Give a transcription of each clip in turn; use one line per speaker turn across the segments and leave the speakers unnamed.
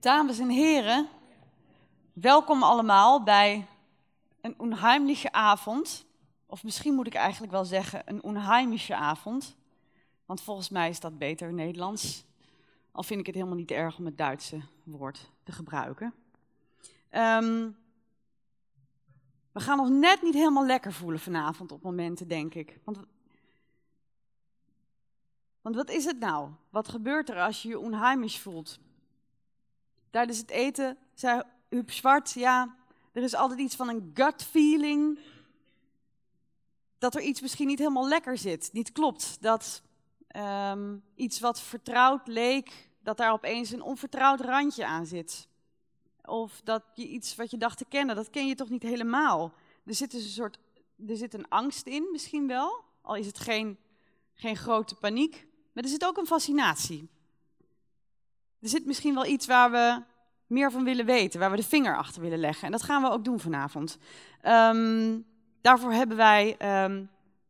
Dames en heren, welkom allemaal bij een onheimliche avond. Of misschien moet ik eigenlijk wel zeggen een onheimische avond. Want volgens mij is dat beter Nederlands. Al vind ik het helemaal niet erg om het Duitse woord te gebruiken. Ehm, we gaan ons net niet helemaal lekker voelen vanavond op momenten, denk ik. Want, want wat is het nou? Wat gebeurt er als je je onheimisch voelt? Tijdens het eten zei Huub Zwart, ja, er is altijd iets van een gut feeling. Dat er iets misschien niet helemaal lekker zit, niet klopt. Dat ehm, iets wat vertrouwd leek, dat daar opeens een onvertrouwd randje aan zit. Of dat je iets wat je dacht te kennen, dat ken je toch niet helemaal. Er zit dus een soort, er zit een angst in misschien wel, al is het geen, geen grote paniek. Maar er zit ook een fascinatie. Er zit misschien wel iets waar we meer van willen weten, waar we de vinger achter willen leggen. En dat gaan we ook doen vanavond. Ehm, daarvoor hebben wij ehm,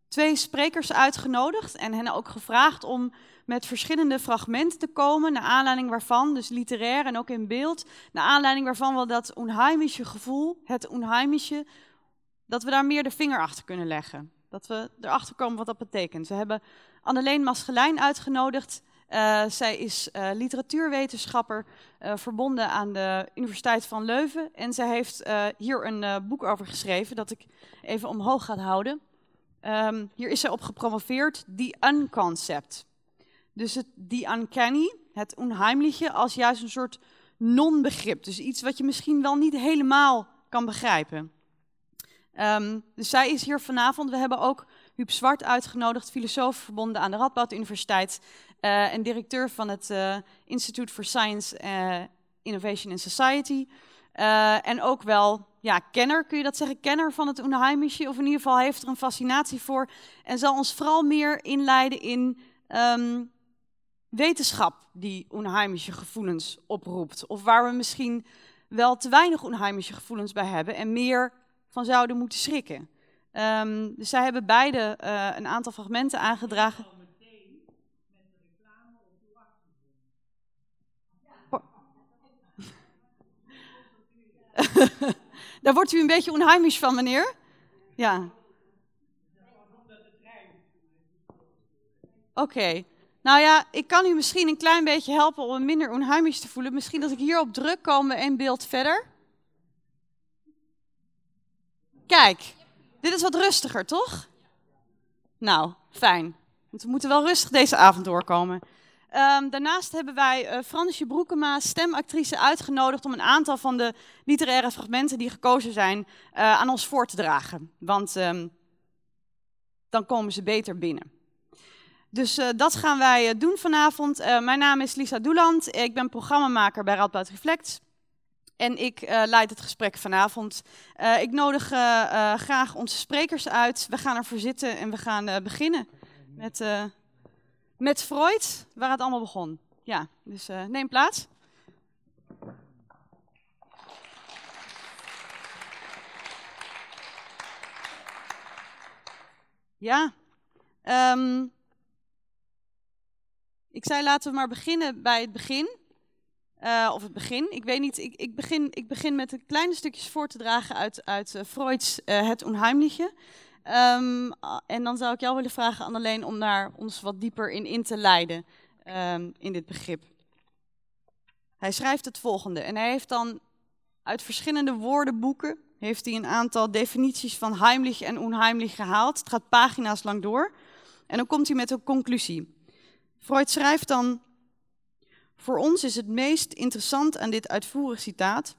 twee sprekers uitgenodigd en hen ook gevraagd om met verschillende fragmenten te komen, naar aanleiding waarvan, dus literair en ook in beeld, naar aanleiding waarvan we dat onheimische gevoel, het onheimische, dat we daar meer de vinger achter kunnen leggen. Dat we erachter komen wat dat betekent. We hebben Anneleen Maschelijn uitgenodigd. Uh, zij is uh, literatuurwetenschapper uh, verbonden aan de Universiteit van Leuven. En zij heeft hier een boek over geschreven dat ik even omhoog ga houden. Um, hier is zij op gepromoveerd, The Unconcept. Dus het The Uncanny, het onheimliche, als juist een soort non-begrip. Dus iets wat je misschien wel niet helemaal kan begrijpen. Um, dus zij is hier vanavond. We hebben ook Huub Zwart uitgenodigd, filosoof verbonden aan de Radboud Universiteit uh, en directeur van het uh, Institute for Science, uh, Innovation and Society. en ook wel, ja, kenner, kun je dat zeggen, kenner van het Unheimische, of in ieder geval heeft er een fascinatie voor en zal ons vooral meer inleiden in um, wetenschap die Unheimische gevoelens oproept. Of waar we misschien wel te weinig Unheimische gevoelens bij hebben en meer van zouden moeten schrikken. Um, dus zij hebben beide een aantal fragmenten aangedragen. Daar wordt u een beetje onheimisch van, meneer? Ja. Oké. Nou ja, ik kan u misschien een klein beetje helpen om minder onheimisch te voelen. Misschien dat ik hierop druk komen en beeld verder. Kijk, dit is wat rustiger, toch? Nou, fijn. Want we moeten wel rustig deze avond doorkomen. Um, daarnaast hebben wij uh, Fransje Broekema, stemactrice, uitgenodigd om een aantal van de literaire fragmenten die gekozen zijn uh, aan ons voor te dragen. Want um, dan komen ze beter binnen. Dus uh, dat gaan wij doen vanavond. mijn naam is Lisa Doeland. Ik ben programmamaker bij Radboud Reflect. En ik leid het gesprek vanavond. Ik nodig graag onze sprekers uit. We gaan ervoor zitten en we gaan beginnen met, met Freud, waar het allemaal begon. Ja, dus neem plaats. Ja, um, ik zei laten we maar beginnen bij het begin. Uh, of het begin. Ik weet niet, ik, ik, begin, ik begin met een kleine stukjes voor te dragen uit, uit uh, Freud's Het Onheimliche. Um, en dan zou ik jou willen vragen, Anneleen, om daar ons wat dieper in in te leiden um, in dit begrip. Hij schrijft het volgende en hij heeft dan uit verschillende woordenboeken heeft hij een aantal definities van heimlich en onheimlich gehaald. Het gaat pagina's lang door. En dan komt hij met een conclusie. Freud schrijft dan voor ons is het meest interessant aan dit uitvoerig citaat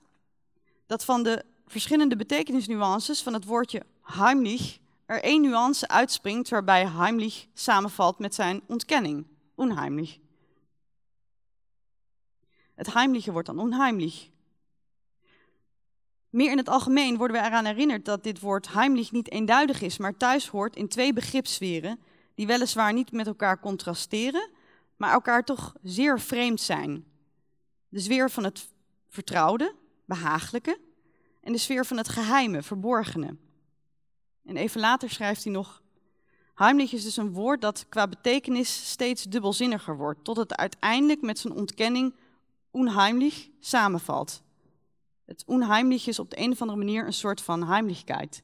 dat van de verschillende betekenisnuances van het woordje heimlich er één nuance uitspringt waarbij heimlich samenvalt met zijn ontkenning, onheimlich. Het heimliche wordt dan onheimlich. Meer in het algemeen worden we eraan herinnerd dat dit woord heimlich niet eenduidig is, maar thuis hoort in twee begripsferen die weliswaar niet met elkaar contrasteren, maar elkaar toch zeer vreemd zijn. De sfeer van het vertrouwde, behagelijke en de sfeer van het geheime, verborgene. En even later schrijft hij nog: Heimlich is dus een woord dat qua betekenis steeds dubbelzinniger wordt, tot het uiteindelijk met zijn ontkenning onheimlich samenvalt. Het onheimlich is op de een of andere manier een soort van heimlichkeit.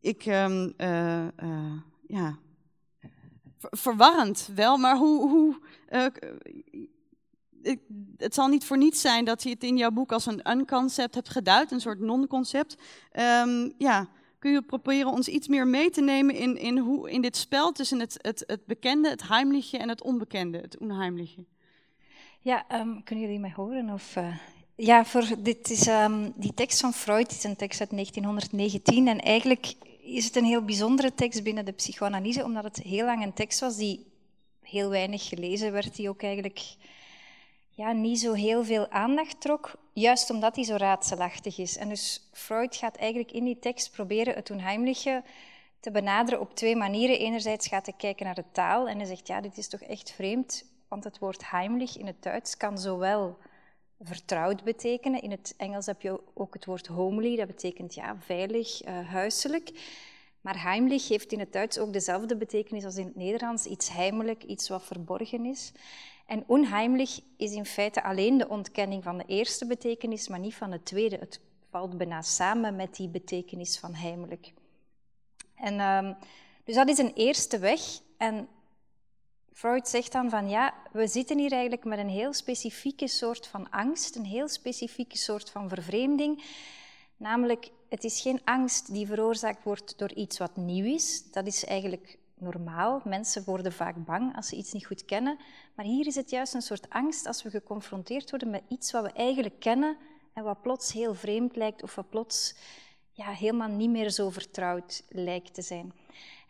Ik, um, uh, uh, ja, verwarrend wel, maar hoe, hoe uh, ik, het zal niet voor niets zijn dat je het in jouw boek als een unconcept hebt geduid, een soort non-concept. Um, ja, kun je proberen ons iets meer mee te nemen in, in, hoe, in dit spel tussen het, het, het bekende, het heimliche en het onbekende, het onheimliche?
Ja, um, kunnen jullie mij horen? Of, uh, ja, voor, dit is, um, die tekst van Freud is een tekst uit 1919 en eigenlijk is het een heel bijzondere tekst binnen de psychoanalyse, omdat het heel lang een tekst was die heel weinig gelezen werd, die ook eigenlijk ja, niet zo heel veel aandacht trok, juist omdat hij zo raadselachtig is. En dus Freud gaat eigenlijk in die tekst proberen het onheimliche te benaderen op twee manieren. Enerzijds gaat hij kijken naar de taal en hij zegt, ja, dit is toch echt vreemd, want het woord heimlich in het Duits kan zowel vertrouwd betekenen. In het Engels heb je ook het woord homely, dat betekent ja, veilig, uh, huiselijk. Maar heimlich heeft in het Duits ook dezelfde betekenis als in het Nederlands, iets heimelijk, iets wat verborgen is. En onheimlich is in feite alleen de ontkenning van de eerste betekenis, maar niet van de tweede. Het valt bijna samen met die betekenis van heimelijk. En, um, dus dat is een eerste weg. En Freud zegt dan van ja, we zitten hier eigenlijk met een heel specifieke soort van angst, een heel specifieke soort van vervreemding. Namelijk, het is geen angst die veroorzaakt wordt door iets wat nieuw is. Dat is eigenlijk normaal. Mensen worden vaak bang als ze iets niet goed kennen. Maar hier is het juist een soort angst als we geconfronteerd worden met iets wat we eigenlijk kennen en wat plots heel vreemd lijkt of wat plots ja, helemaal niet meer zo vertrouwd lijkt te zijn.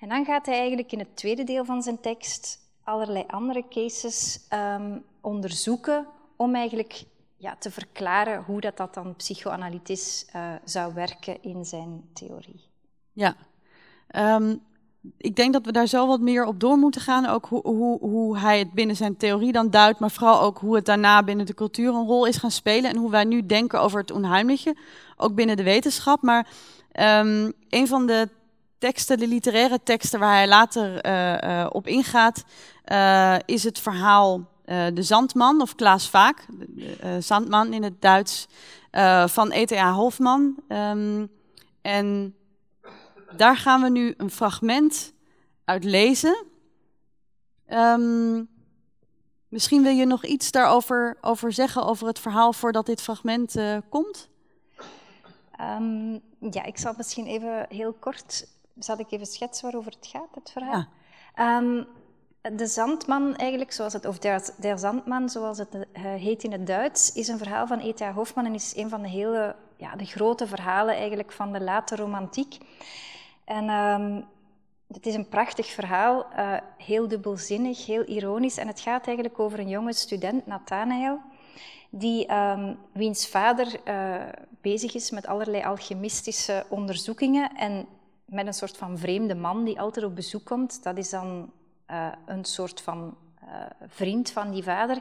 En dan gaat hij eigenlijk in het tweede deel van zijn tekst allerlei andere cases um, onderzoeken om eigenlijk ja, te verklaren hoe dat, dat dan psychoanalytisch uh, zou werken in zijn theorie.
Ja, um, ik denk dat we daar zo wat meer op door moeten gaan. Ook hoe, hoe, hoe hij het binnen zijn theorie dan duidt, maar vooral ook hoe het daarna binnen de cultuur een rol is gaan spelen. En hoe wij nu denken over het onheimliche, ook binnen de wetenschap. Maar um, een van de teksten, de literaire teksten waar hij later uh, uh, op ingaat, uh, is het verhaal De Zandman of Klaas Vaak, Zandman in het Duits, van E.T.A. Hofman. Um, en daar gaan we nu een fragment uit lezen. Um, misschien wil je nog iets daarover over zeggen, over het verhaal, voordat dit fragment uh, komt?
Um, ja, ik zal misschien even heel kort, zal ik even schetsen waarover het gaat, het verhaal. Ja. Um, de Zandman, eigenlijk, zoals het, of der, der Zandman, zoals het uh, heet in het Duits, is een verhaal van E.T.A. Hofman en is een van de hele, ja, de grote verhalen eigenlijk van de late romantiek. En um, het is een prachtig verhaal, uh, heel dubbelzinnig, heel ironisch. En het gaat eigenlijk over een jonge student, Nathanael, die, um, wiens vader uh, bezig is met allerlei alchemistische onderzoekingen en met een soort van vreemde man die altijd op bezoek komt. Dat is dan uh, een soort van vriend van die vader.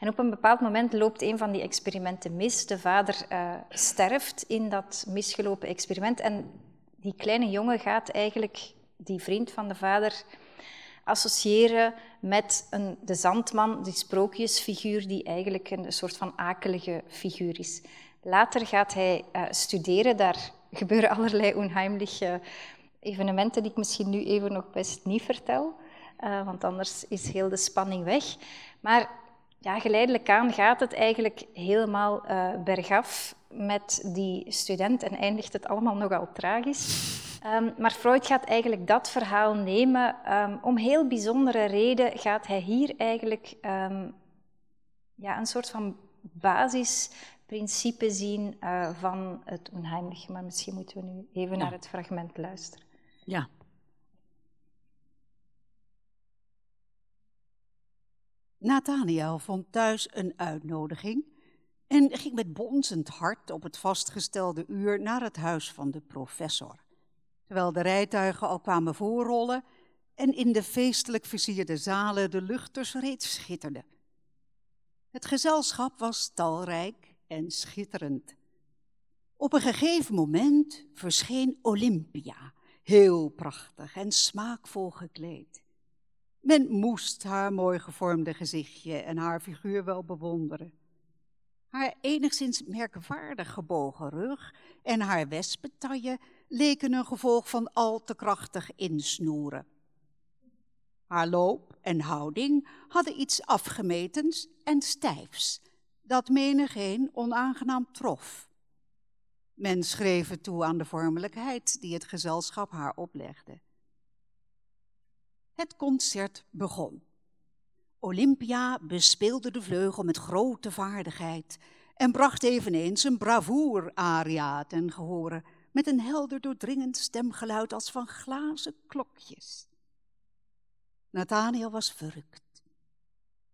En op een bepaald moment loopt een van die experimenten mis. De vader sterft in dat misgelopen experiment en die kleine jongen gaat eigenlijk die vriend van de vader associëren met een, de zandman, die sprookjesfiguur, die eigenlijk een soort van akelige figuur is. Later gaat hij uh, studeren, daar gebeuren allerlei onheimliche evenementen die ik misschien nu even nog best niet vertel, uh, want anders is heel de spanning weg. Maar ja, geleidelijk aan gaat het eigenlijk helemaal uh, bergaf met die student en eindigt het allemaal nogal tragisch. Um, maar Freud gaat eigenlijk dat verhaal nemen. Um, om heel bijzondere reden gaat hij hier eigenlijk um, ja, een soort van basisprincipe zien uh, van het onheimliche. Maar misschien moeten we nu even ja. naar het fragment luisteren.
Ja.
Nathaniel vond thuis een uitnodiging en ging met bonzend hart op het vastgestelde uur naar het huis van de professor. Terwijl de rijtuigen al kwamen voorrollen en in de feestelijk versierde zalen de luchters reeds schitterden. Het gezelschap was talrijk en schitterend. Op een gegeven moment verscheen Olympia, heel prachtig en smaakvol gekleed. Men moest haar mooi gevormde gezichtje en haar figuur wel bewonderen. Haar enigszins merkwaardig gebogen rug en haar wespentaille leken een gevolg van al te krachtig insnoeren. Haar loop en houding hadden iets afgemetens en stijfs, dat menigeen onaangenaam trof. Men schreef het toe aan de vormelijkheid die het gezelschap haar oplegde. Het concert begon. Olympia bespeelde de vleugel met grote vaardigheid en bracht eveneens een bravoer-aria ten gehore met een helder doordringend stemgeluid als van glazen klokjes. Nathaniel was verrukt.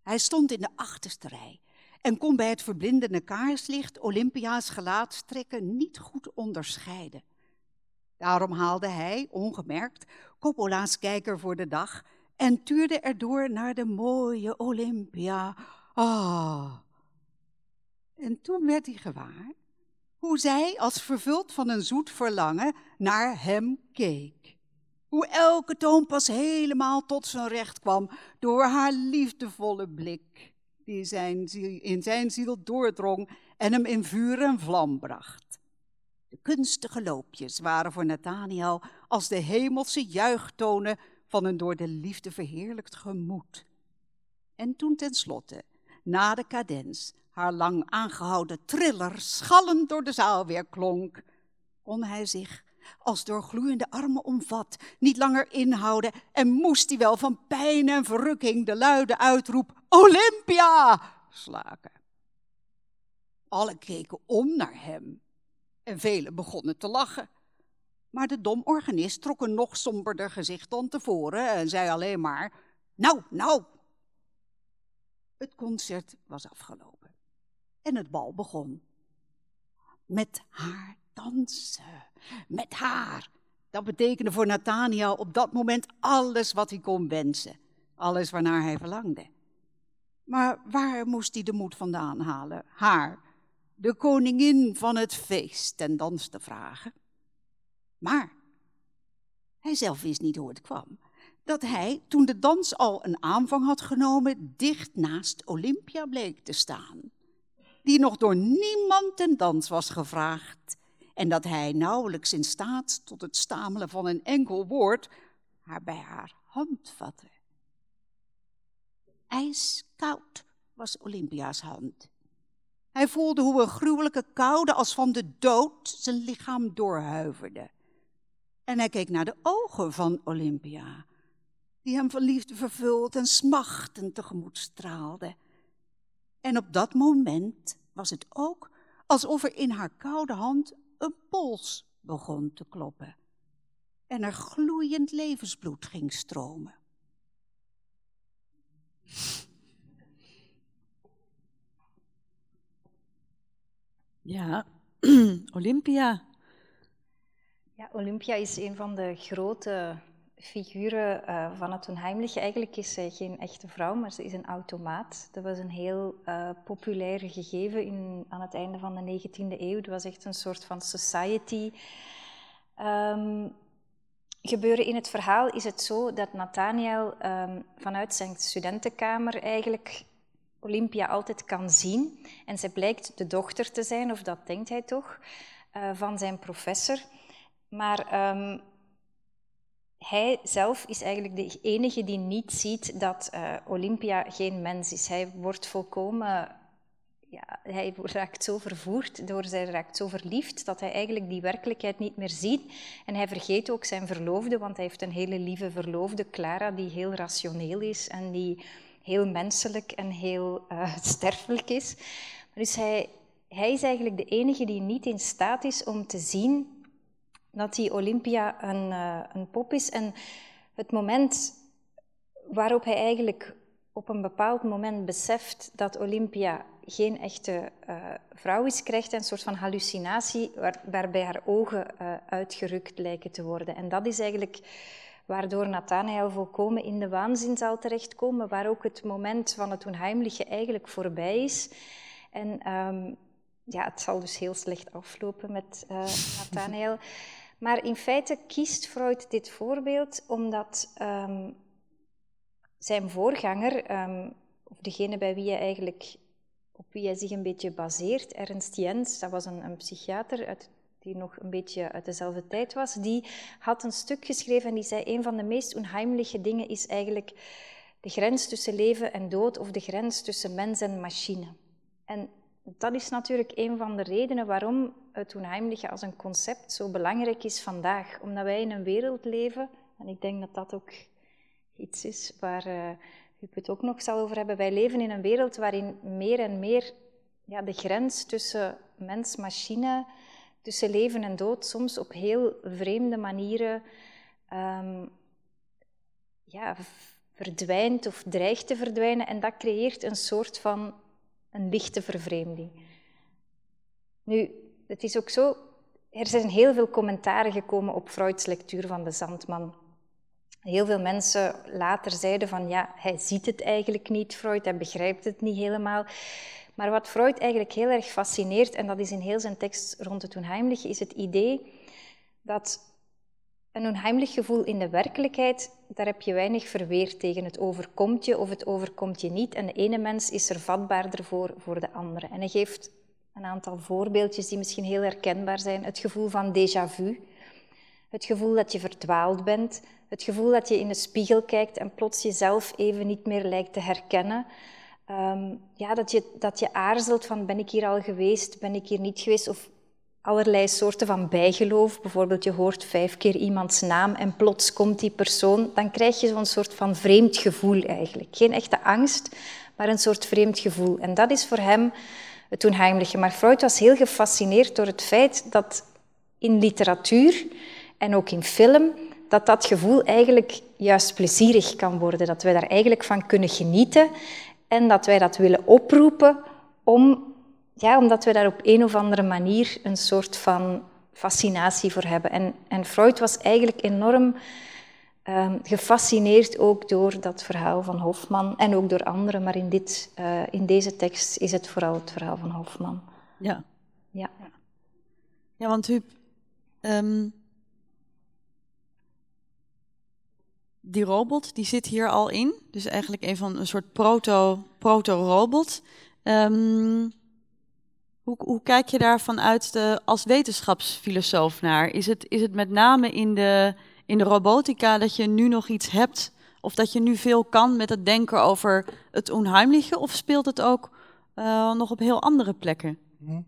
Hij stond in de achterste rij en kon bij het verblindende kaarslicht Olympia's gelaatstrekken niet goed onderscheiden. Daarom haalde hij, ongemerkt, Coppola's kijker voor de dag en tuurde erdoor naar de mooie Olympia. Ah! En toen werd hij gewaar hoe zij, als vervuld van een zoet verlangen, naar hem keek. Hoe elke toon pas helemaal tot zijn recht kwam door haar liefdevolle blik, die zijn ziel, in zijn ziel doordrong en hem in vuur en vlam bracht. De kunstige loopjes waren voor Nathaniel als de hemelse juichtonen van een door de liefde verheerlijkt gemoed. En toen tenslotte, na de cadens, haar lang aangehouden triller schallend door de zaal weer klonk, kon hij zich, als door gloeiende armen omvat, niet langer inhouden en moest hij wel van pijn en verrukking de luide uitroep Olympia slaken. Alle keken om naar hem en velen begonnen te lachen. Maar de domorganist trok een nog somberder gezicht dan tevoren en zei alleen maar: Nou, nou. Het concert was afgelopen en het bal begon. Met haar dansen, met haar. Dat betekende voor Nathaniel op dat moment alles wat hij kon wensen, alles waarnaar hij verlangde. Maar waar moest hij de moed vandaan halen? Haar, de koningin van het feest en dans te vragen. Maar hij zelf wist niet hoe het kwam. Dat hij, toen de dans al een aanvang had genomen, dicht naast Olympia bleek te staan. Die nog door niemand ten dans was gevraagd. En dat hij nauwelijks in staat tot het stamelen van een enkel woord haar bij haar hand vatte. Ijskoud was Olympia's hand. Hij voelde hoe een gruwelijke koude als van de dood zijn lichaam doorhuiverde. En hij keek naar de ogen van Olympia, die hem van liefde vervuld en smachtend tegemoet straalde. En op dat moment was het ook alsof er in haar koude hand een pols begon te kloppen en er gloeiend levensbloed ging stromen.
Ja, Olympia.
Olympia is een van de grote figuren uh, van het onheimliche. Eigenlijk is zij geen echte vrouw, maar ze is een automaat. Dat was een heel uh, populair gegeven in, aan het einde van de 19e eeuw. Het was echt een soort van society. Um, gebeuren in het verhaal is het zo dat Nathaniel um, vanuit zijn studentenkamer eigenlijk Olympia altijd kan zien. En zij blijkt de dochter te zijn, of dat denkt hij toch, uh, van zijn professor. Maar um, hij zelf is eigenlijk de enige die niet ziet dat uh, Olympia geen mens is. Hij wordt volkomen, ja, hij raakt zo vervoerd, door, hij raakt zo verliefd, dat hij eigenlijk die werkelijkheid niet meer ziet. En hij vergeet ook zijn verloofde, want hij heeft een hele lieve verloofde, Clara, die heel rationeel is en die heel menselijk en heel uh, sterfelijk is. Dus hij, hij is eigenlijk de enige die niet in staat is om te zien dat die Olympia een, uh, een pop is. En het moment waarop hij eigenlijk op een bepaald moment beseft dat Olympia geen echte uh, vrouw is, krijgt een soort van hallucinatie waar, waarbij haar ogen uh, uitgerukt lijken te worden. En dat is eigenlijk waardoor Nathanael volkomen in de waanzin zal terechtkomen, waar ook het moment van het onheimliche eigenlijk voorbij is. En um, ja, het zal dus heel slecht aflopen met uh, Nathanael. Maar in feite kiest Freud dit voorbeeld omdat um, zijn voorganger, um, of degene bij wie hij eigenlijk op wie hij zich een beetje baseert. Ernst Jens, dat was een, een psychiater uit, die nog een beetje uit dezelfde tijd was, die had een stuk geschreven en die zei een van de meest onheimelijke dingen is eigenlijk de grens tussen leven en dood of de grens tussen mens en machine. En dat is natuurlijk een van de redenen waarom het onheimelijke als een concept zo belangrijk is vandaag. Omdat wij in een wereld leven, en ik denk dat dat ook iets is waar uh, het ook nog zal over hebben. Wij leven in een wereld waarin meer en meer ja, de grens tussen mens-machine, tussen leven en dood, soms op heel vreemde manieren um, ja, verdwijnt of dreigt te verdwijnen. En dat creëert een soort van een lichte vervreemding. Nu, het is ook zo, er zijn heel veel commentaren gekomen op Freuds lectuur van de Zandman. Heel veel mensen later zeiden van ja, hij ziet het eigenlijk niet, Freud, hij begrijpt het niet helemaal. Maar wat Freud eigenlijk heel erg fascineert, en dat is in heel zijn tekst rond het onheimliche, is het idee dat een onheimelijk gevoel in de werkelijkheid, daar heb je weinig verweer tegen. Het overkomt je of het overkomt je niet. En de ene mens is er vatbaarder voor voor de andere. En hij geeft een aantal voorbeeldjes die misschien heel herkenbaar zijn. Het gevoel van déjà vu. Het gevoel dat je verdwaald bent. Het gevoel dat je in de spiegel kijkt en plots jezelf even niet meer lijkt te herkennen. Um, ja, dat, je, dat je aarzelt van ben ik hier al geweest, ben ik hier niet geweest? Of allerlei soorten van bijgeloof. Bijvoorbeeld je hoort vijf keer iemands naam en plots komt die persoon. Dan krijg je zo'n soort van vreemd gevoel eigenlijk. Geen echte angst, maar een soort vreemd gevoel. En dat is voor hem het onheimelijke. Maar Freud was heel gefascineerd door het feit dat in literatuur en ook in film dat dat gevoel eigenlijk juist plezierig kan worden. Dat wij daar eigenlijk van kunnen genieten en dat wij dat willen oproepen om ja, omdat we daar op een of andere manier een soort van fascinatie voor hebben. En, en Freud was eigenlijk enorm um, gefascineerd ook door dat verhaal van Hofman en ook door anderen, maar in, dit, uh, in deze tekst is het vooral het verhaal van Hofman.
Ja.
Ja,
ja want u, um, die robot die zit hier al in, dus eigenlijk een van een soort proto-robot. Proto um, hoe, hoe kijk je daar vanuit de, als wetenschapsfilosoof naar? Is het, is het met name in de, in de robotica dat je nu nog iets hebt? Of dat je nu veel kan met het denken over het onheimliche? Of speelt het ook uh, nog op heel andere plekken?
Hm.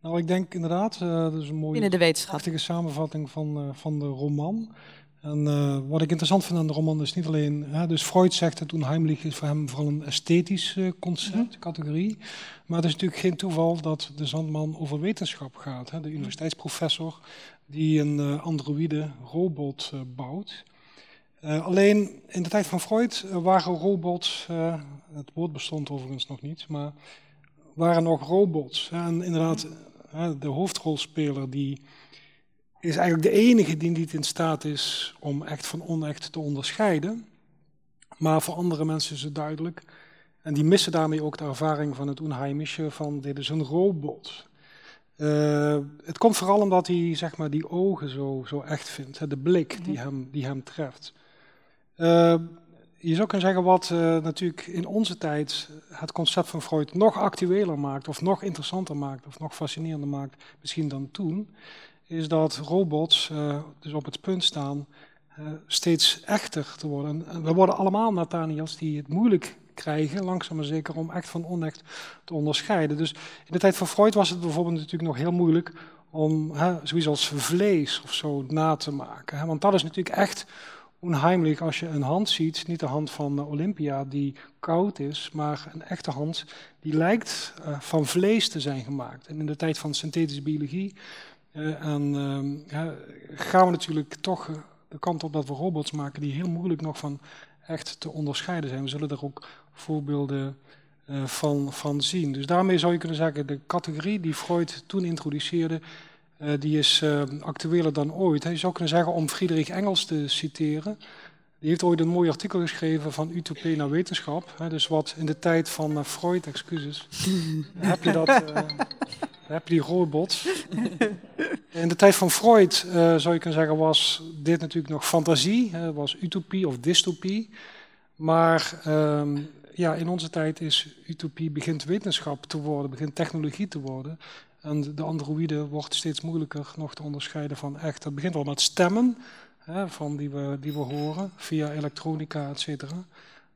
Nou, ik denk inderdaad, uh, dat is een mooie prachtige samenvatting van, uh, van de roman. En uh, wat ik interessant vind aan de roman is niet alleen, hè, dus Freud zegt dat onheimlich is voor hem vooral een esthetisch uh, concept, mm -hmm. categorie. Maar het is natuurlijk geen toeval dat de Zandman over wetenschap gaat. Hè, de universiteitsprofessor die een uh, androïde robot bouwt. alleen in de tijd van Freud waren robots, het woord bestond overigens nog niet, maar waren nog robots. En inderdaad, de hoofdrolspeler die is eigenlijk de enige die niet in staat is om echt van onecht te onderscheiden. Maar voor andere mensen is het duidelijk. En die missen daarmee ook de ervaring van het onheimische van dit is een robot. Uh, het komt vooral omdat hij zeg maar, die ogen zo, zo echt vindt, hè, de blik die, mhm. hem, die hem treft. Uh, je zou kunnen zeggen wat uh, natuurlijk in onze tijd het concept van Freud nog actueler maakt, of nog interessanter maakt, of nog fascinerender maakt, misschien dan toen, is dat robots uh, dus op het punt staan uh, steeds echter te worden. En we worden allemaal Nathaniels die het moeilijk krijgen, langzaam maar zeker, om echt van onecht te onderscheiden. Dus in de tijd van Freud was het bijvoorbeeld natuurlijk nog heel moeilijk om hè, zoiets als vlees of zo na te maken. Hè? Want dat is natuurlijk echt onheimelijk als je een hand ziet, niet de hand van Olympia die koud is, maar een echte hand die lijkt van vlees te zijn gemaakt. En in de tijd van synthetische biologie en uh, ja, gaan we natuurlijk toch de kant op dat we robots maken die heel moeilijk nog van echt te onderscheiden zijn. We zullen daar ook voorbeelden uh, van, van zien. Dus daarmee zou je kunnen zeggen, de categorie die Freud toen introduceerde, die is actueler dan ooit. Je zou kunnen zeggen, om Friedrich Engels te citeren, die heeft ooit een mooi artikel geschreven van utopie naar wetenschap. Hè, dus wat in de tijd van Freud, excuses, heb je dat, heb je die robots. In de tijd van Freud uh, zou je kunnen zeggen was dit natuurlijk nog fantasie, was utopie of dystopie. Maar um, ja, in onze tijd is utopie begint wetenschap te worden, begint technologie te worden. En de androïde wordt steeds moeilijker nog te onderscheiden van echt. Dat begint al met stemmen, hè, van die, we, die we horen via elektronica, et.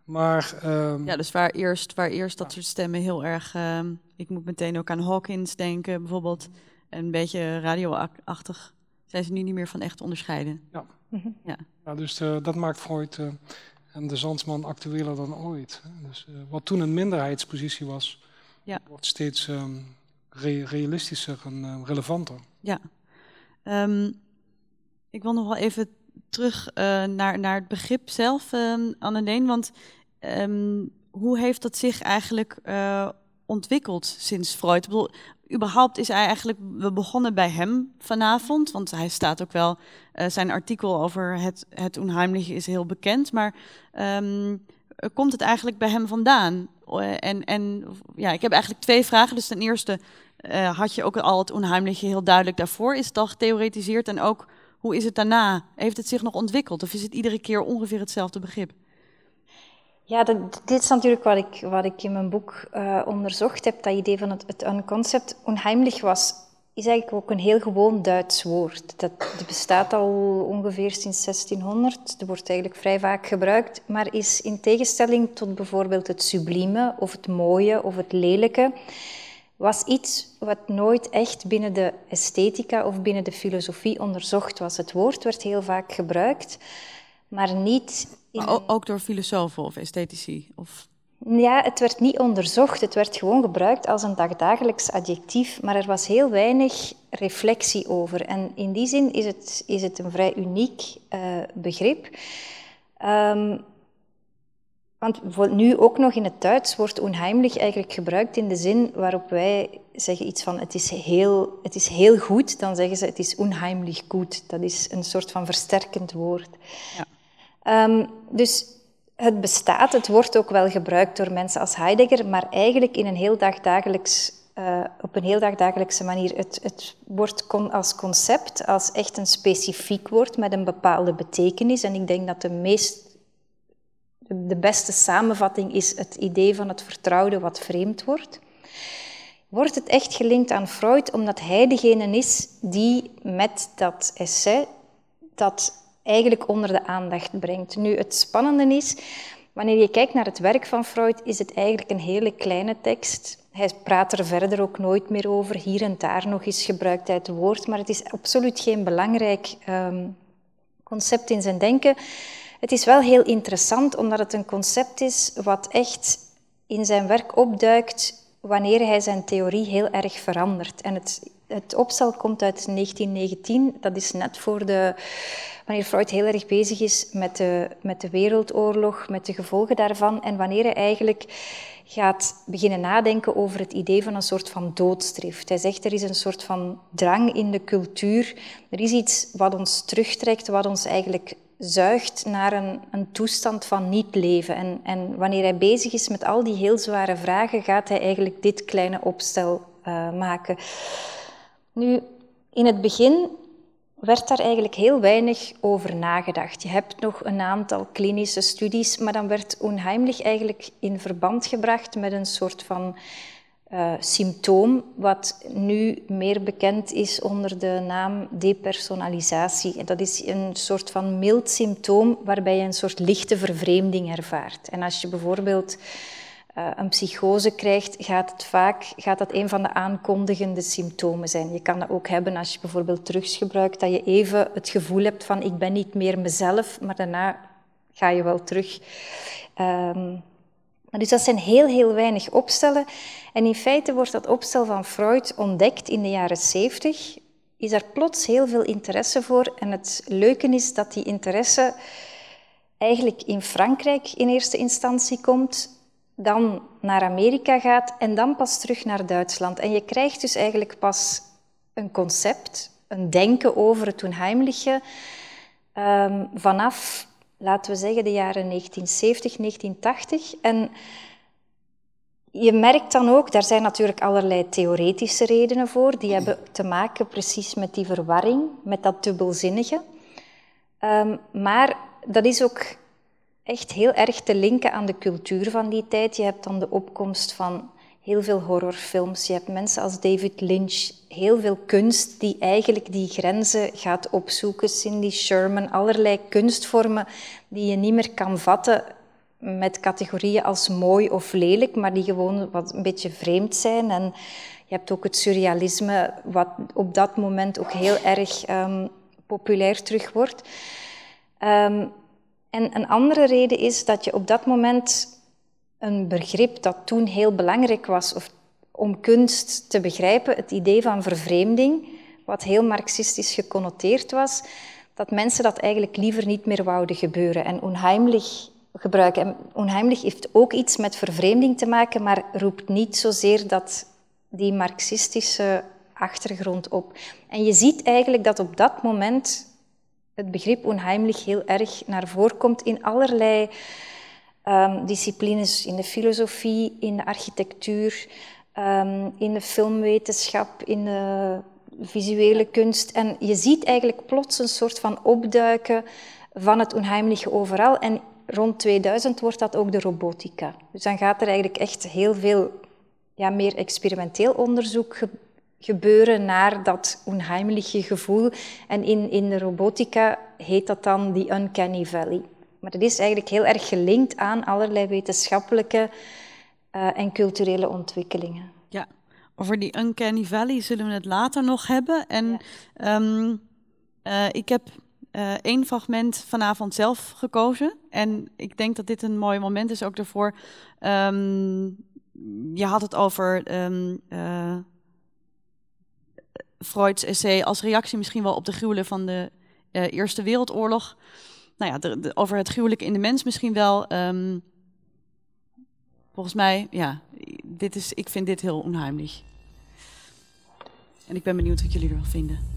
Maar,
um, ja, dus waar eerst, waar eerst dat soort stemmen heel erg... Uh, ik moet meteen ook aan Hawkins denken, bijvoorbeeld. Een beetje radioachtig. Zijn ze nu niet meer van echt onderscheiden.
Ja, ja. ja dus uh, dat maakt Freud uh, en de Zandsman actueler dan ooit. Dus uh, wat toen een minderheidspositie was, ja. wordt steeds um, re realistischer en relevanter.
Ja. Um, ik wil nog wel even terug naar, naar het begrip zelf, um, Annelien. Want Um, hoe heeft dat zich eigenlijk uh, ontwikkeld sinds Freud? Ik bedoel, überhaupt is hij eigenlijk, we begonnen bij hem vanavond, want hij staat ook wel, uh, zijn artikel over het, het onheimliche is heel bekend, maar um, komt het eigenlijk bij hem vandaan? En, en ja, ik heb eigenlijk twee vragen. Dus ten eerste, had je ook al het onheimliche heel duidelijk daarvoor? Is het al getheoretiseerd? En ook, hoe is het daarna? Heeft het zich nog ontwikkeld? Of is het iedere keer ongeveer hetzelfde begrip?
Ja, dit is natuurlijk wat ik, wat ik in mijn boek uh, onderzocht heb. Dat idee van het, het unconcept. Onheimlich was, is eigenlijk ook een heel gewoon Duits woord. Dat, dat bestaat al ongeveer sinds 1600. Dat wordt eigenlijk vrij vaak gebruikt. Maar is in tegenstelling tot bijvoorbeeld het sublieme of het mooie of het lelijke was iets wat nooit echt binnen de esthetica of binnen de filosofie onderzocht was. Het woord werd heel vaak gebruikt, maar niet
maar ook door filosofen of esthetici? Of...
Ja, het werd niet onderzocht. Het werd gewoon gebruikt als een dagdagelijks adjectief, maar er was heel weinig reflectie over. En in die zin is het, is het een vrij uniek uh, begrip. Um, want nu ook nog in het Duits wordt onheimlich eigenlijk gebruikt in de zin waarop wij zeggen iets van het is heel, het is heel goed, dan zeggen ze het is onheimlich goed. Dat is een soort van versterkend woord. Ja. Um, dus het bestaat, het wordt ook wel gebruikt door mensen als Heidegger, maar eigenlijk in een heel dagdagelijks, uh, op een heel dagdagelijkse manier. Het, het wordt con als concept, als echt een specifiek woord met een bepaalde betekenis. En ik denk dat de meest, de beste samenvatting is het idee van het vertrouwde wat vreemd wordt. Wordt het echt gelinkt aan Freud omdat hij degene is die met dat essay dat eigenlijk onder de aandacht brengt. Nu, het spannende is, wanneer je kijkt naar het werk van Freud, is het eigenlijk een hele kleine tekst. Hij praat er verder ook nooit meer over. Hier en daar nog eens gebruikt hij het woord, maar het is absoluut geen belangrijk um, concept in zijn denken. Het is wel heel interessant, omdat het een concept is wat echt in zijn werk opduikt wanneer hij zijn theorie heel erg verandert. En het, het opstel komt uit 1919, dat is net voor de wanneer Freud heel erg bezig is met de, met de wereldoorlog, met de gevolgen daarvan, en wanneer hij eigenlijk gaat beginnen nadenken over het idee van een soort van doodstrift. Hij zegt er is een soort van drang in de cultuur, er is iets wat ons terugtrekt, wat ons eigenlijk zuigt naar een, een toestand van niet leven. En, en wanneer hij bezig is met al die heel zware vragen, gaat hij eigenlijk dit kleine opstel uh, maken. Nu, in het begin werd daar eigenlijk heel weinig over nagedacht. Je hebt nog een aantal klinische studies, maar dan werd onheimlich eigenlijk in verband gebracht met een soort van uh, symptoom, wat nu meer bekend is onder de naam depersonalisatie. Dat is een soort van mild symptoom waarbij je een soort lichte vervreemding ervaart. En als je bijvoorbeeld uh, een psychose krijgt, gaat, het vaak, gaat dat een van de aankondigende symptomen zijn. Je kan dat ook hebben als je bijvoorbeeld drugs gebruikt, dat je even het gevoel hebt van ik ben niet meer mezelf, maar daarna ga je wel terug. Um, dus dat zijn heel, heel weinig opstellen. En in feite wordt dat opstel van Freud ontdekt in de jaren 70. Is er plots heel veel interesse voor. En het leuke is dat die interesse eigenlijk in Frankrijk in eerste instantie komt, dan naar Amerika gaat en dan pas terug naar Duitsland. En je krijgt dus eigenlijk pas een concept, een denken over het onheimliche um, vanaf, laten we zeggen, de jaren 1970, 1980. En je merkt dan ook, daar zijn natuurlijk allerlei theoretische redenen voor, die hebben te maken precies met die verwarring, met dat dubbelzinnige. Um, maar dat is ook echt heel erg te linken aan de cultuur van die tijd. Je hebt dan de opkomst van heel veel horrorfilms. Je hebt mensen als David Lynch, heel veel kunst die eigenlijk die grenzen gaat opzoeken. Cindy Sherman, allerlei kunstvormen die je niet meer kan vatten met categorieën als mooi of lelijk, maar die gewoon wat een beetje vreemd zijn. En je hebt ook het surrealisme, wat op dat moment ook heel erg um, populair terug wordt. Um, en een andere reden is dat je op dat moment een begrip dat toen heel belangrijk was of om kunst te begrijpen, het idee van vervreemding, wat heel marxistisch geconnoteerd was, dat mensen dat eigenlijk liever niet meer wouden gebeuren en onheimlich gebruiken. En onheimlich heeft ook iets met vervreemding te maken, maar roept niet zozeer dat die marxistische achtergrond op. En je ziet eigenlijk dat op dat moment het begrip onheimlich heel erg naar voren komt in allerlei um, disciplines, in de filosofie, in de architectuur, um, in de filmwetenschap, in de visuele kunst. En je ziet eigenlijk plots een soort van opduiken van het onheimliche overal. En rond 2000 wordt dat ook de robotica. Dus dan gaat er eigenlijk echt heel veel ja, meer experimenteel onderzoek gebeuren naar dat onheimliche gevoel. En in, in de robotica heet dat dan die uncanny valley. Maar het is eigenlijk heel erg gelinkt aan allerlei wetenschappelijke uh, en culturele ontwikkelingen.
Ja, over die uncanny valley zullen we het later nog hebben. En ja. um, uh, ik heb uh, één fragment vanavond zelf gekozen. En ik denk dat dit een mooi moment is ook daarvoor. Um, je had het over um, Freud's essay als reactie misschien wel op de gruwelen van de uh, Eerste Wereldoorlog. Nou ja, over het gruwelijke in de mens misschien wel. Um, volgens mij, ja, dit is, ik vind dit heel onheimlich. En ik ben benieuwd wat jullie ervan vinden.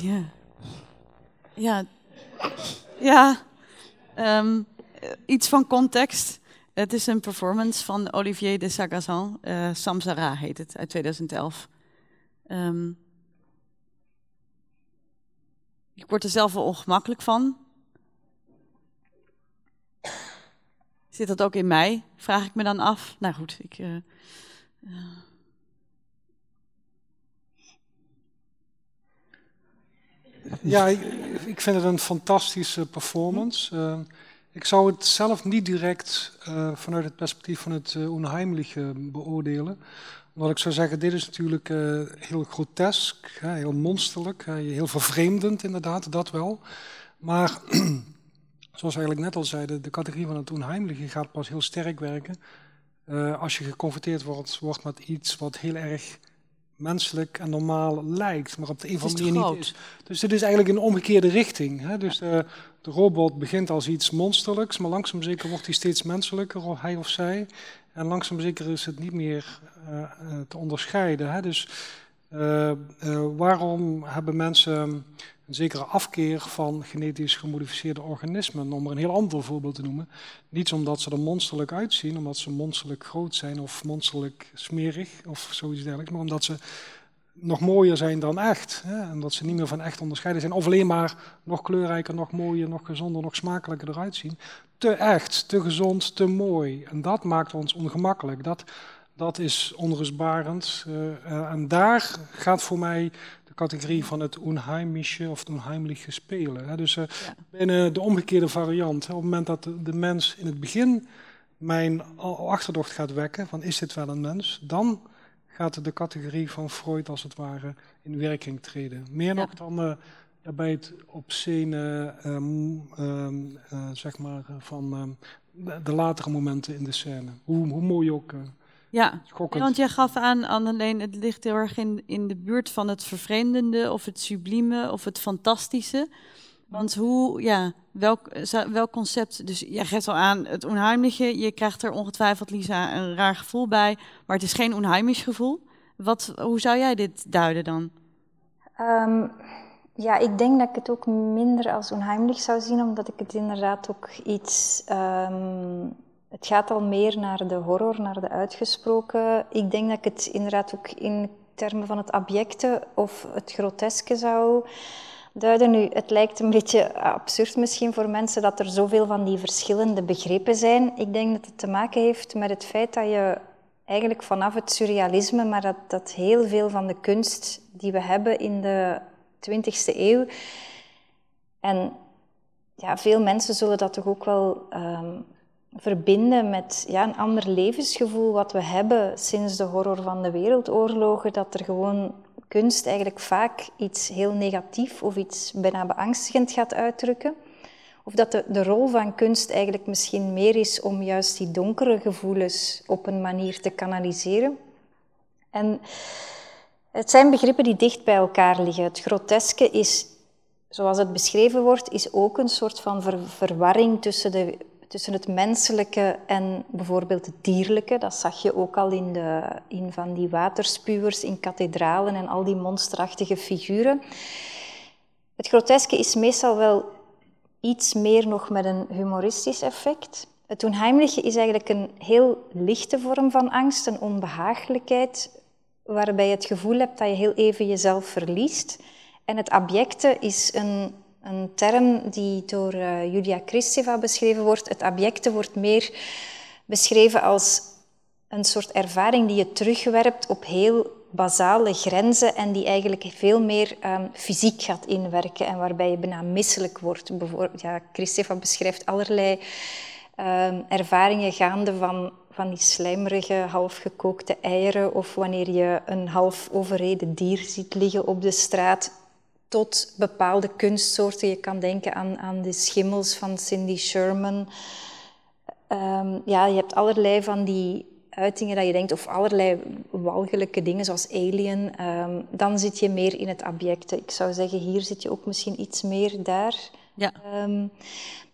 Ja. Ja. Ja. Um, iets van context. Het is een performance van Olivier de Sagazan. Uh, Samsara heet het, uit 2011. Um, ik word er zelf wel ongemakkelijk van. Zit dat ook in mij? Vraag ik me dan af. Nou goed, ik. Uh, uh.
Ja, ik, ik, vind het een fantastische performance. Uh, ik zou het zelf niet direct uh, vanuit het perspectief van het uh, onheimliche beoordelen. Omdat ik zou zeggen, dit is natuurlijk uh, heel grotesk, hè, heel monsterlijk, heel vervreemdend inderdaad, dat wel. Maar zoals we eigenlijk net al zeiden, de categorie van het onheimliche gaat pas heel sterk werken als je geconfronteerd wordt, wordt met iets wat heel erg menselijk en normaal lijkt, maar op de een of andere manier niet is. Dus dit is eigenlijk een omgekeerde richting. Hè? Dus de, de, robot begint als iets monsterlijks, maar langzaam zeker wordt hij steeds menselijker, of hij of zij. En langzaam zeker is het niet meer uh, te onderscheiden. Hè? Dus uh, waarom hebben mensen een zekere afkeer van genetisch gemodificeerde organismen, om er een heel ander voorbeeld te noemen. Niet omdat ze er monsterlijk uitzien, omdat ze monsterlijk groot zijn of monsterlijk smerig of zoiets dergelijks, maar omdat ze nog mooier zijn dan echt. Hè? En dat ze niet meer van echt onderscheiden zijn. Of alleen maar nog kleurrijker, nog mooier, nog gezonder, nog smakelijker eruit zien. Te echt, te gezond, te mooi. En dat maakt ons ongemakkelijk. Dat, dat is onrustbarend. Uh, en daar gaat voor mij categorie van het onheimische of het onheimliche spelen. Hè. Dus uh, binnen de omgekeerde variant, op het moment dat de, mens in het begin mijn achterdocht gaat wekken van is dit wel een mens, dan gaat de categorie van Freud als het ware in werking treden. Meer nog dan uh, bij het obscene, um, um, uh, zeg maar, van um, de, de, latere momenten in de scène. Hoe, hoe mooi ook
ja, want jij gaf aan, alleen het ligt heel erg in, in de buurt van het vervreemdende of het sublieme of het fantastische. Want hoe, ja, welk, welk concept, dus jij geeft al aan het onheimliche, je krijgt er ongetwijfeld, Lisa, een raar gevoel bij, maar het is geen onheimisch gevoel. Wat, hoe zou jij dit duiden dan?
Um, ja, ik denk dat ik het ook minder als onheimlich zou zien, omdat ik het inderdaad ook iets um, het gaat al meer naar de horror, naar de uitgesproken. Ik denk dat ik het inderdaad ook in termen van het abjecte of het groteske zou duiden. Nu, het lijkt een beetje absurd misschien voor mensen dat er zoveel van die verschillende begrippen zijn. Ik denk dat het te maken heeft met het feit dat je eigenlijk vanaf het surrealisme, maar dat, dat heel veel van de kunst die we hebben in de 20e eeuw. En ja, veel mensen zullen dat toch ook wel um, verbinden met ja, een ander levensgevoel wat we hebben sinds de horror van de wereldoorlogen. Dat er gewoon kunst eigenlijk vaak iets heel negatief of iets bijna beangstigend gaat uitdrukken. Of dat de, de rol van kunst eigenlijk misschien meer is om juist die donkere gevoelens op een manier te kanaliseren. En het zijn begrippen die dicht bij elkaar liggen. Het groteske is, zoals het beschreven wordt, is ook een soort van verwarring tussen de tussen het menselijke en bijvoorbeeld het dierlijke. Dat zag je ook al in, de, in van die waterspuwers in kathedralen en al die monsterachtige figuren. Het groteske is meestal wel iets meer nog met een humoristisch effect. Het onheimliche is eigenlijk een heel lichte vorm van angst, een onbehagelijkheid, waarbij je het gevoel hebt dat je heel even jezelf verliest. En het abjecte is een een term die door uh, Julia Kristeva beschreven wordt. Het abjecte wordt meer beschreven als een soort ervaring die je terugwerpt op heel basale grenzen en die eigenlijk veel meer um, fysiek gaat inwerken en waarbij je bijna misselijk wordt. Bijvoorbeeld, ja, Kristeva beschrijft allerlei um, ervaringen gaande van, van die slijmerige, halfgekookte eieren of wanneer je een half overreden dier ziet liggen op de straat tot bepaalde kunstsoorten. Je kan denken aan, aan de schimmels van Cindy Sherman. Um, ja, je hebt allerlei van die uitingen dat je denkt, of allerlei walgelijke dingen zoals Alien. Um, dan zit je meer in het abjecte. Ik zou zeggen, hier zit je ook misschien iets meer daar. Ja. Um,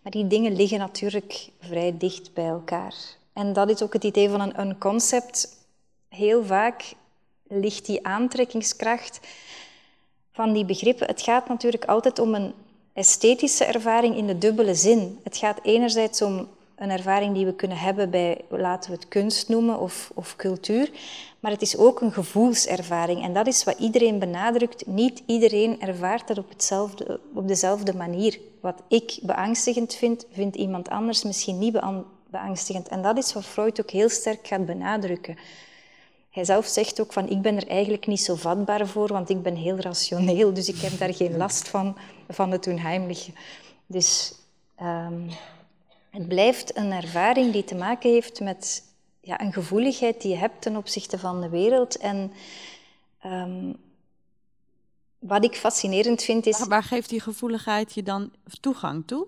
maar die dingen liggen natuurlijk vrij dicht bij elkaar. En dat is ook het idee van een, een concept. Heel vaak ligt die aantrekkingskracht van die begrippen. Het gaat natuurlijk altijd om een esthetische ervaring in de dubbele zin. Het gaat enerzijds om een ervaring die we kunnen hebben bij, laten we het kunst noemen, of, of cultuur. Maar het is ook een gevoelservaring. En dat is wat iedereen benadrukt. Niet iedereen ervaart dat op, hetzelfde, op dezelfde manier. Wat ik beangstigend vind, vindt iemand anders misschien niet beangstigend. En dat is wat Freud ook heel sterk gaat benadrukken. Hij zelf zegt ook van ik ben er eigenlijk niet zo vatbaar voor, want ik ben heel rationeel, dus ik heb daar geen last van, van het onheimliche. Dus um, het blijft een ervaring die te maken heeft met ja, een gevoeligheid die je hebt ten opzichte van de wereld. En um, wat ik fascinerend vind is...
Waar, geeft die gevoeligheid je dan toegang toe?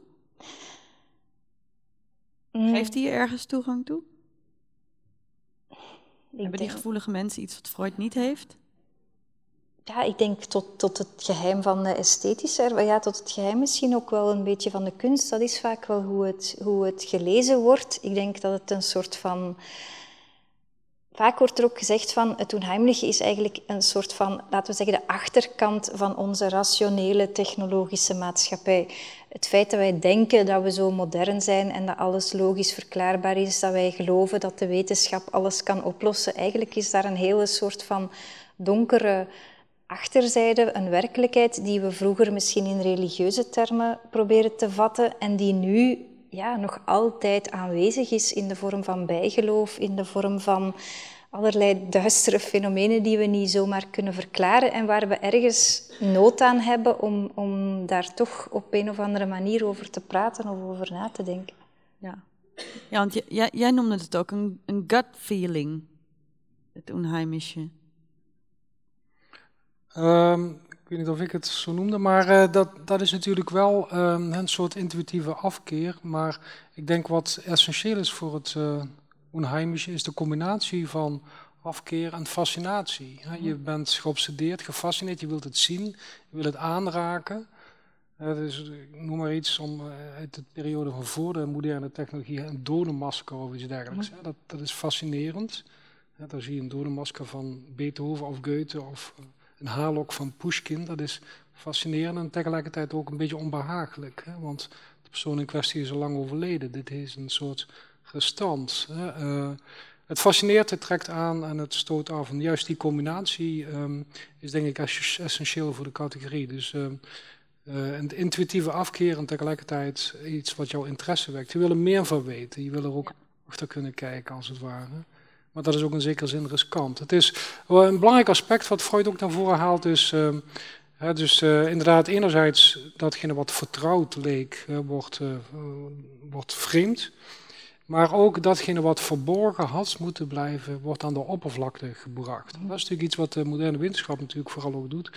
Mm. Geeft die je ergens toegang toe? Hebben die gevoelige mensen iets wat Freud niet heeft?
Ja, ik denk tot, tot het geheim van de esthetische, ja, tot het geheim misschien ook wel een beetje van de kunst. Dat is vaak wel hoe het, hoe het gelezen wordt. Ik denk dat het een soort van Vaak wordt er ook gezegd van het onheimliche is eigenlijk een soort van, laten we zeggen, de achterkant van onze rationele technologische maatschappij. Het feit dat wij denken dat we zo modern zijn en dat alles logisch verklaarbaar is, dat wij geloven dat de wetenschap alles kan oplossen, eigenlijk is daar een hele soort van donkere achterzijde, een werkelijkheid die we vroeger misschien in religieuze termen proberen te vatten en die nu ja, nog altijd aanwezig is in de vorm van bijgeloof, in de vorm van allerlei duistere fenomenen die we niet zomaar kunnen verklaren en waar we ergens nood aan hebben om, om daar toch op een of andere manier over te praten of over na te denken.
Ja, ja want jij, jij noemde het ook een, een gut feeling, het onheimische.
Um, ik weet niet of ik het zo noemde, maar uh, dat, dat is natuurlijk wel um, een soort intuïtieve afkeer. Maar ik denk wat essentieel is voor het uh, onheimische, is de combinatie van afkeer en fascinatie. Je bent geobsedeerd, gefascineerd, je wilt het zien, je wilt het aanraken. Uh, dus, ik noem maar iets om, uit de periode van voor de moderne technologie, een dodenmasker of iets dergelijks. Dat, dat is fascinerend. daar zie je een dodenmasker van Beethoven of Goethe of een haarlok van Pushkin, dat is fascinerend en tegelijkertijd ook een beetje onbehagelijk. Hè? Want de persoon in kwestie is al lang overleden. Dit is een soort gestand. Hè? Uh, het fascineert, het trekt aan en het stoot af. En juist die combinatie um, is denk ik essentieel voor de categorie. Dus uh, uh, een intuïtieve afkeer en tegelijkertijd iets wat jouw interesse wekt. Je wil er meer van weten. Je wil er ook achter kunnen kijken, als het ware. Maar dat is ook in zekere zin riskant. Het is een belangrijk aspect wat Freud ook naar voren haalt, is uh, hè, dus uh, inderdaad enerzijds datgene wat vertrouwd leek, wordt, wordt vreemd. Maar ook datgene wat verborgen had moeten blijven, wordt aan de oppervlakte gebracht. Dat is natuurlijk iets wat de moderne wetenschap natuurlijk vooral ook doet.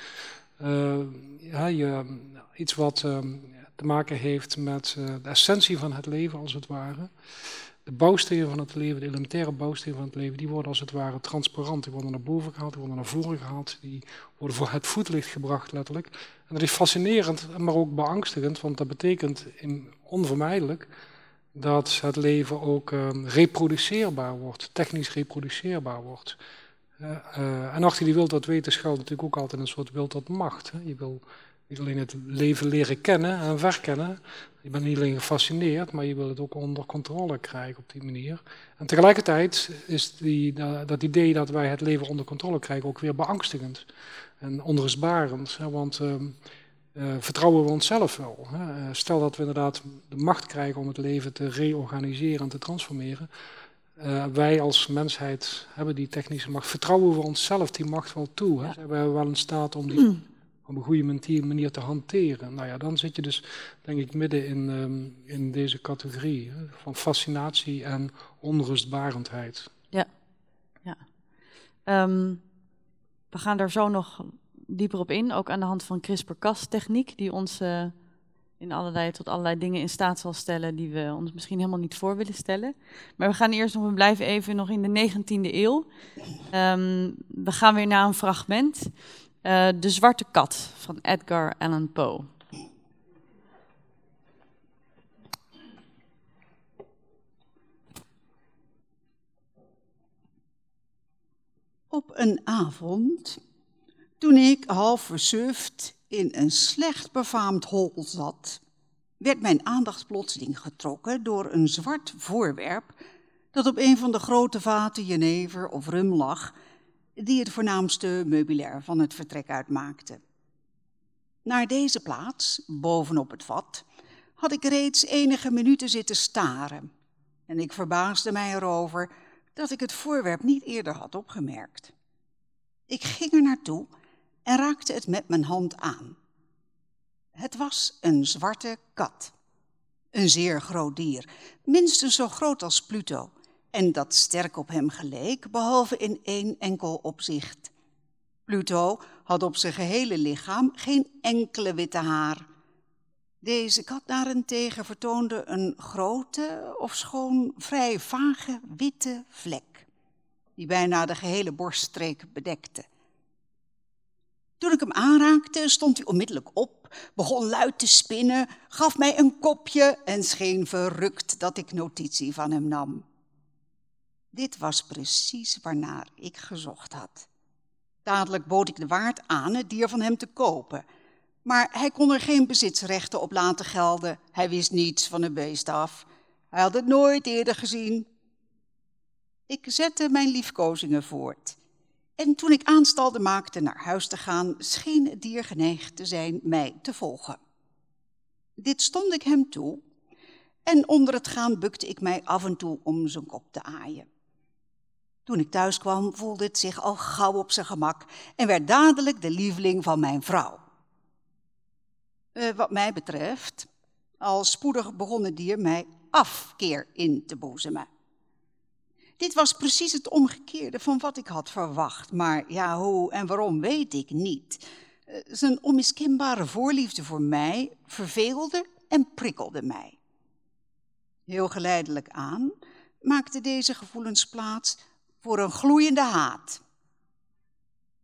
ja, je, iets wat te maken heeft met de essentie van het leven, als het ware de bouwstenen van het leven, de elementaire bouwstenen van het leven, die worden als het ware transparant. Die worden naar boven gehaald, die worden naar voren gehaald, die worden voor het voetlicht gebracht, letterlijk. En dat is fascinerend, maar ook beangstigend, want dat betekent in, onvermijdelijk dat het leven ook uh, reproduceerbaar wordt, technisch reproduceerbaar wordt. Uh, uh, en achter die wil dat weten schuilt natuurlijk ook altijd een soort wil tot macht. Hè. Je wil niet alleen het leven leren kennen en verkennen. Je bent niet alleen gefascineerd, maar je wil het ook onder controle krijgen op die manier. En tegelijkertijd is die, dat idee dat wij het leven onder controle krijgen ook weer beangstigend en onrustbarend. Hè, want uh, uh, vertrouwen we onszelf wel? Hè? Eh, stel dat we inderdaad de macht krijgen om het leven te reorganiseren en te transformeren. Uh, wij als mensheid hebben die technische macht. Vertrouwen we onszelf die macht wel toe? Hè? Zijn wij wel in staat om die op een goede manier te hanteren. Nou ja, dan zit je dus, denk ik, midden in, um, in deze categorie van fascinatie en onrustbarendheid.
Ja, ja. Um, we gaan daar zo nog dieper op in, ook aan de hand van CRISPR-Cas-techniek, die ons uh, in allerlei, tot allerlei dingen in staat zal stellen die we ons misschien helemaal niet voor willen stellen. Maar we gaan eerst nog, we blijven even nog in de 19e eeuw. Um, we gaan weer naar een fragment. Uh, de Zwarte Kat van Edgar Allan Poe.
Op een avond, toen ik half versuft in een slecht befaamd hol zat, werd mijn aandacht plotseling getrokken door een zwart voorwerp dat op een van de grote vaten jenever of rum lag die het voornaamste meubilair van het vertrek uitmaakte. Naar deze plaats, bovenop het vat, had ik reeds enige minuten zitten staren. En ik verbaasde mij erover dat ik het voorwerp niet eerder had opgemerkt. Ik ging er naartoe en raakte het met mijn hand aan. Het was een zwarte kat. Een zeer groot dier, minstens zo groot als Pluto, en dat sterk op hem geleek, behalve in één enkel opzicht. Pluto had op zijn gehele lichaam geen enkele witte haar. Deze kat daarentegen vertoonde een grote, ofschoon vrij vage witte vlek, die bijna de gehele borststreek bedekte. Toen ik hem aanraakte, stond hij onmiddellijk op, begon luid te spinnen, gaf mij een kopje en scheen verrukt dat ik notitie van hem nam. Dit was precies waarnaar ik gezocht had. Dadelijk bood ik de waard aan het dier van hem te kopen. Maar hij kon er geen bezitsrechten op laten gelden. Hij wist niets van een beest af. Hij had het nooit eerder gezien. Ik zette mijn liefkozingen voort. En toen ik aanstalde maakte naar huis te gaan, scheen het dier geneigd te zijn mij te volgen. Dit stond ik hem toe en onder het gaan bukte ik mij af en toe om zijn kop te aaien. Toen ik thuis kwam, voelde het zich al gauw op zijn gemak en werd dadelijk de lieveling van mijn vrouw. Uh, wat mij betreft, al spoedig begon het dier mij afkeer in te boezemen. Dit was precies het omgekeerde van wat ik had verwacht, maar ja, hoe en waarom weet ik niet. Uh, zijn onmiskenbare voorliefde voor mij verveelde en prikkelde mij. Heel geleidelijk aan maakte deze gevoelens plaats voor een gloeiende haat.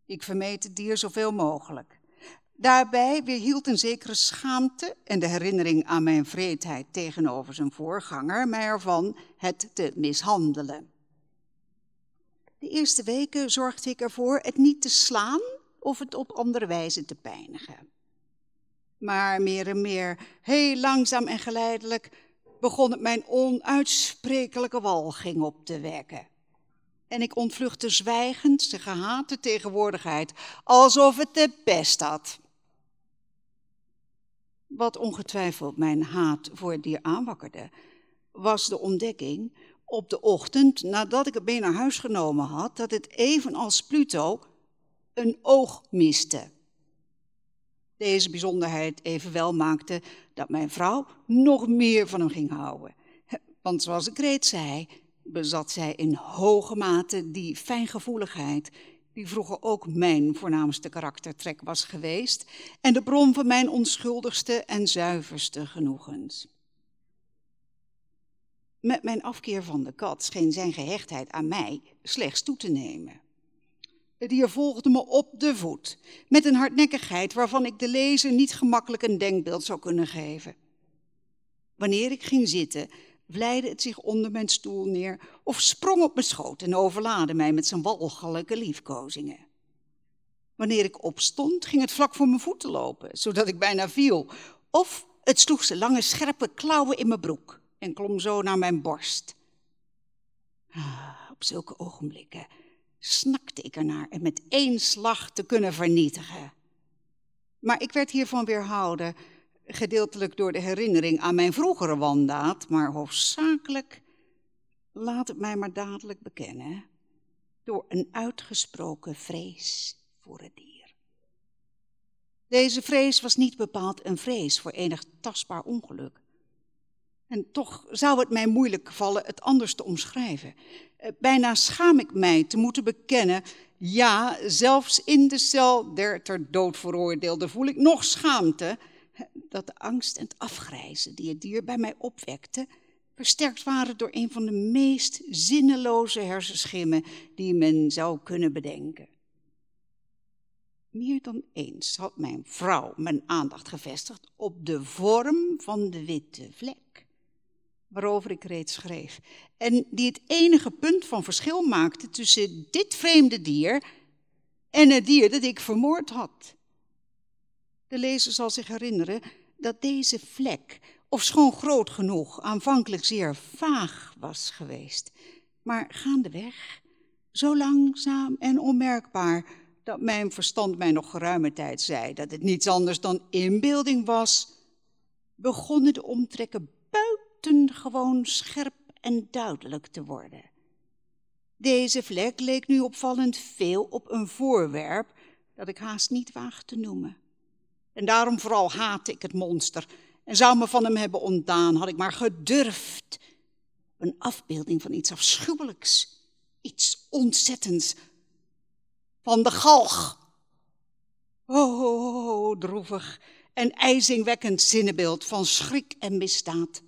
Ik vermeed het dier zoveel mogelijk. Daarbij weerhield een zekere schaamte en de herinnering aan mijn vreedheid tegenover zijn voorganger mij ervan het te mishandelen. De eerste weken zorgde ik ervoor het niet te slaan of het op andere wijze te pijnigen. Maar meer en meer, heel langzaam en geleidelijk, begon het mijn onuitsprekelijke walging op te wekken en ik ontvluchtte zwijgend zijn gehate tegenwoordigheid, alsof het de pest had. Wat ongetwijfeld mijn haat voor het dier aanwakkerde, was de ontdekking op de ochtend nadat ik het mee naar huis genomen had, dat het evenals Pluto een oog miste. Deze bijzonderheid evenwel maakte dat mijn vrouw nog meer van hem ging houden. Want zoals ik reeds zei, bezat zij in hoge mate die fijngevoeligheid die vroeger ook mijn voornaamste karaktertrek was geweest en de bron van mijn onschuldigste en zuiverste genoegens. Met mijn afkeer van de kat scheen zijn gehechtheid aan mij slechts toe te nemen. Het dier volgde me op de voet, met een hardnekkigheid waarvan ik de lezer niet gemakkelijk een denkbeeld zou kunnen geven. Wanneer ik ging zitten, vlijde het zich onder mijn stoel neer of sprong op mijn schoot en overlaadde mij met zijn walgelijke liefkozingen. Wanneer ik opstond, ging het vlak voor mijn voeten lopen, zodat ik bijna viel. Of het sloeg zijn lange, scherpe klauwen in mijn broek en klom zo naar mijn borst. Ah, op zulke ogenblikken snakte ik ernaar en met één slag te kunnen vernietigen. Maar ik werd hiervan weerhouden gedeeltelijk door de herinnering aan mijn vroegere wandaad, maar hoofdzakelijk, laat het mij maar dadelijk bekennen, door een uitgesproken vrees voor het dier. Deze vrees was niet bepaald een vrees voor enig tastbaar ongeluk. En toch zou het mij moeilijk vallen het anders te omschrijven. Eh, bijna schaam ik mij te moeten bekennen, ja, zelfs in de cel der ter dood veroordeelde voel ik nog schaamte dat de angst en het afgrijzen die het dier bij mij opwekte, versterkt waren door een van de meest zinneloze hersenschimmen die men zou kunnen bedenken. Meer dan eens had mijn vrouw mijn aandacht gevestigd op de vorm van de witte vlek, waarover ik reeds schreef, en die het enige punt van verschil maakte tussen dit vreemde dier en het dier dat ik vermoord had. De lezer zal zich herinneren dat deze vlek, ofschoon groot genoeg, aanvankelijk zeer vaag was geweest, maar gaandeweg, zo langzaam en onmerkbaar, dat mijn verstand mij nog geruime tijd zei dat het niets anders dan inbeelding was, begonnen de omtrekken buitengewoon scherp en duidelijk te worden. Deze vlek leek nu opvallend veel op een voorwerp dat ik haast niet waag te noemen. En daarom vooral haatte ik het monster en zou me van hem hebben ontdaan, had ik maar gedurfd. Een afbeelding van iets afschuwelijks, iets ontzettends, van de galg. Oh, droevig en ijzingwekkend zinnebeeld van schrik en misdaad,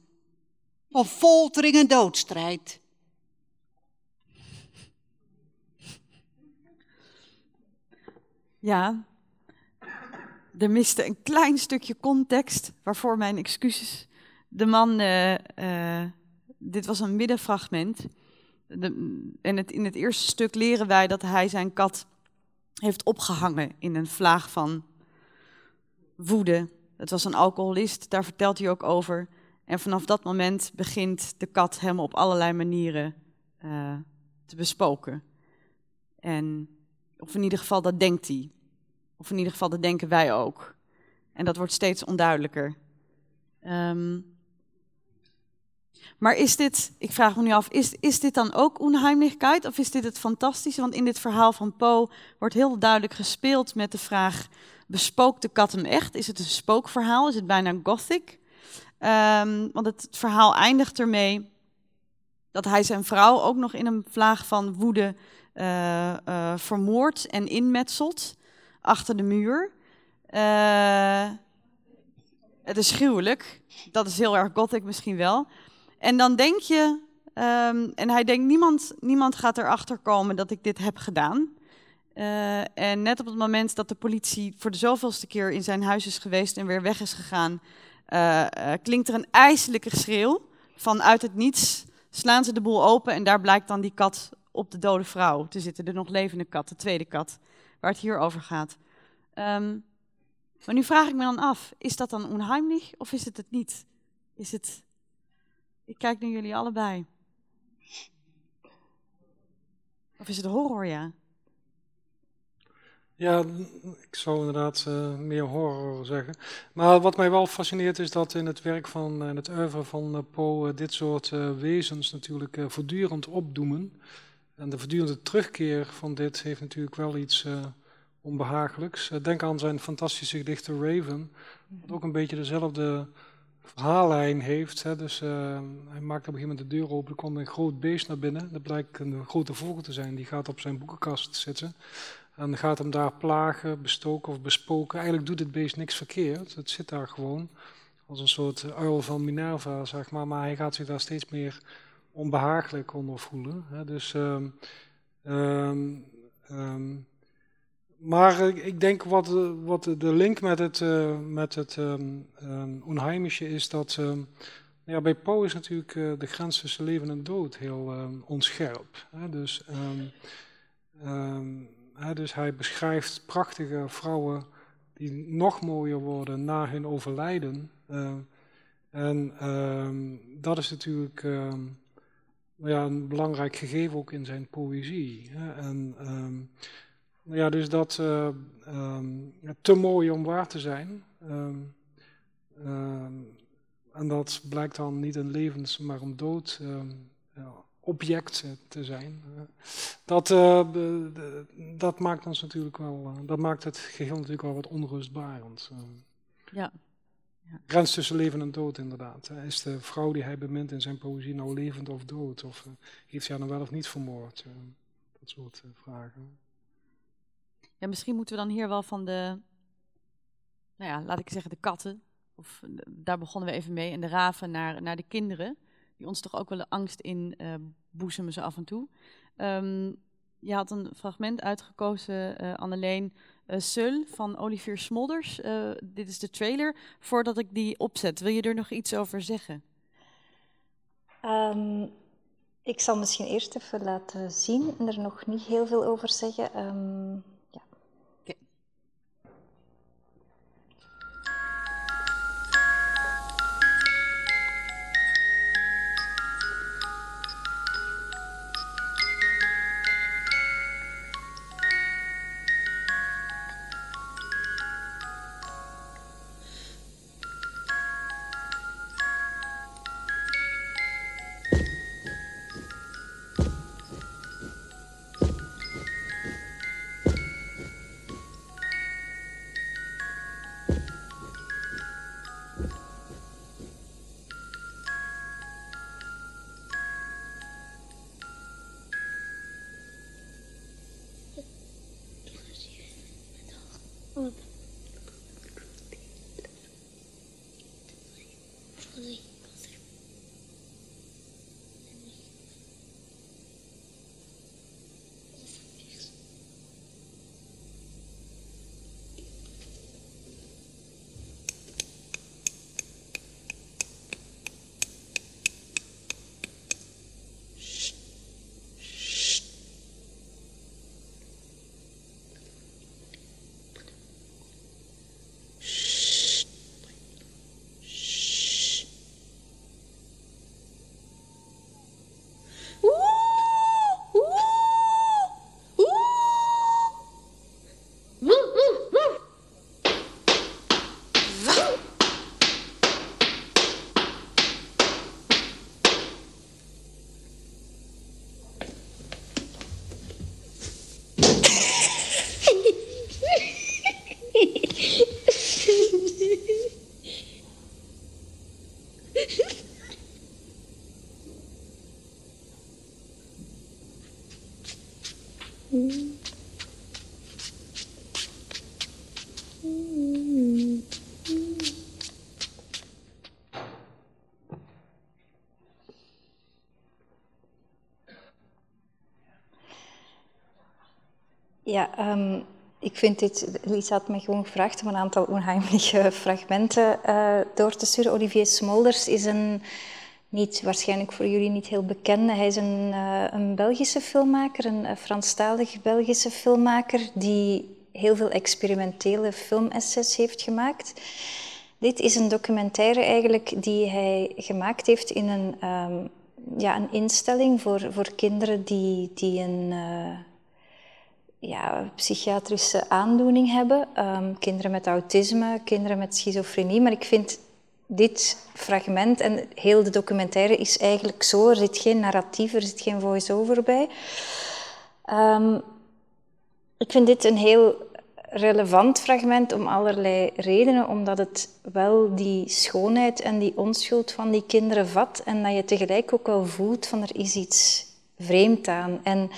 van foltering en doodstrijd.
Ja, er miste een klein stukje context, waarvoor mijn excuses. De man, uh, uh, dit was een middenfragment. De, en het, in het eerste stuk leren wij dat hij zijn kat heeft opgehangen in een vlaag van woede. Het was een alcoholist, daar vertelt hij ook over. En vanaf dat moment begint de kat hem op allerlei manieren uh, te bespoken. En, of in ieder geval, dat denkt hij. Of in ieder geval, dat denken wij ook. En dat wordt steeds onduidelijker. Um, maar is dit, ik vraag me nu af, is, is dit dan ook onheimlichkeit of is dit het fantastische? Want in dit verhaal van Poe wordt heel duidelijk gespeeld met de vraag, bespookt de kat hem echt? Is het een spookverhaal? Is het bijna gothic? Um, want het verhaal eindigt ermee dat hij zijn vrouw ook nog in een vlaag van woede uh, vermoordt en inmetselt achter de muur. Uh, het is gruwelijk. Dat is heel erg gothic misschien wel. En dan denk je, um, en hij denkt, niemand, niemand gaat erachter komen dat ik dit heb gedaan. Uh, en net op het moment dat de politie voor de zoveelste keer in zijn huis is geweest en weer weg is gegaan, uh, klinkt er een ijselijke schreeuw. Vanuit het niets slaan ze de boel open en daar blijkt dan die kat op de dode vrouw te zitten. De nog levende kat, de tweede kat, waar het hier over gaat. Um, maar nu vraag ik me dan af, is dat dan onheimlich of is het het niet? Is het ik kijk naar jullie allebei. Of is het horror, ja?
Ja, ik zou inderdaad uh, meer horror zeggen. Maar wat mij wel fascineert is dat in het werk van, in het oeuvre van uh, Poe dit soort wezens natuurlijk voortdurend opdoemen. En de voortdurende terugkeer van dit heeft natuurlijk wel iets onbehagelijks. denk aan zijn fantastische gedichte Raven, wat ook een beetje dezelfde verhaallijn heeft. Hè. Dus uh, hij maakt op een gegeven moment de deur open, er komt een groot beest naar binnen. Dat blijkt een grote vogel te zijn, die gaat op zijn boekenkast zitten. En gaat hem daar plagen, bestoken of bespoken. Eigenlijk doet het beest niks verkeerd. Het zit daar gewoon als een soort uil van Minerva, zeg maar. Maar hij gaat zich daar steeds meer onbehagelijk onder voelen. Hè. Dus... Um, um, um, maar ik denk wat, wat de link met het, uh, met het onheimische is dat ja, bij Poe is natuurlijk uh, de grens tussen leven en dood heel onscherp. Hè? Dus, hè, dus hij beschrijft prachtige vrouwen die nog mooier worden na hun overlijden. Uh, en dat is natuurlijk ja, een belangrijk gegeven ook in zijn poëzie. Hè? En, ja, dus dat uh, um, te mooi om waar te zijn. Um, en dat blijkt dan niet een levens, maar een dood object te zijn. Dat, uh, dat maakt ons natuurlijk wel, uh, dat maakt het geheel natuurlijk wel wat onrustbarend.
ja.
Grens tussen leven en dood, inderdaad. Is de vrouw die hij bemint in zijn poëzie nou levend of dood? Of heeft hij haar nou wel of niet vermoord? dat soort vragen.
Ja, misschien moeten we dan hier wel van de, nou ja, laat ik zeggen de katten, of daar begonnen we even mee, en de raven naar, naar de kinderen, die ons toch ook wel angst in boezemen ze af en toe. Um, je had een fragment uitgekozen, uh, Anneleen uh, Seul van Olivier Smolders. Uh, dit is de trailer. Voordat ik die opzet, wil je er nog iets over zeggen?
Um, ik zal misschien eerst even laten zien en er nog niet heel veel over zeggen. Um, um, ik vind dit... Lisa had me gewoon gevraagd om een aantal onheimelijke fragmenten uh, door te sturen. Olivier Smolders is een... Niet, waarschijnlijk voor jullie niet heel bekende. Hij is een, uh, een Belgische filmmaker, een uh, Franstalige Belgische filmmaker, die heel veel experimentele filmessays heeft gemaakt. Dit is een documentaire eigenlijk die hij gemaakt heeft in een, um, ja, een instelling voor, voor kinderen die, die een ja, psychiatrische aandoening hebben. Um, kinderen met autisme, kinderen met schizofrenie. Maar ik vind dit fragment en heel de documentaire is eigenlijk zo. Er zit geen narratief, er zit geen voice-over bij. Um, ik vind dit een heel relevant fragment om allerlei redenen, omdat het wel die schoonheid en die onschuld van die kinderen vat en dat je tegelijk ook wel voelt van er is iets vreemd aan. En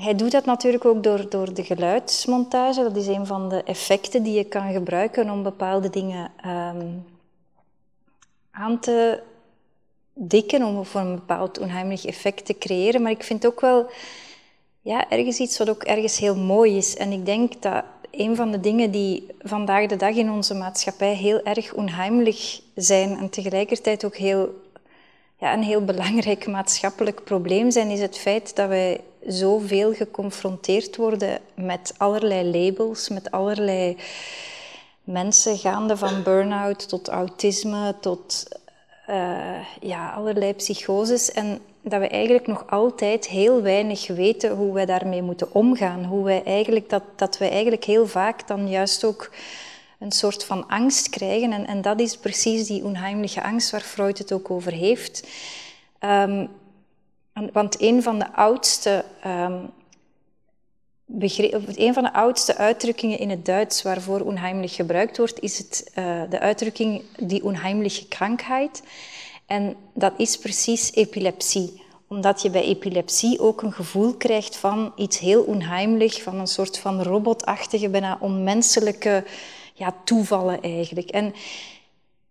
hij doet dat natuurlijk ook door, door de geluidsmontage. Dat is een van de effecten die je kan gebruiken om bepaalde dingen um, aan te dikken, om voor een bepaald onheimelijk effect te creëren. Maar ik vind ook wel ja, ergens iets wat ook ergens heel mooi is. En ik denk dat een van de dingen die vandaag de dag in onze maatschappij heel erg onheimelijk zijn en tegelijkertijd ook heel, ja, een heel belangrijk maatschappelijk probleem zijn, is het feit dat wij zoveel geconfronteerd worden met allerlei labels, met allerlei mensen, gaande van burn-out tot autisme, tot uh, ja, allerlei psychoses. En dat we eigenlijk nog altijd heel weinig weten hoe wij daarmee moeten omgaan. Hoe wij eigenlijk, dat, dat we eigenlijk heel vaak dan juist ook een soort van angst krijgen. En, en dat is precies die onheimelijke angst waar Freud het ook over heeft. Um, want een van de oudste um, een van de oudste uitdrukkingen in het Duits waarvoor onheimlich gebruikt wordt, is het, uh, de uitdrukking die onheimliche krankheid. En dat is precies epilepsie. Omdat je bij epilepsie ook een gevoel krijgt van iets heel onheimlich, van een soort van robotachtige, bijna onmenselijke ja, toevallen eigenlijk. En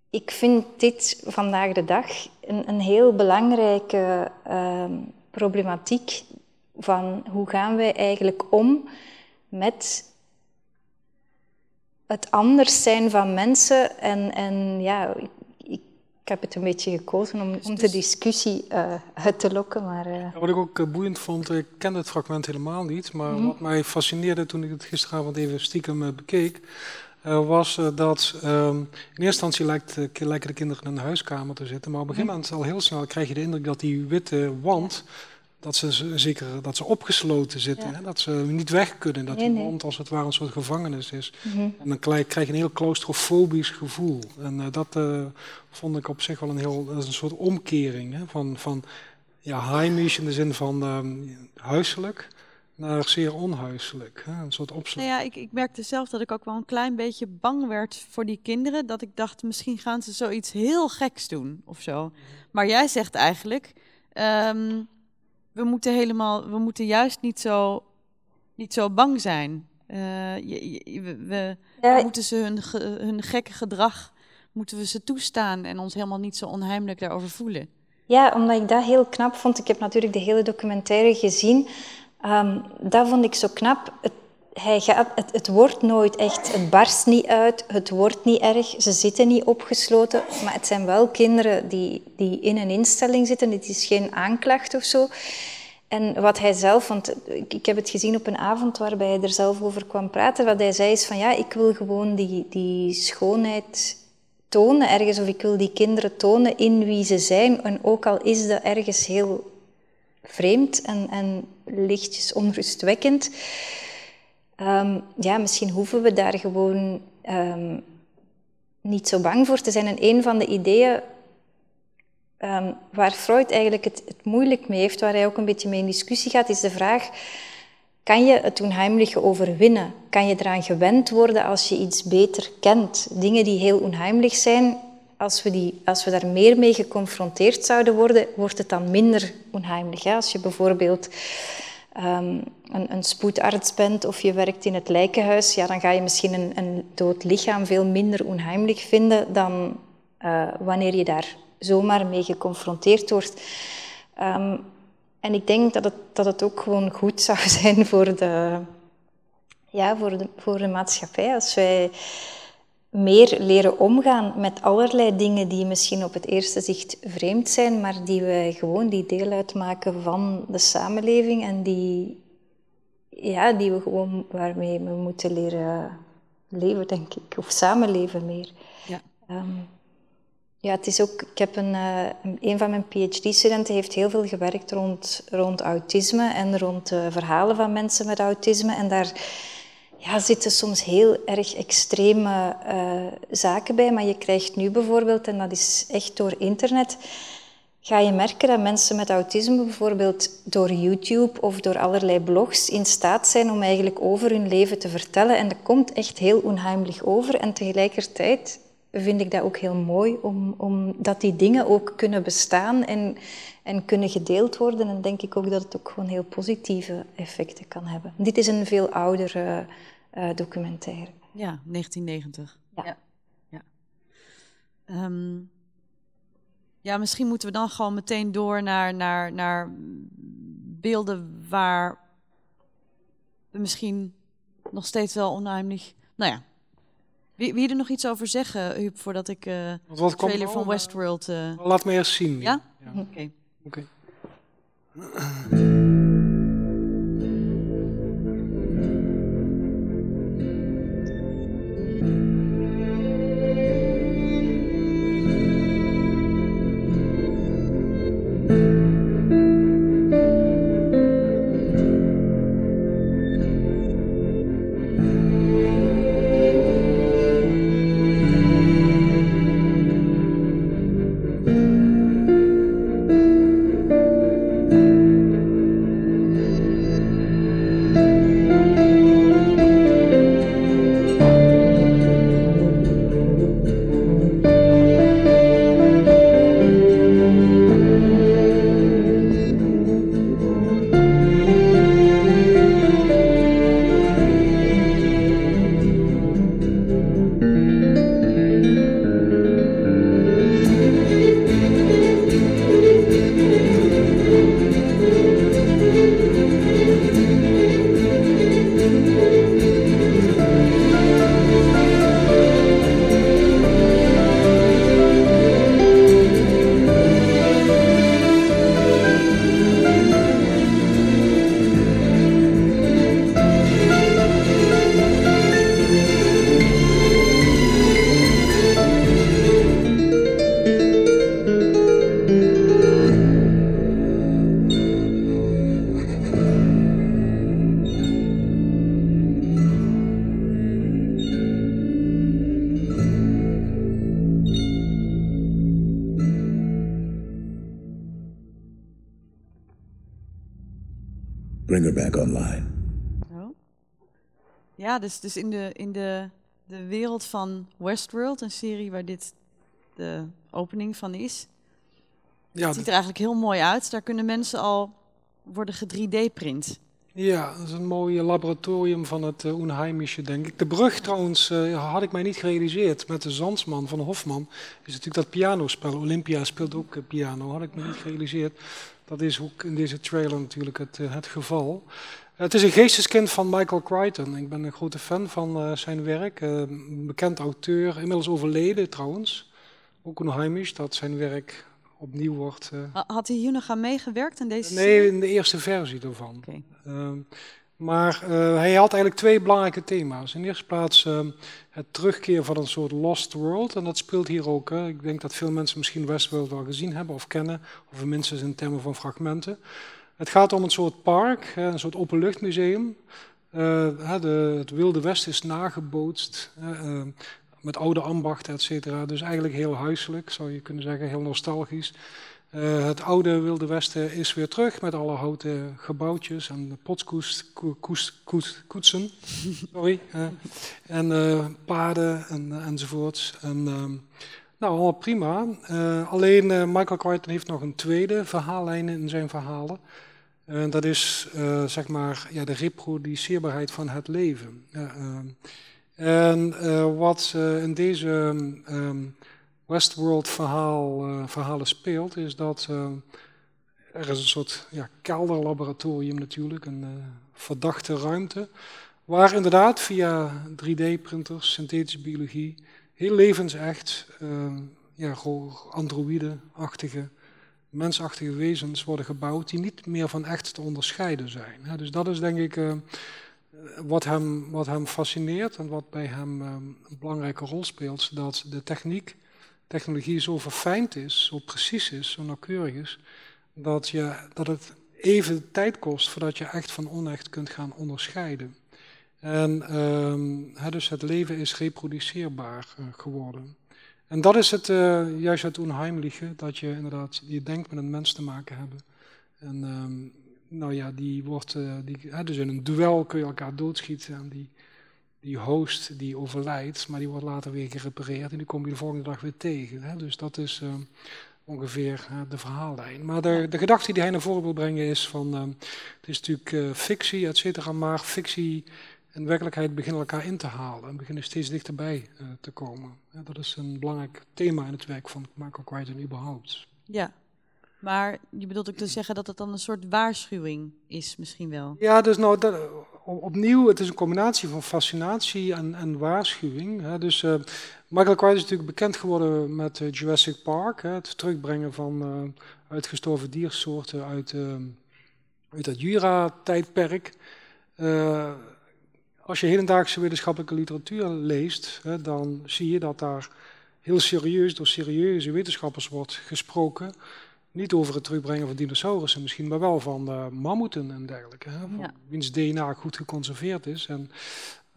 ik vind dit vandaag de dag een, een heel belangrijke uh, problematiek van hoe gaan wij eigenlijk om met het anders zijn van mensen. En, en ja, ik, ik heb het een beetje gekozen om, om de discussie uh, uit te lokken. Maar, uh...
wat ik ook uh, boeiend vond, ik kende het fragment helemaal niet, maar mm -hmm. wat mij fascineerde toen ik het gisteravond even stiekem bekeek, uh, was uh, dat um, in eerste instantie lijkt, uh, lijken de kinderen in een huiskamer te zitten, maar op een gegeven moment al heel snel krijg je de indruk dat die witte wand, dat ze, zeker, dat ze opgesloten zitten, ja. hè, dat ze niet weg kunnen, dat die wand als het ware een soort gevangenis is. Mm -hmm. En dan krijg, krijg je een heel claustrofobisch gevoel. En dat vond ik op zich wel een heel, dat is een soort omkering hè, van, van ja, heimisch in de zin van um, huiselijk naar zeer onhuiselijk. Hè? Een soort opslag.
Nou ja, ik, ik merkte zelf dat ik ook wel een klein beetje bang werd voor die kinderen. Dat ik dacht, misschien gaan ze zoiets heel geks doen of zo. Maar jij zegt eigenlijk, um, we moeten helemaal, we moeten juist niet zo, niet zo bang zijn. Uh, je, je, we, ja. moeten ze hun, ge, hun gekke gedrag, moeten we ze toestaan en ons helemaal niet zo onheimelijk daarover voelen.
Ja, omdat ik dat heel knap vond. Ik heb natuurlijk de hele documentaire gezien. Um, dat vond ik zo knap. Het, hij het, het, wordt nooit echt, het barst niet uit, het wordt niet erg, ze zitten niet opgesloten, maar het zijn wel kinderen die, die in een instelling zitten, het is geen aanklacht of zo. En wat hij zelf, want ik, ik heb het gezien op een avond waarbij hij er zelf over kwam praten, wat hij zei is van ja, ik wil gewoon die, die schoonheid tonen ergens, of ik wil die kinderen tonen in wie ze zijn, en ook al is dat ergens heel vreemd en, en lichtjes onrustwekkend. Um, ja, misschien hoeven we daar gewoon um, niet zo bang voor te zijn. En een van de ideeën um, waar Freud eigenlijk het, het, moeilijk mee heeft, waar hij ook een beetje mee in discussie gaat, is de vraag: kan je het onheimliche overwinnen? Kan je eraan gewend worden als je iets beter kent? Dingen die heel onheimelijk zijn, als we, die, als we daar meer mee geconfronteerd zouden worden, wordt het dan minder onheimelijk. Hè? Als je bijvoorbeeld um, een, een, spoedarts bent of je werkt in het lijkenhuis, ja, dan ga je misschien een, een dood lichaam veel minder onheimelijk vinden dan uh, wanneer je daar zomaar mee geconfronteerd wordt. Um, en ik denk dat het, dat het ook gewoon goed zou zijn voor de, ja, voor de, voor de maatschappij als wij meer leren omgaan met allerlei dingen die misschien op het eerste zicht vreemd zijn, maar die wij gewoon die deel uitmaken van de samenleving en die, ja, die we gewoon waarmee we moeten leren leven, denk ik, of samenleven meer. Ja. Um, ja, het is ook, ik heb een, uh, een van mijn PhD-studenten heeft heel veel gewerkt rond, rond autisme en rond de verhalen van mensen met autisme. En daar ja, zitten soms heel erg extreme uh, zaken bij. Maar je krijgt nu bijvoorbeeld, en dat is echt door internet, ga je merken dat mensen met autisme bijvoorbeeld door YouTube of door allerlei blogs in staat zijn om eigenlijk over hun leven te vertellen. En dat komt echt heel onheimelijk over. En tegelijkertijd vind ik dat ook heel mooi, om, om dat die dingen ook kunnen bestaan en, en kunnen gedeeld worden. En denk ik ook dat het ook gewoon heel positieve effecten kan hebben. Dit is een veel oudere uh, documentaire.
Ja, 1990. Ja. Ja, ja. Ehm, ja, misschien moeten we dan gewoon meteen door naar, naar, naar beelden waar we misschien nog steeds wel onheimelijk... Nou ja, wie, wie er nog iets over zeggen, Huub, voordat ik uh, de trailer van Westworld... Uh...
Laat me eerst zien.
Ja? ja. Oké.
Okay.
Dus, dus in, de, in de, de wereld van Westworld, een serie waar dit de opening van is. Ja, het ziet er eigenlijk heel mooi uit. Daar kunnen mensen al worden ge-3D-print.
Ja, dat is een mooi laboratorium van het uh, Unheimische, denk ik. De brug trouwens uh, had ik mij niet gerealiseerd. Met de Zandsman van Hofman is natuurlijk dat pianospel. Olympia speelt ook uh, piano, had ik me niet gerealiseerd. Dat is ook in deze trailer natuurlijk het, het geval. Het is een geesteskind van Michael Crichton. Ik ben een grote fan van uh, zijn werk. Uh, bekend auteur, inmiddels overleden trouwens. Ook een heimisch dat zijn werk opnieuw wordt. Uh...
Had hij hier nog aan meegewerkt in deze
Nee, in de eerste versie ervan. Okay. Ehm, maar hij had eigenlijk twee belangrijke thema's. In de eerste plaats ehm, het terugkeer van een soort lost world. En dat speelt hier ook. Hè. Ik denk dat veel mensen misschien Westworld wel gezien hebben of kennen. Of minstens in termen van fragmenten. Het gaat om een soort park, een soort openluchtmuseum. Uh, de, het Wilde West is nagebootst uh, met oude ambachten, et cetera. Dus eigenlijk heel huiselijk, zou je kunnen zeggen, heel nostalgisch. Uh, het oude Wilde Westen is weer terug met alle houten gebouwtjes en potskoetsen, sorry, en paden en, enzovoorts. En, nou, allemaal prima. alleen Michael Crichton heeft nog een tweede verhaallijn in zijn verhalen. En dat is zeg maar ja, de reproduceerbaarheid van het leven. en wat in deze um, Westworld verhaal, verhalen speelt, is dat er is een soort ja, kelderlaboratorium natuurlijk, een verdachte ruimte, waar inderdaad via 3D-printers, synthetische biologie, heel levensecht, ja, androïde-achtige, mensachtige wezens worden gebouwd die niet meer van echt te onderscheiden zijn. dus dat is denk ik uh, wat, hem, wat hem fascineert en wat bij hem uh, een belangrijke rol speelt, dat de techniek, technologie zo verfijnd is, zo precies is, zo nauwkeurig is, dat, je, dat het even tijd kost voordat je echt van onecht kunt gaan onderscheiden. En um, dus het leven is reproduceerbaar uh, geworden. En dat is het, uh, juist het onheimliche, dat je inderdaad, je denkt met een mens te maken hebben. En um, nou ja, die wordt, uh, die, hè, dus in een duel kun je elkaar doodschieten en die, die host die overlijdt, maar die wordt later weer gerepareerd en die kom je de volgende dag weer tegen. Hè. Dus dat is, uh, ongeveer uh, de verhaallijn. Maar de, de gedachte die hij naar voren wil brengen is van, uh, het is natuurlijk fictie, et cetera, maar fictie en werkelijkheid beginnen elkaar in te halen en beginnen steeds dichterbij te komen. Ja, dat is een belangrijk thema in het werk van Michael Crichton überhaupt.
Ja, maar je bedoelt ook te zeggen dat het dan een soort waarschuwing is misschien wel?
Ja, dus nou, dat, opnieuw, het is een combinatie van fascinatie en, en waarschuwing. Hè. Dus uh, Michael Crichton is natuurlijk bekend geworden met uh, Jurassic Park, hè, het terugbrengen van uitgestorven diersoorten uit, uit het Jura-tijdperk. Als je hedendaagse wetenschappelijke literatuur leest, hè, dan zie je dat daar heel serieus door serieuze wetenschappers wordt gesproken niet over het terugbrengen van dinosaurussen misschien, maar wel van uh, mammoeten en dergelijke. Hè, ja. Wiens DNA goed geconserveerd is. En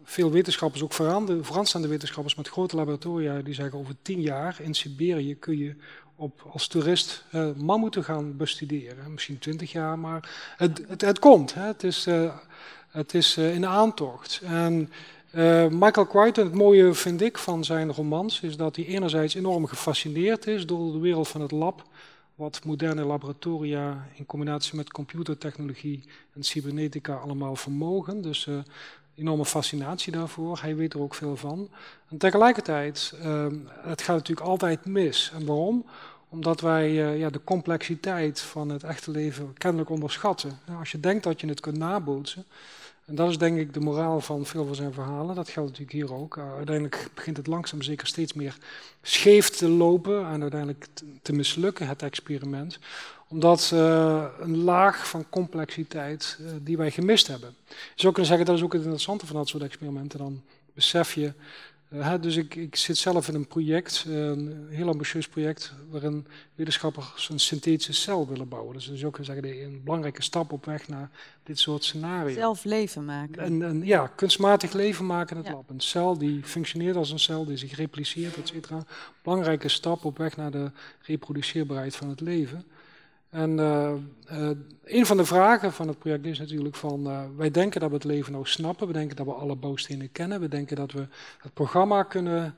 veel wetenschappers, ook vooraanstaande wetenschappers met grote laboratoria, die zeggen over tien jaar in Siberië kun je op, als toerist uh, mammoeten gaan bestuderen. Misschien twintig jaar, maar het, het, het komt. Hè. Het is, uh, het is uh, in aantocht. En Michael Crichton, het mooie vind ik van zijn romans, is dat hij enerzijds enorm gefascineerd is door de wereld van het lab wat moderne laboratoria in combinatie met computertechnologie en cybernetica allemaal vermogen. Dus uh, enorme fascinatie daarvoor. Hij weet er ook veel van. En tegelijkertijd, uh, het gaat natuurlijk altijd mis. En waarom? Omdat wij ja, de complexiteit van het echte leven kennelijk onderschatten. als je denkt dat je het kunt nabootsen, en dat is denk ik de moraal van veel van zijn verhalen. Dat geldt natuurlijk hier ook. Uh, uiteindelijk begint het langzaam zeker steeds meer scheef te lopen en uiteindelijk te mislukken, het experiment. Omdat uh, een laag van complexiteit uh, die wij gemist hebben. Je zou kunnen zeggen, dat is ook het interessante van dat soort experimenten. Dan besef je uh, dus ik, ik, zit zelf in een project, een heel ambitieus project, waarin wetenschappers een synthetische cel willen bouwen. Dus dat is ook zeggen, een belangrijke stap op weg naar dit soort scenario's.
Zelf leven maken.
En, en, ja, kunstmatig leven maken in het lab. Een cel die functioneert als een cel, die zich repliceert, et cetera. Belangrijke stap op weg naar de reproduceerbaarheid van het leven. En uh, uh, een van de vragen van het project is natuurlijk van, uh, wij denken dat we het leven nou snappen, we denken dat we alle bouwstenen kennen, we denken dat we het programma kunnen,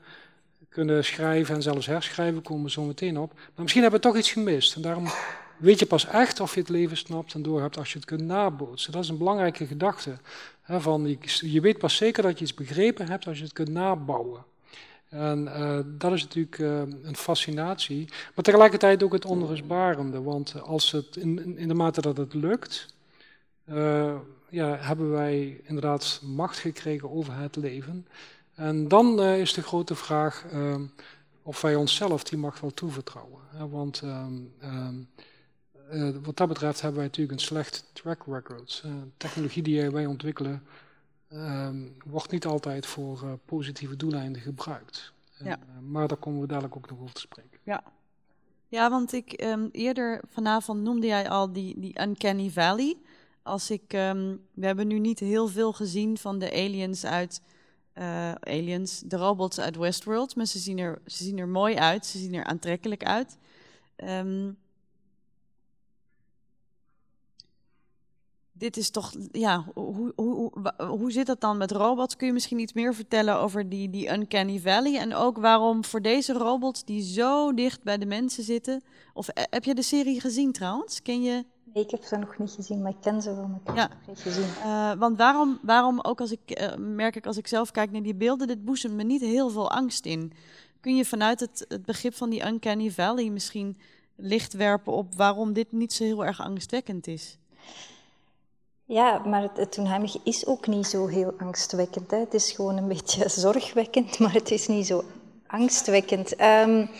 kunnen schrijven en zelfs herschrijven, komen we zo meteen op. Maar misschien hebben we toch iets gemist en daarom weet je pas echt of je het leven snapt en doorhebt als je het kunt nabootsen. Dat is een belangrijke gedachte. Hè, van, je weet pas zeker dat je iets begrepen hebt als je het kunt nabouwen. En uh, dat is natuurlijk uh, een fascinatie, maar tegelijkertijd ook het onrustbarende. Want als het in, in de mate dat het lukt, ja, hebben wij inderdaad macht gekregen over het leven. En dan is de grote vraag of wij onszelf die macht wel toevertrouwen. Want ehm, wat dat betreft hebben wij natuurlijk een slecht track record. technologie die wij ontwikkelen Um, wordt niet altijd voor uh, positieve doeleinden gebruikt. Ja. Uh, maar daar komen we dadelijk ook nog over te spreken.
Ja, ja want ik um, eerder vanavond noemde jij al die, die Uncanny Valley. Als ik, um, we hebben nu niet heel veel gezien van de aliens uit uh, aliens, de robots uit Westworld, maar ze zien er, ze zien er mooi uit, ze zien er aantrekkelijk uit. Um, dit is toch, ja, hoe, hoe, hoe, zit dat dan met robots? Kun je misschien iets meer vertellen over die, die Uncanny Valley? En ook waarom voor deze robots die zo dicht bij de mensen zitten. Of eh, heb je de serie gezien trouwens? Ken je.
Nee, ik heb ze nog niet gezien, maar ik ken ze wel. Maar ja. niet gezien.
Uh, want waarom, waarom ook als ik, uh, merk ik als ik zelf kijk naar die beelden, dit boezemt me niet heel veel angst in. Kun je vanuit het, het begrip van die Uncanny Valley misschien licht werpen op waarom dit niet zo heel erg angstwekkend is?
Ja, maar het, toenheimige is ook niet zo heel angstwekkend. Hè. Het is gewoon een beetje zorgwekkend, maar het is niet zo angstwekkend. Um,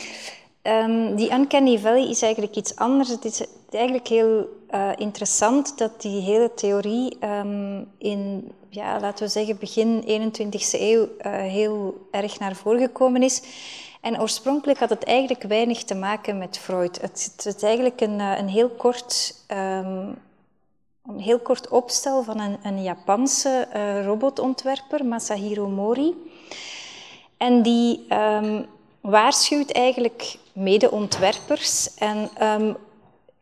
um, die Uncanny Valley is eigenlijk iets anders. Het is eigenlijk heel uh, interessant dat die hele theorie um, in, ja, laten we zeggen, begin 21e eeuw uh, heel erg naar voren gekomen is. En oorspronkelijk had het eigenlijk weinig te maken met Freud. Het, het is eigenlijk een, uh, een heel kort een heel kort opstel van een, een Japanse uh, robotontwerper, Masahiro Mori. En die um, waarschuwt eigenlijk medeontwerpers en um,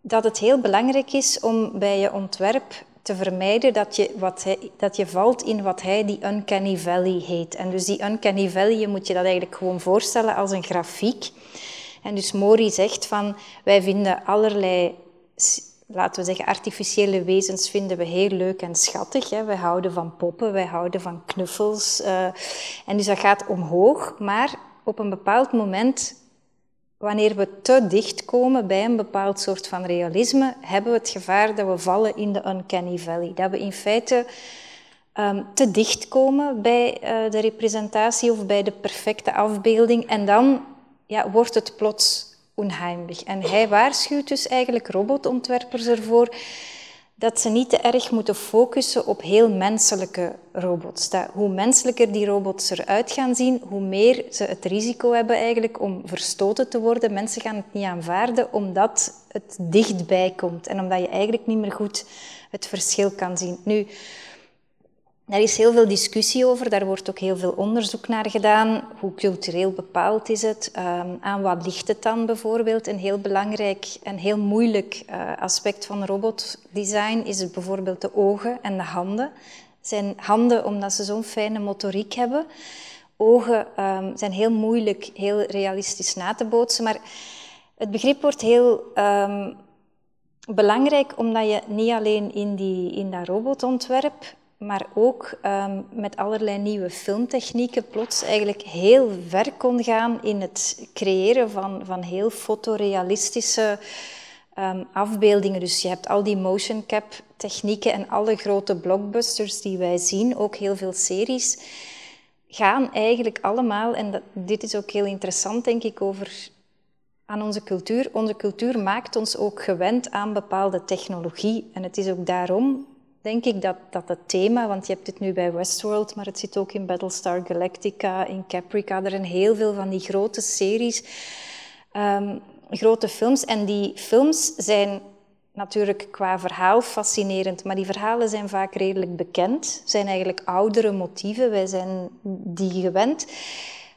dat het heel belangrijk is om bij je ontwerp te vermijden dat je, wat hij, dat je valt in wat hij die uncanny valley heet. En dus die uncanny valley, je moet je dat eigenlijk gewoon voorstellen als een grafiek. En dus Mori zegt van, wij vinden allerlei laten we zeggen, artificiële wezens vinden we heel leuk en schattig. Hè. Wij houden van poppen, wij houden van knuffels. Uh, en dus dat gaat omhoog, maar op een bepaald moment, wanneer we te dicht komen bij een bepaald soort van realisme, hebben we het gevaar dat we vallen in de uncanny valley. Dat we in feite um, te dicht komen bij uh, de representatie of bij de perfecte afbeelding. En dan ja, wordt het plots onheimlich. En hij waarschuwt dus eigenlijk robotontwerpers ervoor dat ze niet te erg moeten focussen op heel menselijke robots. Dat hoe menselijker die robots eruit gaan zien, hoe meer ze het risico hebben eigenlijk om verstoten te worden. Mensen gaan het niet aanvaarden omdat het dichtbij komt en omdat je eigenlijk niet meer goed het verschil kan zien. Nu, er is heel veel discussie over, daar wordt ook heel veel onderzoek naar gedaan. Hoe cultureel bepaald is het? Um, aan wat ligt het dan bijvoorbeeld? Een heel belangrijk en heel moeilijk uh, aspect van robotdesign is het bijvoorbeeld de ogen en de handen. Zijn handen omdat ze zo'n fijne motoriek hebben. Ogen um, zijn heel moeilijk, heel realistisch na te bootsen. Maar het begrip wordt heel um, belangrijk omdat je niet alleen in, die, in dat robotontwerp maar ook um, met allerlei nieuwe filmtechnieken plots eigenlijk heel ver kon gaan in het creëren van, van heel fotorealistische um, afbeeldingen. Dus je hebt al die motion cap technieken en alle grote blockbusters die wij zien, ook heel veel series, gaan eigenlijk allemaal, en dit is ook heel interessant denk ik over aan onze cultuur. Onze cultuur maakt ons ook gewend aan bepaalde technologie. En het is ook daarom denk ik dat, dat het thema, want je hebt het nu bij Westworld, maar het zit ook in Battlestar Galactica, in Caprica, er zijn heel veel van die grote series, um, grote films. En die films zijn natuurlijk qua verhaal fascinerend, maar die verhalen zijn vaak redelijk bekend, zijn eigenlijk oudere motieven, wij zijn die gewend.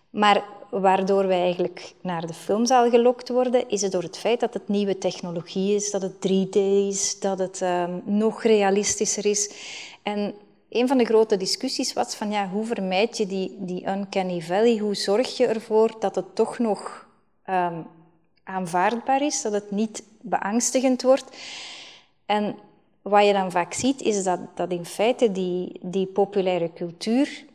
Maar waardoor wij eigenlijk naar de filmzaal gelokt worden, is het door het feit dat het nieuwe technologie is, dat het 3D is, dat het um, nog realistischer is. En een van de grote discussies was van ja, hoe vermijd je die, die uncanny valley? Hoe zorg je ervoor dat het toch nog um, aanvaardbaar is, dat het niet beangstigend wordt? En wat je dan vaak ziet, is dat, dat in feite die, die populaire cultuur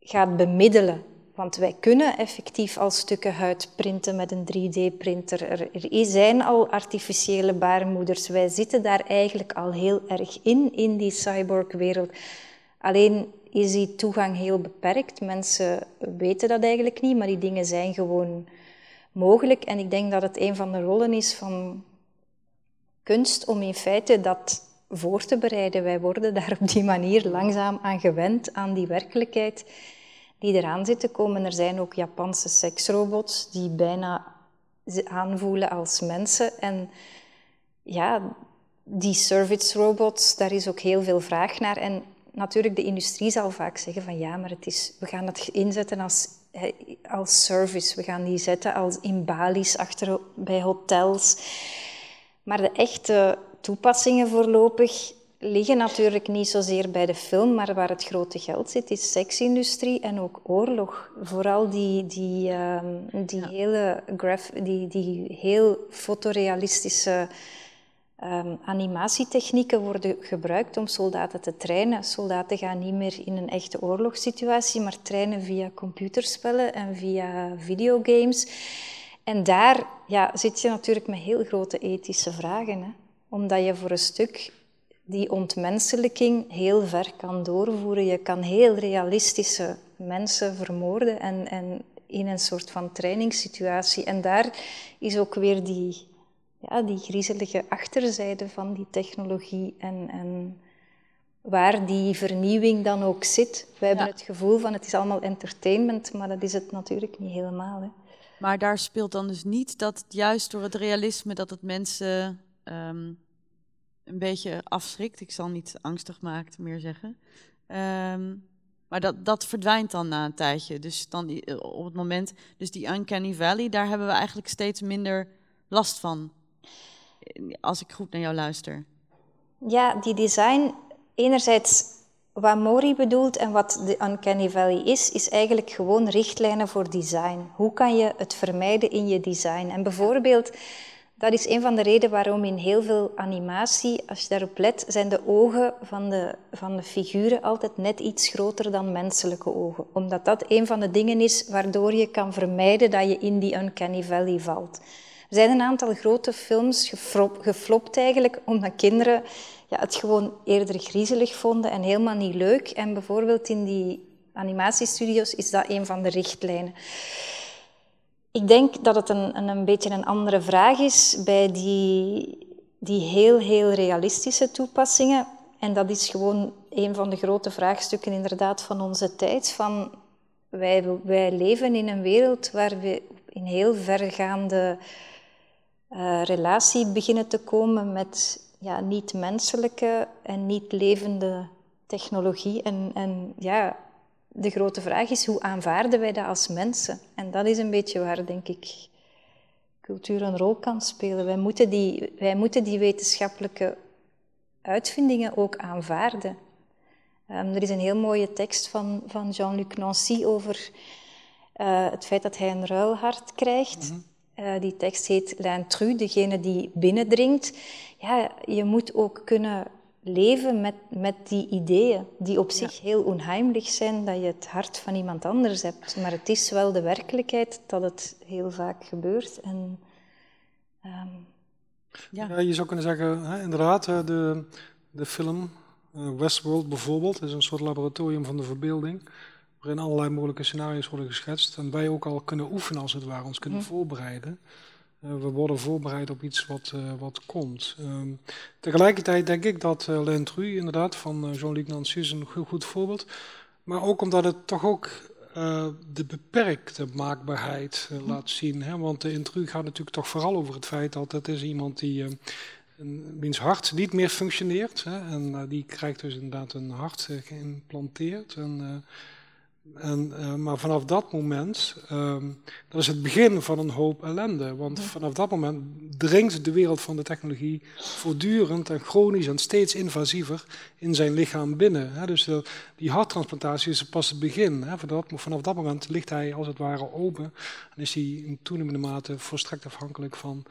gaat bemiddelen want wij kunnen effectief al stukken huid printen met een 3D-printer. Er, er, zijn al artificiële baarmoeders. Wij zitten daar eigenlijk al heel erg in, in die cyborg-wereld. Alleen is die toegang heel beperkt. Mensen weten dat eigenlijk niet, maar die dingen zijn gewoon mogelijk. En ik denk dat het een van de rollen is van kunst om in feite dat voor te bereiden. Wij worden daar op die manier langzaam aan gewend, aan die werkelijkheid die eraan zitten komen. Er zijn ook Japanse seksrobots die bijna aanvoelen als mensen. En ja, die service robots, daar is ook heel veel vraag naar. En natuurlijk, de industrie zal vaak zeggen van ja, maar het is, we gaan dat inzetten als, als service. We gaan die zetten als in balies achter bij hotels. Maar de echte toepassingen voorlopig liggen natuurlijk niet zozeer bij de film, maar waar het grote geld zit, is seksindustrie en ook oorlog. Vooral die, die, ehm, die, hele, graf, die, die heel fotorealistische um, animatietechnieken worden gebruikt om soldaten te trainen. Soldaten gaan niet meer in een echte oorlogssituatie, maar trainen via computerspellen en via videogames. En daar ja, zit je natuurlijk met heel grote ethische vragen. Hè? Omdat je voor een stuk die ontmenselijking heel ver kan doorvoeren. Je kan heel realistische mensen vermoorden en, en in een soort van trainingssituatie. En daar is ook weer die, ja, die griezelige achterzijde van die technologie en, en waar die vernieuwing dan ook zit. Wij hebben het gevoel van het is allemaal entertainment, maar dat is het natuurlijk niet helemaal. Hè.
Maar daar speelt dan dus niet dat juist door het realisme dat het mensen ehm, een beetje afschrikt. Ik zal niet angstig maakt meer zeggen. Ehm, maar dat, dat verdwijnt dan na een tijdje. Dus dan eh, op het moment, dus die Uncanny Valley, daar hebben we eigenlijk steeds minder last van. Als ik goed naar jou luister.
Ja, die design, enerzijds wat Mori bedoelt en wat de Uncanny Valley is, is eigenlijk gewoon richtlijnen voor design. Hoe kan je het vermijden in je design? En bijvoorbeeld, dat is een van de redenen waarom in heel veel animatie, als je daarop let, zijn de ogen van de, van de figuren altijd net iets groter dan menselijke ogen. Omdat dat een van de dingen is waardoor je kan vermijden dat je in die Uncanny Valley valt. Er zijn een aantal grote films geflopt eigenlijk, omdat kinderen ja, het gewoon eerder griezelig vonden en helemaal niet leuk. En bijvoorbeeld in die animatiestudio's is dat een van de richtlijnen. Ik denk dat het een, een, beetje een andere vraag is bij die, die heel, heel realistische toepassingen. En dat is gewoon een van de grote vraagstukken inderdaad van onze tijd. Van wij, wij leven in een wereld waar we in heel vergaande uh, relatie beginnen te komen met ja, niet-menselijke en niet-levende technologie. En, en ja, de grote vraag is, hoe aanvaarden wij dat als mensen? En dat is een beetje waar, denk ik, cultuur een rol kan spelen. Wij moeten die, wij moeten die wetenschappelijke uitvindingen ook aanvaarden. Um, er is een heel mooie tekst van, van Jean-Luc Nancy over uh, het feit dat hij een ruilhart krijgt. Mm -hmm. uh, die tekst heet L'intru, degene die binnendringt. Ja, je moet ook kunnen leven met, met die ideeën, die op zich heel onheimelijk zijn, dat je het hart van iemand anders hebt. Maar het is wel de werkelijkheid dat het heel vaak gebeurt. En,
um, ja. ja. je zou kunnen zeggen, hè, inderdaad, de, de film uh, Westworld bijvoorbeeld is een soort laboratorium van de verbeelding, waarin allerlei mogelijke scenario's worden geschetst en wij ook al kunnen oefenen als het ware, ons kunnen mhm. voorbereiden. Eh, we worden voorbereid op iets wat, uh, wat komt. Ehm, tegelijkertijd denk ik dat uh, L'Intru inderdaad van Jean-Luc Nancy is een goed voorbeeld. Maar ook omdat het toch ook de beperkte maakbaarheid mhm. laat zien. Hè? Want de intru gaat natuurlijk toch vooral over het feit dat het is iemand die wiens hart niet meer functioneert. Hè? En die krijgt dus inderdaad een hart geïmplanteerd. En, en, uh, maar vanaf dat moment, um, dat is het begin van een hoop ellende. Want vanaf dat moment dringt de wereld van de technologie voortdurend en chronisch en steeds invasiever in zijn lichaam binnen. Hè. Dus de, die harttransplantatie is pas het begin. Hè. Vanaf, vanaf, dat moment ligt hij als het ware open en is hij in toenemende mate volstrekt afhankelijk van,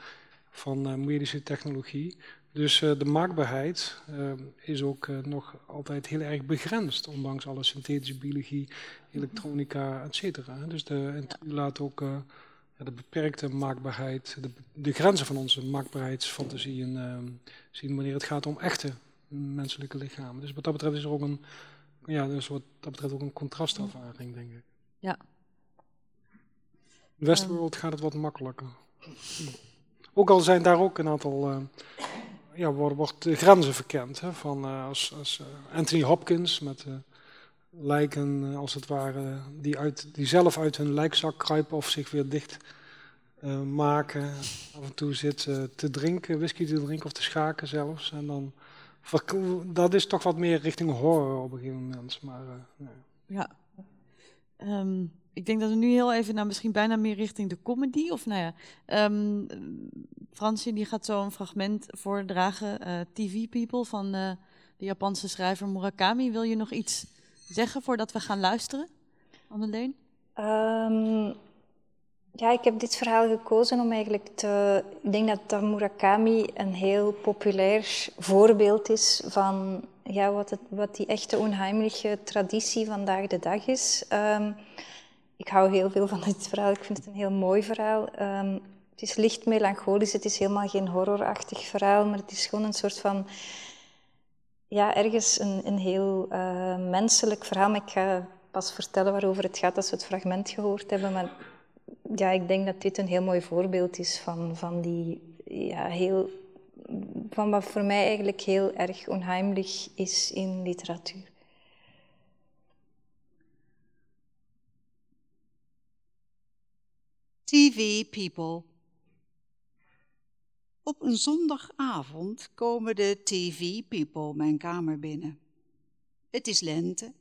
van uh, medische technologie. Dus uh, de maakbaarheid uh, is ook uh, nog altijd heel erg begrensd, ondanks alle synthetische biologie, elektronica, et cetera. Dus de, u laat ook de beperkte maakbaarheid, de, de, grenzen van onze maakbaarheidsfantasieën zien wanneer het gaat om echte menselijke lichamen. Dus wat dat betreft is er ook een, ja, dus wat dat betreft ook een contrastervaring, denk ik.
Ja.
In Westworld gaat het wat makkelijker. Ook al zijn daar ook een aantal ja, wordt, de grenzen verkend. Hè, van, uh, als, als uh, Anthony Hopkins met uh, lijken als het ware, die, uit, die zelf uit hun lijkzak kruipen of zich weer dicht maken. Af en toe zit te drinken, whisky te drinken of te schaken zelfs. En dan, dat is toch wat meer richting horror op een gegeven moment. Maar.
Ja. Um, ik denk dat we nu heel even, nou misschien bijna meer richting de comedy. Of nou ja, um, die gaat zo een fragment voordragen, uh, TV People van uh, de Japanse schrijver Murakami. Wil je nog iets zeggen voordat we gaan luisteren, Anneleen?
Um, ja, ik heb dit verhaal gekozen om eigenlijk te... Ik denk dat, Murakami een heel populair voorbeeld is van ja, wat, het, wat die echte onheimliche traditie vandaag de dag is. Um, ik hou heel veel van dit verhaal. Ik vind het een heel mooi verhaal. Um, het is licht melancholisch. Het is helemaal geen horrorachtig verhaal, maar het is gewoon een soort van... Ja, ergens een, een heel uh, menselijk verhaal. Ik ga pas vertellen waarover het gaat als we het fragment gehoord hebben. Maar ja, ik denk dat dit een heel mooi voorbeeld is van, van die ja, heel van wat voor mij eigenlijk heel erg onheimelijk is in literatuur.
TV people. Op een zondagavond komen de TV people mijn kamer binnen. Het is lente.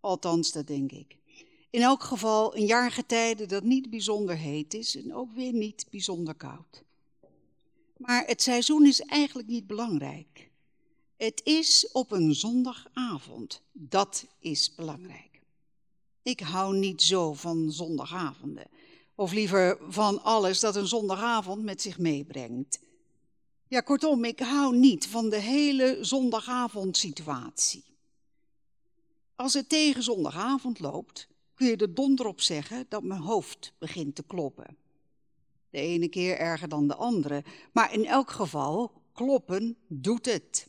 Althans, dat denk ik. In elk geval een jaargetijde dat niet bijzonder heet is en ook weer niet bijzonder koud. Maar het seizoen is eigenlijk niet belangrijk. Het is op een zondagavond. Dat is belangrijk. Ik hou niet zo van zondagavonden. Of liever van alles dat een zondagavond met zich meebrengt. Ja, kortom, ik hou niet van de hele zondagavondsituatie. Als het tegen zondagavond loopt, kun je er donder op zeggen dat mijn hoofd begint te kloppen. De ene keer erger dan de andere, maar in elk geval, kloppen doet het.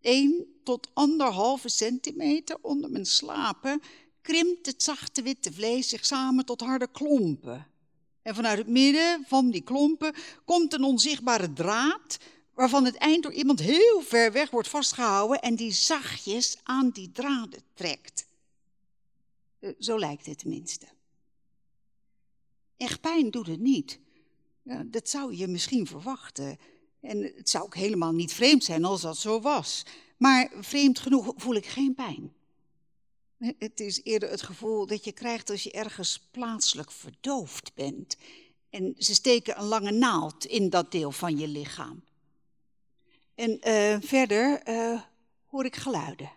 1 tot anderhalve centimeter onder mijn slapen krimpt het zachte witte vlees zich samen tot harde klompen. En vanuit het midden van die klompen komt een onzichtbare draad, waarvan het eind door iemand heel ver weg wordt vastgehouden en die zachtjes aan die draden trekt. Eh, zo lijkt het tenminste. Echt pijn doet het niet. Ja, dat zou je misschien verwachten. En het zou ook helemaal niet vreemd zijn als dat zo was. Maar vreemd genoeg voel ik geen pijn. Het is eerder het gevoel dat je krijgt als je ergens plaatselijk verdoofd bent. En ze steken een lange naald in dat deel van je lichaam. En uh, verder uh, hoor ik geluiden.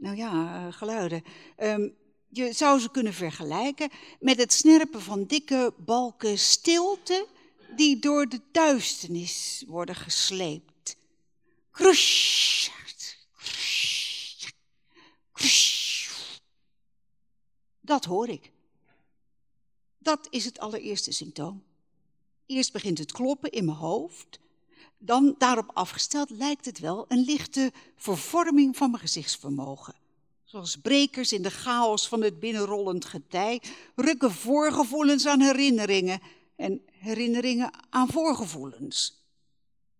Nou ja, uh, geluiden. Um, je zou ze kunnen vergelijken met het snerpen van dikke balken stilte die door de duisternis worden gesleept. Krush. Dat hoor ik. Dat is het allereerste symptoom. Eerst begint het kloppen in mijn hoofd. Dan, daarop afgesteld, lijkt het wel een lichte vervorming van mijn gezichtsvermogen. Zoals brekers in de chaos van het binnenrollend getij rukken voorgevoelens aan herinneringen en herinneringen aan voorgevoelens.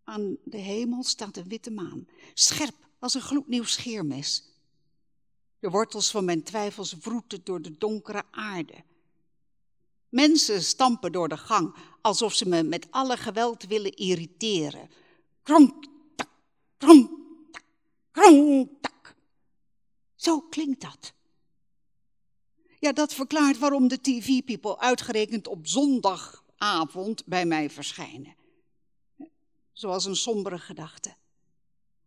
Aan de hemel staat een witte maan, scherp als een gloednieuw scheermes. De wortels van mijn twijfels wroeten door de donkere aarde. Mensen stampen door de gang alsof ze me met alle geweld willen irriteren. Kronk, tak, kronk, tak, kronk, tak. Zo klinkt dat. Ja, dat verklaart waarom de TV-people uitgerekend op zondagavond bij mij verschijnen. Zoals een sombere gedachte.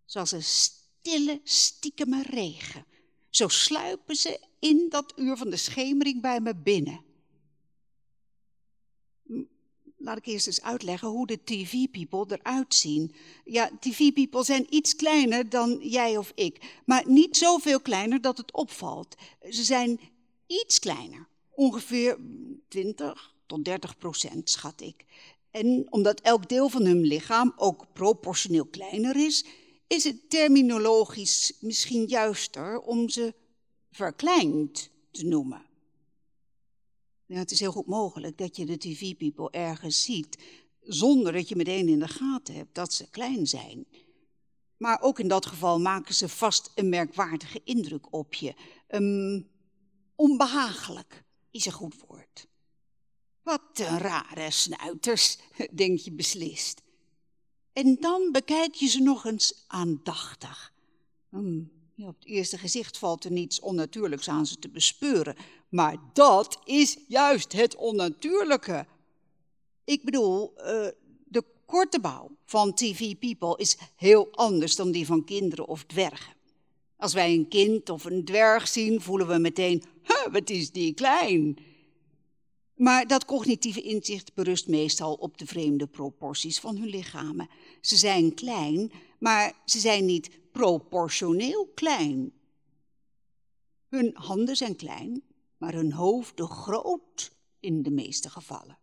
Zoals een stille, stiekeme regen. Zo sluipen ze in dat uur van de schemering bij me binnen laat ik eerst eens uitleggen hoe de TV-people eruit zien. Ja, TV-people zijn iets kleiner dan jij of ik, maar niet zoveel kleiner dat het opvalt. Ze zijn iets kleiner, ongeveer 20 tot 30 procent, schat ik. En omdat elk deel van hun lichaam ook proportioneel kleiner is, is het terminologisch misschien juister om ze verkleind te noemen. Het is heel goed mogelijk dat je de TV-people ergens ziet, zonder dat je meteen in de gaten hebt dat ze klein zijn. Maar ook in dat geval maken ze vast een merkwaardige indruk op je. Um, onbehagelijk is een goed woord. Wat een rare snuiters, denk je beslist. En dan bekijk je ze nog eens aandachtig. Ja, op het eerste gezicht valt er niets onnatuurlijks aan ze te bespeuren. Maar dat is juist het onnatuurlijke. Ik bedoel, uh, de korte bouw van TV People is heel anders dan die van kinderen of dwergen. Als wij een kind of een dwerg zien, voelen we meteen, wat is die klein. Maar dat cognitieve inzicht berust meestal op de vreemde proporties van hun lichamen. Ze zijn klein, maar ze zijn niet proportioneel klein. Hun handen zijn klein, maar hun hoofden groot in de meeste gevallen.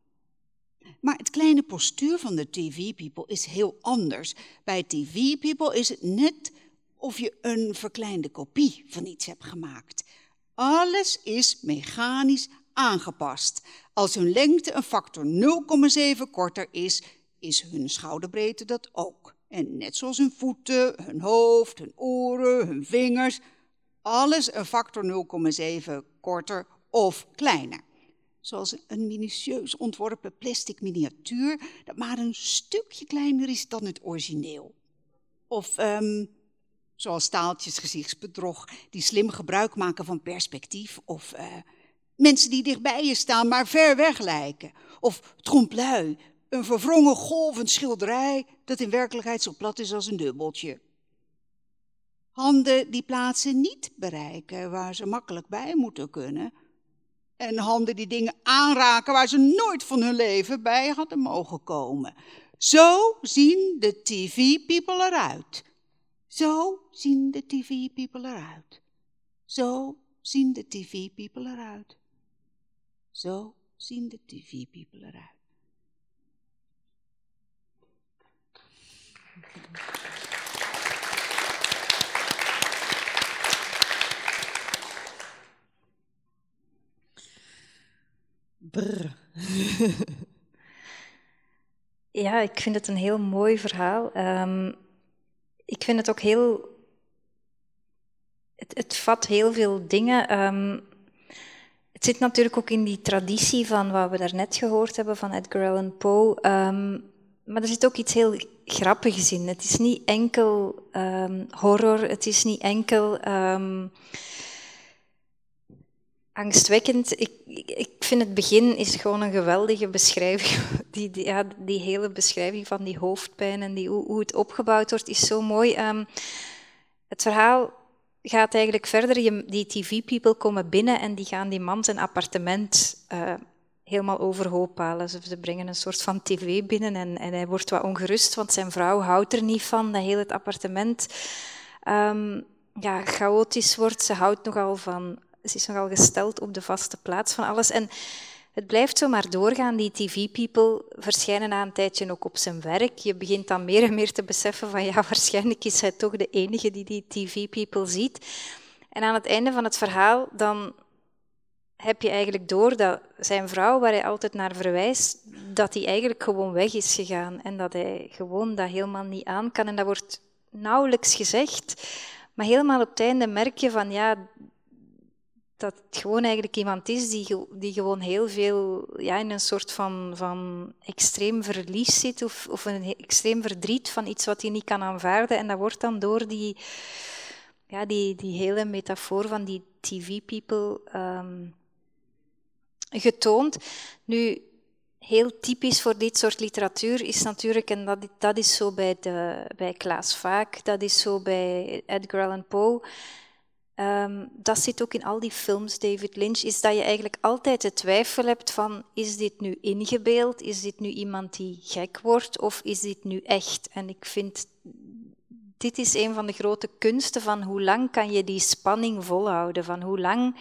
Maar het kleine postuur van de TV-people is heel anders. Bij TV-people is het net of je een verkleinde kopie van iets hebt gemaakt. Alles is mechanisch aangepast. Als hun lengte een factor 0,7 korter is, is hun schouderbreedte dat ook. En net zoals hun voeten, hun hoofd, hun oren, hun vingers, alles een factor 0,7 korter of kleiner. Zoals een minutieus ontworpen plastic miniatuur dat maar een stukje kleiner is dan het origineel. Of um, zoals staaltjes gezichtsbedrog die slim gebruik maken van perspectief. Of uh, mensen die dichtbij je staan maar ver weg lijken. Of trompe een verwrongen golvend schilderij dat in werkelijkheid zo plat is als een dubbeltje. Handen die plaatsen niet bereiken waar ze makkelijk bij moeten kunnen. En handen die dingen aanraken waar ze nooit van hun leven bij hadden mogen komen. Zo zien de TV-people eruit. Zo zien de TV-people eruit. Zo zien de TV-people eruit. Zo zien de TV-people eruit.
Brr. ja, ik vind het een heel mooi verhaal. Um, ik vind het ook heel. Het, het vat heel veel dingen. Um, het zit natuurlijk ook in die traditie van wat we daarnet gehoord hebben van Edgar Allan Poe. Um, maar er zit ook iets heel grappigs in. Het is niet enkel um, horror, het is niet enkel angstwekkend. Ik, ik vind het begin is gewoon een geweldige beschrijving. Die, die, ja, die hele beschrijving van die hoofdpijn en die, hoe, hoe het opgebouwd wordt, is zo mooi. Um, het verhaal gaat eigenlijk verder. Die TV-people komen binnen en die gaan die man zijn appartement uh, helemaal overhoop halen. Ze, ze, brengen een soort van tv binnen en, en, hij wordt wat ongerust, want zijn vrouw houdt er niet van dat heel het appartement um, ja, chaotisch wordt. Ze houdt nogal van ze is nogal gesteld op de vaste plaats van alles. En het blijft zo maar doorgaan. Die TV-people verschijnen na een tijdje ook op zijn werk. Je begint dan meer en meer te beseffen van ja, waarschijnlijk is hij toch de enige die die TV-people ziet. En aan het einde van het verhaal dan heb je eigenlijk door dat zijn vrouw, waar hij altijd naar verwijst, dat hij eigenlijk gewoon weg is gegaan en dat hij gewoon dat helemaal niet aan kan. En dat wordt nauwelijks gezegd. Maar helemaal op het einde merk je van ja, dat het gewoon eigenlijk iemand is die, die gewoon heel veel ja, in een soort van, van extreem verlies zit of, of een extreem verdriet van iets wat hij niet kan aanvaarden. En dat wordt dan door die, ja, die, die hele metafoor van die TV-people um, getoond. Nu, heel typisch voor dit soort literatuur is natuurlijk, en dat, dat is zo bij, de, bij Klaas Vaak, dat is zo bij Edgar Allan Poe, Um, dat zit ook in al die films, David Lynch, is dat je eigenlijk altijd de twijfel hebt van, is dit nu ingebeeld? Is dit nu iemand die gek wordt? Of is dit nu echt? En ik vind, dit is een van de grote kunsten van hoe lang kan je die spanning volhouden? Van hoe lang...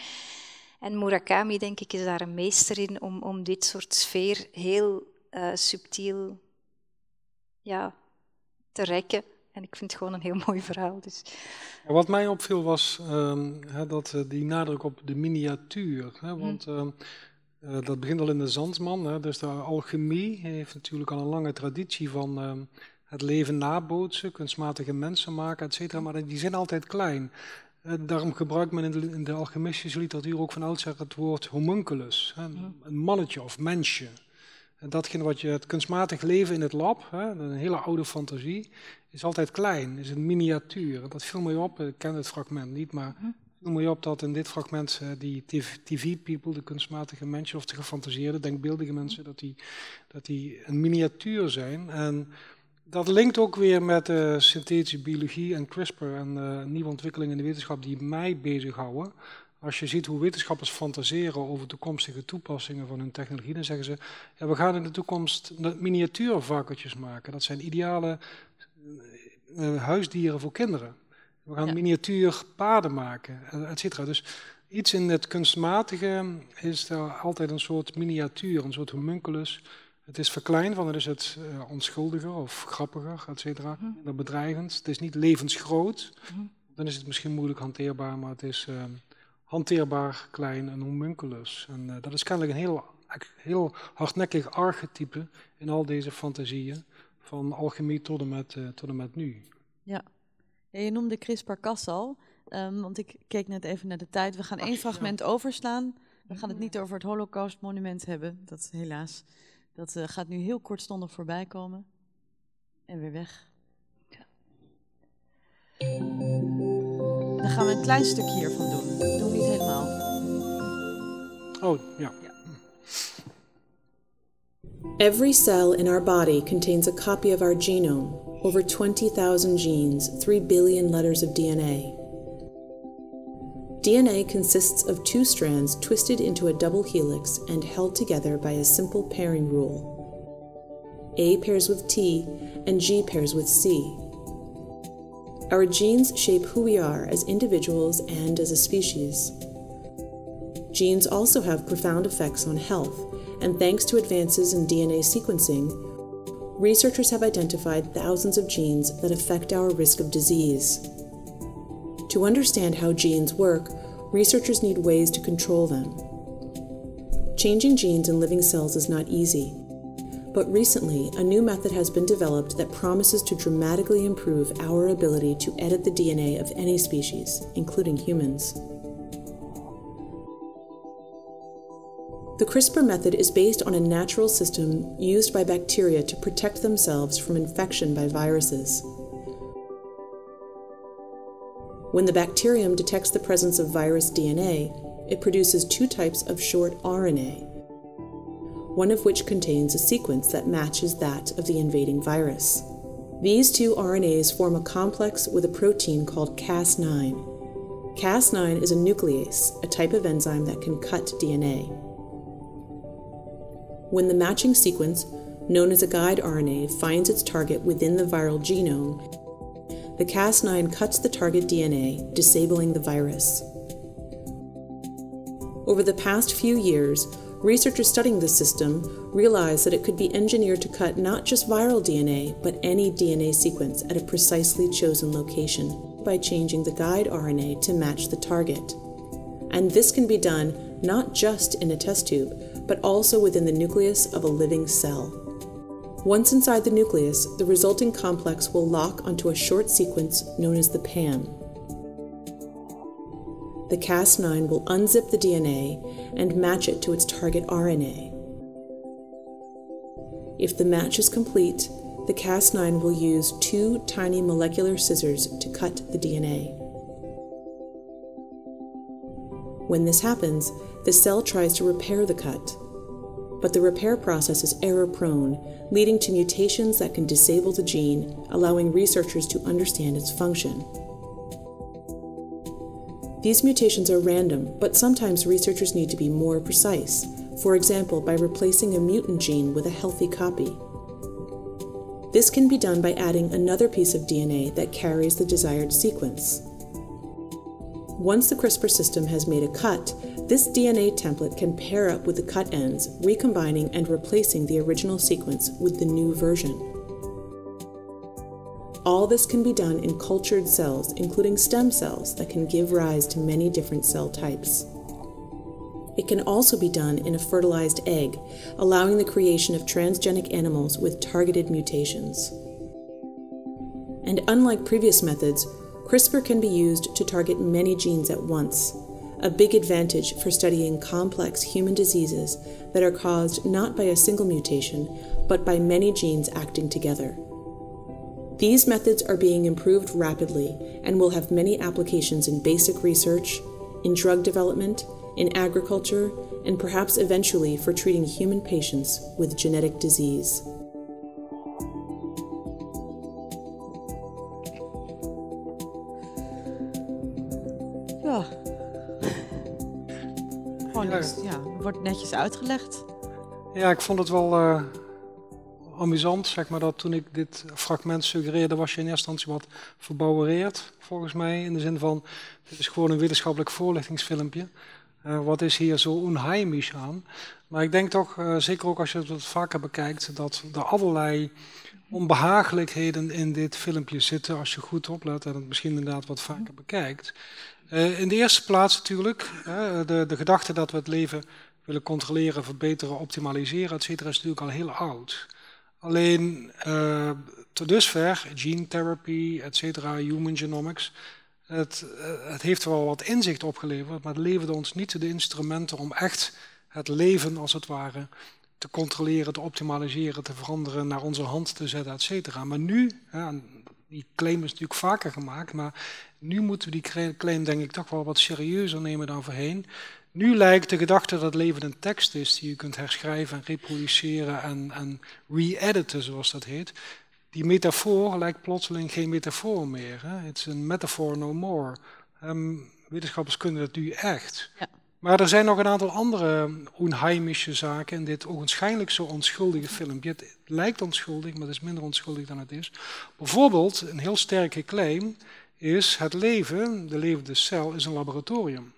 En Murakami, denk ik, is daar een meester in om, om dit soort sfeer heel uh, subtiel ja, te rekken. En ik vind het gewoon een heel mooi verhaal. Dus.
wat mij opviel was um, dat, uh, die nadruk op de miniatuur. Hè, mhm. want uh, dat begint al in de Zandman. Hè, dus de alchemie heeft natuurlijk al een lange traditie van ehm, het leven nabootsen, kunstmatige mensen maken, et cetera. Maar die zijn altijd klein. Daarom gebruikt men in de, in de, alchemistische literatuur ook van oudsher het woord homunculus. Hè, mhm. Een mannetje of mensje. En datgene wat je, het kunstmatig leven in het lab, hè, een hele oude fantasie, is altijd klein, is een miniatuur. Dat viel mij op, ik ken het fragment niet, maar noem je op dat in dit fragment uh, die TV-people, de kunstmatige mensen of de gefantaseerde, denkbeeldige mensen, dat die, dat die een miniatuur zijn. En dat linkt ook weer met uh, synthetische biologie en CRISPR en uh, nieuwe ontwikkelingen in de wetenschap die mij bezighouden. Als je ziet hoe wetenschappers fantaseren over toekomstige toepassingen van hun technologie, dan zeggen ze, ja, we gaan in de toekomst miniatuurvarkentjes maken. Dat zijn ideale huisdieren voor kinderen. We gaan ja. miniatuurpaden maken, et cetera. Dus iets in het kunstmatige is er altijd een soort miniatuur, een soort homunculus. Het is verkleind, want dan is het uh, onschuldiger of grappiger, et cetera. Mm bedreigend. Het is niet levensgroot. Mhm. Dan is het misschien moeilijk hanteerbaar, maar het is uh, hanteerbaar klein, een homunculus. En uh, dat is kennelijk een heel, heel hardnekkig archetype in al deze fantasieën. Van alchemie tot en met, tot en met nu.
Ja. Ja, je noemde CRISPR-Cas al, um, want ik keek net even naar de tijd. We gaan één fragment overslaan. We gaan het niet over het Holocaust-monument hebben, dat helaas. Dat uh, gaat nu heel kortstondig voorbij komen. En weer weg. Ja. Dan gaan we een klein stukje hiervan doen. Doe niet helemaal.
Oh, ja. ja.
Every cell in our body contains a copy of our genome over 20,000 genes, 3 billion letters of DNA. DNA consists of two strands twisted into a double helix and held together by a simple pairing rule. A pairs with T and G pairs with C. Our genes shape who we are as individuals and as a species. Genes also have profound effects on health, and thanks to advances in DNA sequencing, researchers have identified thousands of genes that affect our risk of disease. To understand how genes work, researchers need ways to control them. Changing genes in living cells is not easy, but recently a new method has been developed that promises to dramatically improve our ability to edit the DNA of any species, including humans. The CRISPR method is based on a natural system used by bacteria to protect themselves from infection by viruses. When the bacterium detects the presence of virus DNA, it produces two types of short RNA, one of which contains a sequence that matches that of the invading virus. These two RNAs form a complex with a protein called Cas9. Cas9 is a nuclease, a type of enzyme that can cut DNA. When the matching sequence, known as a guide RNA, finds its target within the viral genome, the Cas9 cuts the target DNA, disabling the virus. Over the past few years, researchers studying this system realized that it could be engineered to cut not just viral DNA, but any DNA sequence at a precisely chosen location by changing the guide RNA to match the target. And this can be done not just in a test tube, but also within the nucleus of a living cell. Once inside the nucleus, the resulting complex will lock onto a short sequence known as the PAM. The Cas9 will unzip the DNA and match it to its target RNA. If the match is complete, the Cas9 will use two tiny molecular scissors to cut the DNA. When this happens, the cell tries to repair the cut. But the repair process is error prone, leading to mutations that can disable the gene, allowing researchers to understand its function. These mutations are random, but sometimes researchers need to be more precise, for example, by replacing a mutant gene with a healthy copy. This can be done by adding another piece of DNA that carries the desired sequence. Once the CRISPR system has made a cut, this DNA template can pair up with the cut ends, recombining and replacing the original sequence with the new version. All this can be done in cultured cells, including stem cells that can give rise to many different cell types. It can also be done in a fertilized egg, allowing the creation of transgenic animals with targeted mutations. And unlike previous methods, CRISPR can be used to target many genes at once, a big advantage for studying complex human diseases that are caused not by a single mutation, but by many genes acting together. These methods are being improved rapidly and will have many applications in basic research, in drug development, in agriculture, and perhaps eventually for treating human patients with genetic disease.
Gewoon ja. wordt netjes uitgelegd.
Ja, ik vond het wel uh, amusant, zeg maar, dat toen ik dit fragment suggereerde, was je in eerste instantie wat verbouwereerd, volgens mij. In de zin van, dit is gewoon een wetenschappelijk voorlichtingsfilmpje. Uh, wat is hier zo onheimisch aan? Maar ik denk toch, uh, zeker ook als je het wat vaker bekijkt, dat er allerlei onbehagelijkheden in dit filmpje zitten, als je goed oplet en het misschien inderdaad wat vaker bekijkt. Uh, in de eerste plaats natuurlijk, de, de gedachte dat we het leven willen controleren, verbeteren, optimaliseren, et cetera, is natuurlijk al heel oud. Alleen uh, tot dusver, gene therapy, et cetera, human genomics, het, uh, het, heeft wel wat inzicht opgeleverd, maar het leverde ons niet de instrumenten om echt het leven als het ware te controleren, te optimaliseren, te veranderen, naar onze hand te zetten, et cetera. Maar nu, die claim is natuurlijk vaker gemaakt, maar nu moeten we die claim denk ik toch wel wat serieuzer nemen dan voorheen. Nu lijkt de gedachte dat leven een tekst is die je kunt herschrijven en reproduceren en, en re-editen, zoals dat heet. Die metafoor lijkt plotseling geen metafoor meer. Het is een metafoor no more. Um, wetenschappers kunnen dat nu echt. Ja. Maar er zijn nog een aantal andere onheimische zaken in dit ogenschijnlijk zo onschuldige filmpje. Het lijkt onschuldig, maar het is minder onschuldig dan het is. Bijvoorbeeld, een heel sterke claim is het leven, de levende cel, is een laboratorium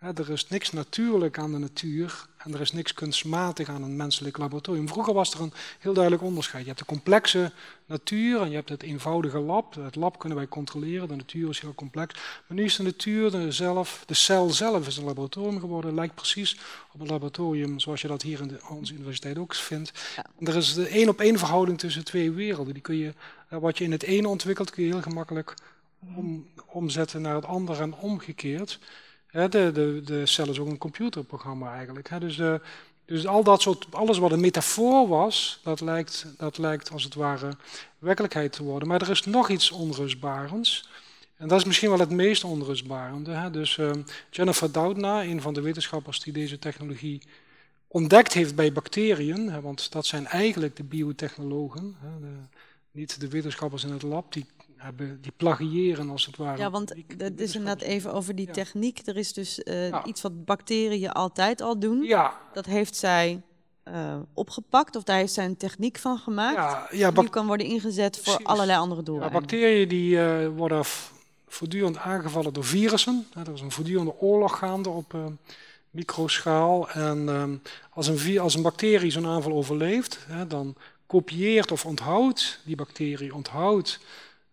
er is niks natuurlijk aan de natuur en er is niks kunstmatig aan een menselijk laboratorium. Vroeger was er een heel duidelijk onderscheid. Je hebt de complexe natuur en je hebt het eenvoudige lab. Het lab kunnen wij controleren, de natuur is heel complex. Maar nu is de natuur, zelf, de cel zelf is een laboratorium geworden. lijkt precies op een laboratorium zoals je dat hier in de, onze universiteit ook vindt. er is de één op één verhouding tussen twee werelden. Die kun je, eh, wat je in het ene ontwikkelt, kun je heel gemakkelijk om, omzetten naar het andere en omgekeerd de, de, de cel is ook een computerprogramma eigenlijk. dus, dus al dat soort, alles wat een metafoor was, dat lijkt, dat lijkt als het ware werkelijkheid te worden. Maar er is nog iets onrustbarends. En dat is misschien wel het meest onrustbarende. Dus uh, Jennifer Doudna, een van de wetenschappers die deze technologie ontdekt heeft bij bacteriën, want dat zijn eigenlijk de biotechnologen, niet de wetenschappers in het lab, die hebben, die plagiëren als het ware.
Ja, want het is inderdaad even over die techniek. Er is dus uh, iets wat bacteriën altijd al doen.
Ja.
Dat heeft zij uh, opgepakt, of daar heeft zij een techniek van gemaakt. Ja, die kan worden ingezet voor allerlei andere doelen.
Ja, bacteriën die uh, worden voortdurend aangevallen door virussen. er is een voortdurende oorlog gaande op microschaal. En ehm, als, een, als een bacterie zo'n aanval overleeft, dan kopieert of onthoudt die bacterie onthoudt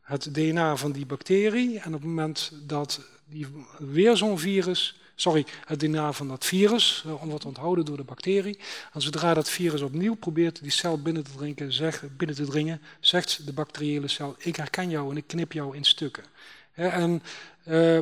het DNA van die bacterie. En op het moment dat die weer zo'n virus, sorry, het DNA van dat virus uh, wordt onthouden door de bacterie. En zodra dat virus opnieuw probeert die cel binnen te, drinken, zeg, binnen te dringen, zegt de bacteriële cel: Ik herken jou en ik knip jou in stukken. en uh,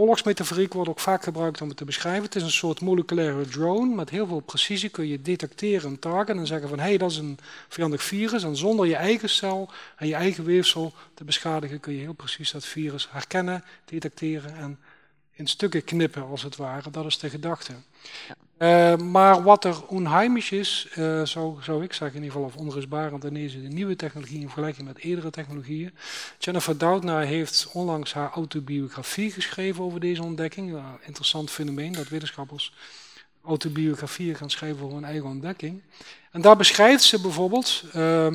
oorlogsmetaforiek wordt ook vaak gebruikt om het te beschrijven. Het is een soort moleculaire drone. Met heel veel precisie kun je detecteren een target en zeggen van hé, hey, dat is een vijandig virus. En zonder je eigen cel en je eigen weefsel te beschadigen kun je heel precies dat virus herkennen, detecteren en in stukken knippen als het ware. Dat is de gedachte. Uh, maar wat er onheimisch is, uh, zou, zou ik zeggen in ieder geval, of onrustbarend in deze nieuwe technologie in vergelijking met eerdere technologieën. Jennifer Doudna heeft onlangs haar autobiografie geschreven over deze ontdekking. Een interessant fenomeen dat wetenschappers autobiografieën gaan schrijven over hun eigen ontdekking. En daar beschrijft ze bijvoorbeeld uh,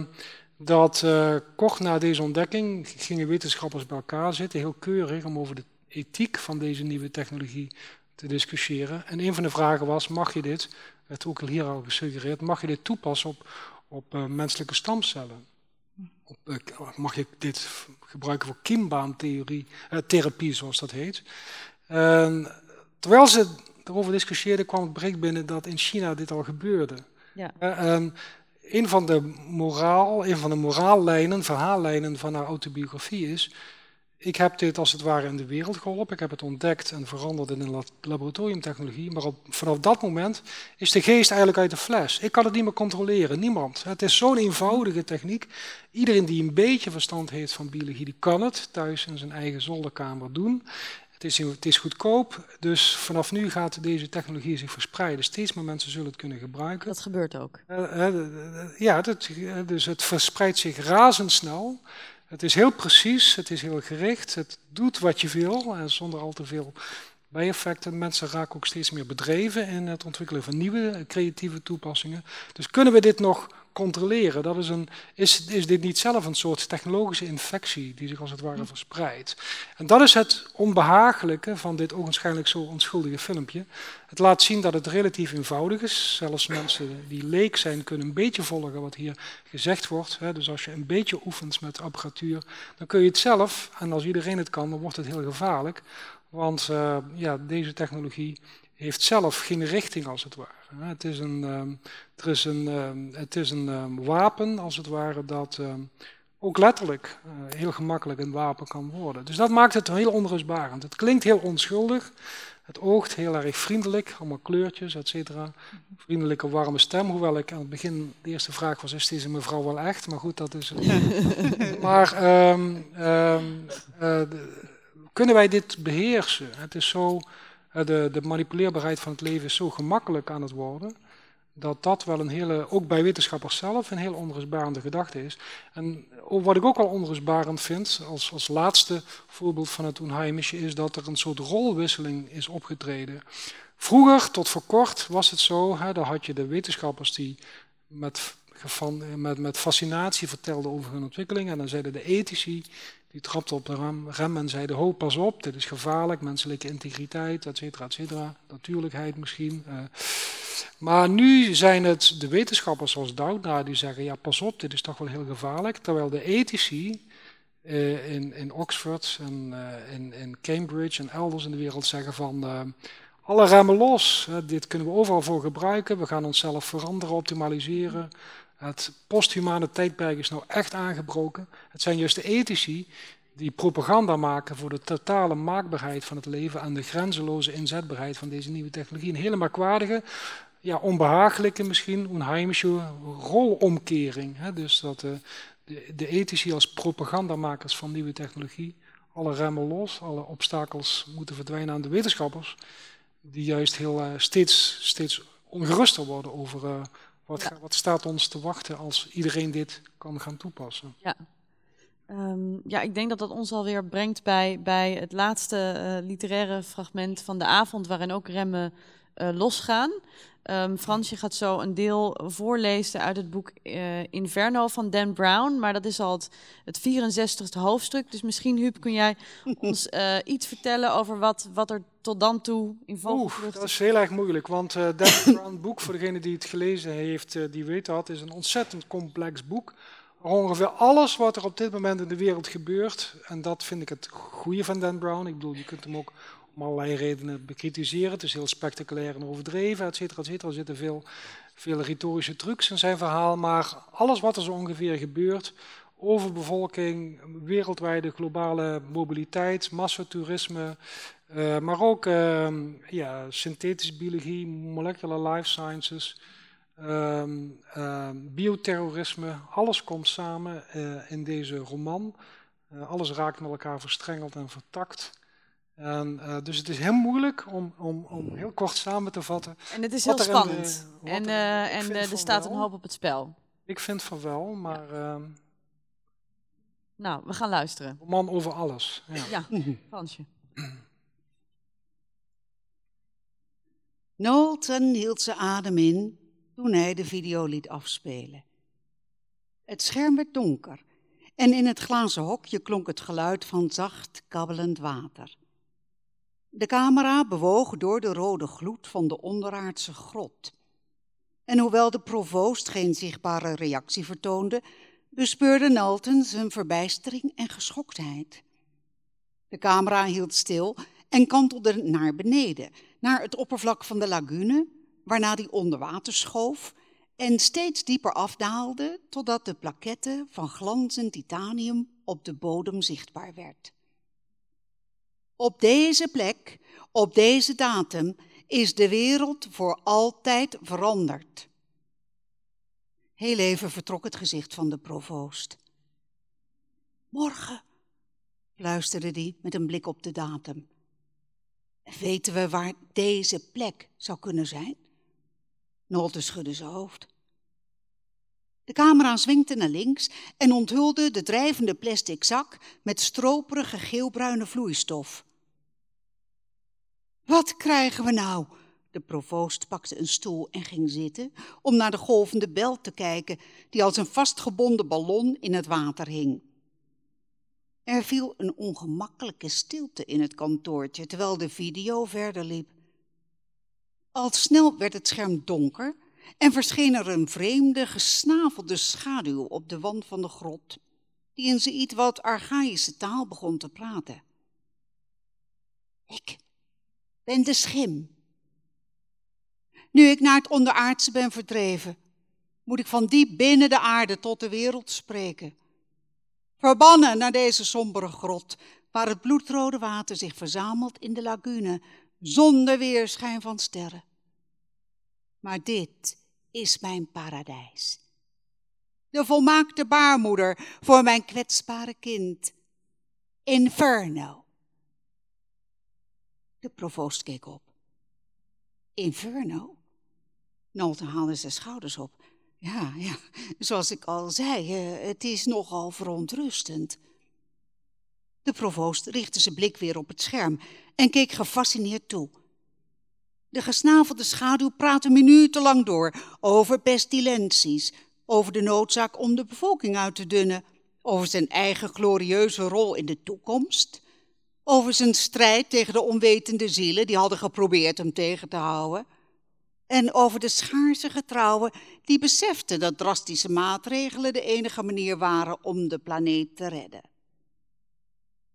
dat uh, kort na deze ontdekking gingen wetenschappers bij elkaar zitten, heel keurig, om over de ethiek van deze nieuwe technologie te discussiëren. En een van de vragen was, mag je dit, werd ook al hier al gesuggereerd, mag je dit toepassen op, op uh, menselijke stamcellen? Op, uh, mag je dit gebruiken voor kiembaantherapie, uh, therapie, zoals dat heet? terwijl ze erover discussieerden, kwam het bericht binnen dat in China dit al gebeurde. Ja. een van de moraal, een van de moraallijnen, verhaallijnen van haar autobiografie is ik heb dit als het ware in de wereld geholpen. Ik heb het ontdekt en veranderd in een laboratoriumtechnologie. Maar op, vanaf dat moment is de geest eigenlijk uit de fles. Ik kan het niet meer controleren, niemand. Het is zo'n eenvoudige techniek. Iedereen die een beetje verstand heeft van biologie, die kan het thuis in zijn eigen zolderkamer doen. Het is, het is goedkoop, dus vanaf nu gaat deze technologie zich verspreiden. Steeds meer mensen zullen het kunnen gebruiken.
Dat gebeurt ook.
ja, dat, dus het verspreidt zich razendsnel. Het is heel precies, het is heel gericht, het doet wat je wil, zonder al te veel bijeffecten. Mensen raken ook steeds meer bedreven in het ontwikkelen van nieuwe creatieve toepassingen. Dus kunnen we dit nog controleren? Dat is, een, is, is dit niet zelf een soort technologische infectie die zich als het ware verspreidt? En dat is het onbehagelijke van dit ogenschijnlijk zo onschuldige filmpje. Het laat zien dat het relatief eenvoudig is. Zelfs mensen die leek zijn kunnen een beetje volgen wat hier gezegd wordt. Dus als je een beetje oefent met apparatuur, dan kun je het zelf. En als iedereen het kan, dan wordt het heel gevaarlijk. Want uh, ja, deze technologie heeft zelf geen richting als het ware. Het is een, um, er is een, um, het is een um, wapen als het ware dat ook letterlijk uh, heel gemakkelijk een wapen kan worden. Dus dat maakt het heel onrustbarend. Het klinkt heel onschuldig. Het oogt heel erg vriendelijk, allemaal kleurtjes, et cetera. Vriendelijke, warme stem, hoewel ik aan het begin de eerste vraag was, is deze mevrouw wel echt? Maar goed, dat is... maar um, um, uh, kunnen wij dit beheersen? Het is zo, eh, de, de manipuleerbaarheid van het leven is zo gemakkelijk aan het worden, dat dat wel een hele, ook bij wetenschappers zelf, een heel onrustbarende gedachte is. En wat ik ook al onrustbarend vind, als, als laatste voorbeeld van het onheimische, is dat er een soort rolwisseling is opgetreden. Vroeger, tot voor kort, was het zo, hè, had je de wetenschappers die met, met, met fascinatie vertelden over hun ontwikkeling, en dan zeiden de ethici, die trapte op de rem, rem en zeiden, ho, pas op, dit is gevaarlijk, menselijke integriteit, et cetera, et cetera, natuurlijkheid misschien. Uh. Maar nu zijn het de wetenschappers zoals Doudna die zeggen, ja, pas op, dit is toch wel heel gevaarlijk. Terwijl de ethici uh, in, in Oxford en uh, in, in Cambridge en elders in de wereld zeggen van, alle remmen los, dit kunnen we overal voor gebruiken, we gaan onszelf veranderen, optimaliseren. Het posthumane tijdperk is nou echt aangebroken. Het zijn juist de ethici die propaganda maken voor de totale maakbaarheid van het leven en de grenzeloze inzetbaarheid van deze nieuwe technologie. Een hele merkwaardige, ja, onbehagelijke misschien, onheimische rolomkering. Hè? Dus dat de, de, de ethici als propagandamakers van nieuwe technologie alle remmen los, alle obstakels moeten verdwijnen aan de wetenschappers, die juist heel uh, steeds, steeds ongeruster worden over uh, wat, wat, staat ons te wachten als iedereen dit kan gaan toepassen?
Ja, um, ja ik denk dat dat ons alweer brengt bij, bij het laatste uh, literaire fragment van de avond, waarin ook remmen uh, losgaan. Um, Fransje gaat zo een deel voorlezen uit het boek uh, Inverno van Dan Brown. Maar dat is al het, het 64ste hoofdstuk. Dus misschien, Huub, kun jij ons uh, iets vertellen over wat, wat er tot dan toe in
vogelvlucht... dat is heel erg moeilijk. Want uh, Dan Brown boek, voor degene die het gelezen heeft, die weet dat, is een ontzettend complex boek. Ongeveer alles wat er op dit moment in de wereld gebeurt. En dat vind ik het goede van Dan Brown. Ik bedoel, je kunt hem ook om allerlei redenen bekritiseren. Het is heel spectaculair en overdreven, et cetera, et cetera. Er zitten veel, veel retorische trucs in zijn verhaal. Maar alles wat er zo ongeveer gebeurt, overbevolking, wereldwijde globale mobiliteit, massatoerisme, uh, maar ook uh, ja, synthetische biologie, molecular life sciences, uh, bioterrorisme, alles komt samen uh, in deze roman. Uh, alles raakt met elkaar verstrengeld en vertakt. En, dus het is heel moeilijk om, om, om heel kort samen te vatten.
En het is heel spannend. De, en uh, en er staat wel. een hoop op het spel.
Ik vind van wel, maar. Ja.
nou, we gaan luisteren.
Man over alles.
Ja, ja Fransje.
Knowlton hield zijn adem in toen hij de video liet afspelen. Het scherm werd donker en in het glazen hokje klonk het geluid van zacht kabbelend water. De camera bewoog door de rode gloed van de onderaardse grot. En hoewel de provoost geen zichtbare reactie vertoonde, bespeurde Nalton zijn verbijstering en geschoktheid. De camera hield stil en kantelde naar beneden, naar het oppervlak van de lagune, waarna die onder water schoof en steeds dieper afdaalde totdat de plaquette van glanzend titanium op de bodem zichtbaar werd. Op deze plek, op deze datum, is de wereld voor altijd veranderd. Heel even vertrok het gezicht van de provoost. Morgen, fluisterde hij met een blik op de datum. Weten we waar deze plek zou kunnen zijn? Nolte schudde zijn hoofd. De camera zwinkte naar links en onthulde de drijvende plastic zak met stroperige geelbruine vloeistof. Wat krijgen we nou? De provoost pakte een stoel en ging zitten om naar de golvende bel te kijken, die als een vastgebonden ballon in het water hing. Er viel een ongemakkelijke stilte in het kantoortje terwijl de video verder liep. Al snel werd het scherm donker en verscheen er een vreemde, gesnavelde schaduw op de wand van de grot, die in zijn iets wat archaïsche taal begon te praten. Ik ben de schim. Nu ik naar het onderaardse ben verdreven, moet ik van diep binnen de aarde tot de wereld spreken. Verbannen naar deze sombere grot, waar het bloedrode water zich verzamelt in de lagune, zonder weerschijn van sterren. Maar dit is mijn paradijs. De volmaakte baarmoeder voor mijn kwetsbare kind. Inferno. De provoost keek op. Inferno? Nolte haalde zijn schouders op. Ja, ja, zoals ik al zei, eh, het is nogal verontrustend. De provoost richtte zijn blik weer op het scherm en keek gefascineerd toe. De gesnavelde schaduw praatte minutenlang door over pestilenties, over de noodzaak om de bevolking uit te dunnen, over zijn eigen glorieuze rol in de toekomst, over zijn strijd tegen de onwetende zielen die hadden geprobeerd hem tegen te houden, en over de schaarse getrouwen die beseften dat drastische maatregelen de enige manier waren om de planeet te redden.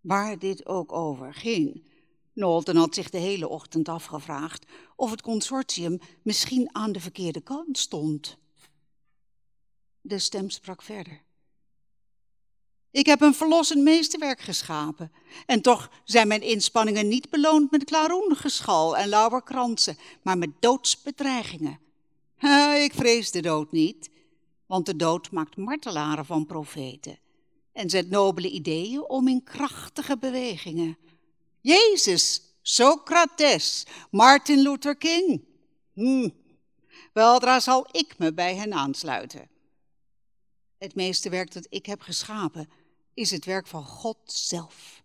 Waar dit ook over ging, Knowlton had zich de hele ochtend afgevraagd of het consortium misschien aan de verkeerde kant stond. De stem sprak verder. Ik heb een verlossend meesterwerk geschapen. En toch zijn mijn inspanningen niet beloond met klaroengeschal en lauwerkransen, maar met doodsbedreigingen. Ik vrees de dood niet, want de dood maakt martelaren van profeten en zet nobele ideeën om in krachtige bewegingen. Jezus, Socrates, Martin Luther King. Hm. Weldra zal ik me bij hen aansluiten. Het meeste werk dat ik heb geschapen is het werk van God zelf.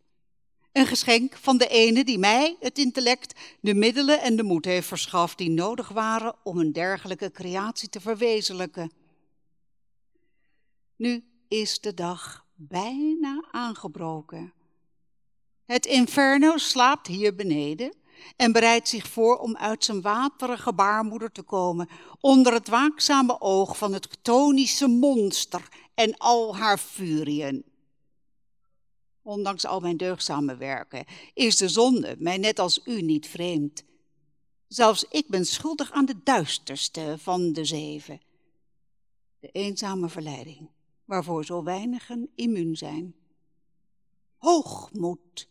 Een geschenk van de ene die mij, het intellect, de middelen en de moed heeft verschaft die nodig waren om een dergelijke creatie te verwezenlijken. Nu is de dag bijna aangebroken. Het inferno slaapt hier beneden en bereidt zich voor om uit zijn waterige baarmoeder te komen, onder het waakzame oog van het chtonische monster en al haar furieën. Ondanks al mijn deugdzame werken is de zonde mij net als u niet vreemd. Zelfs ik ben schuldig aan de duisterste van de zeven. De eenzame verleiding, waarvoor zo weinigen immuun zijn. Hoogmoed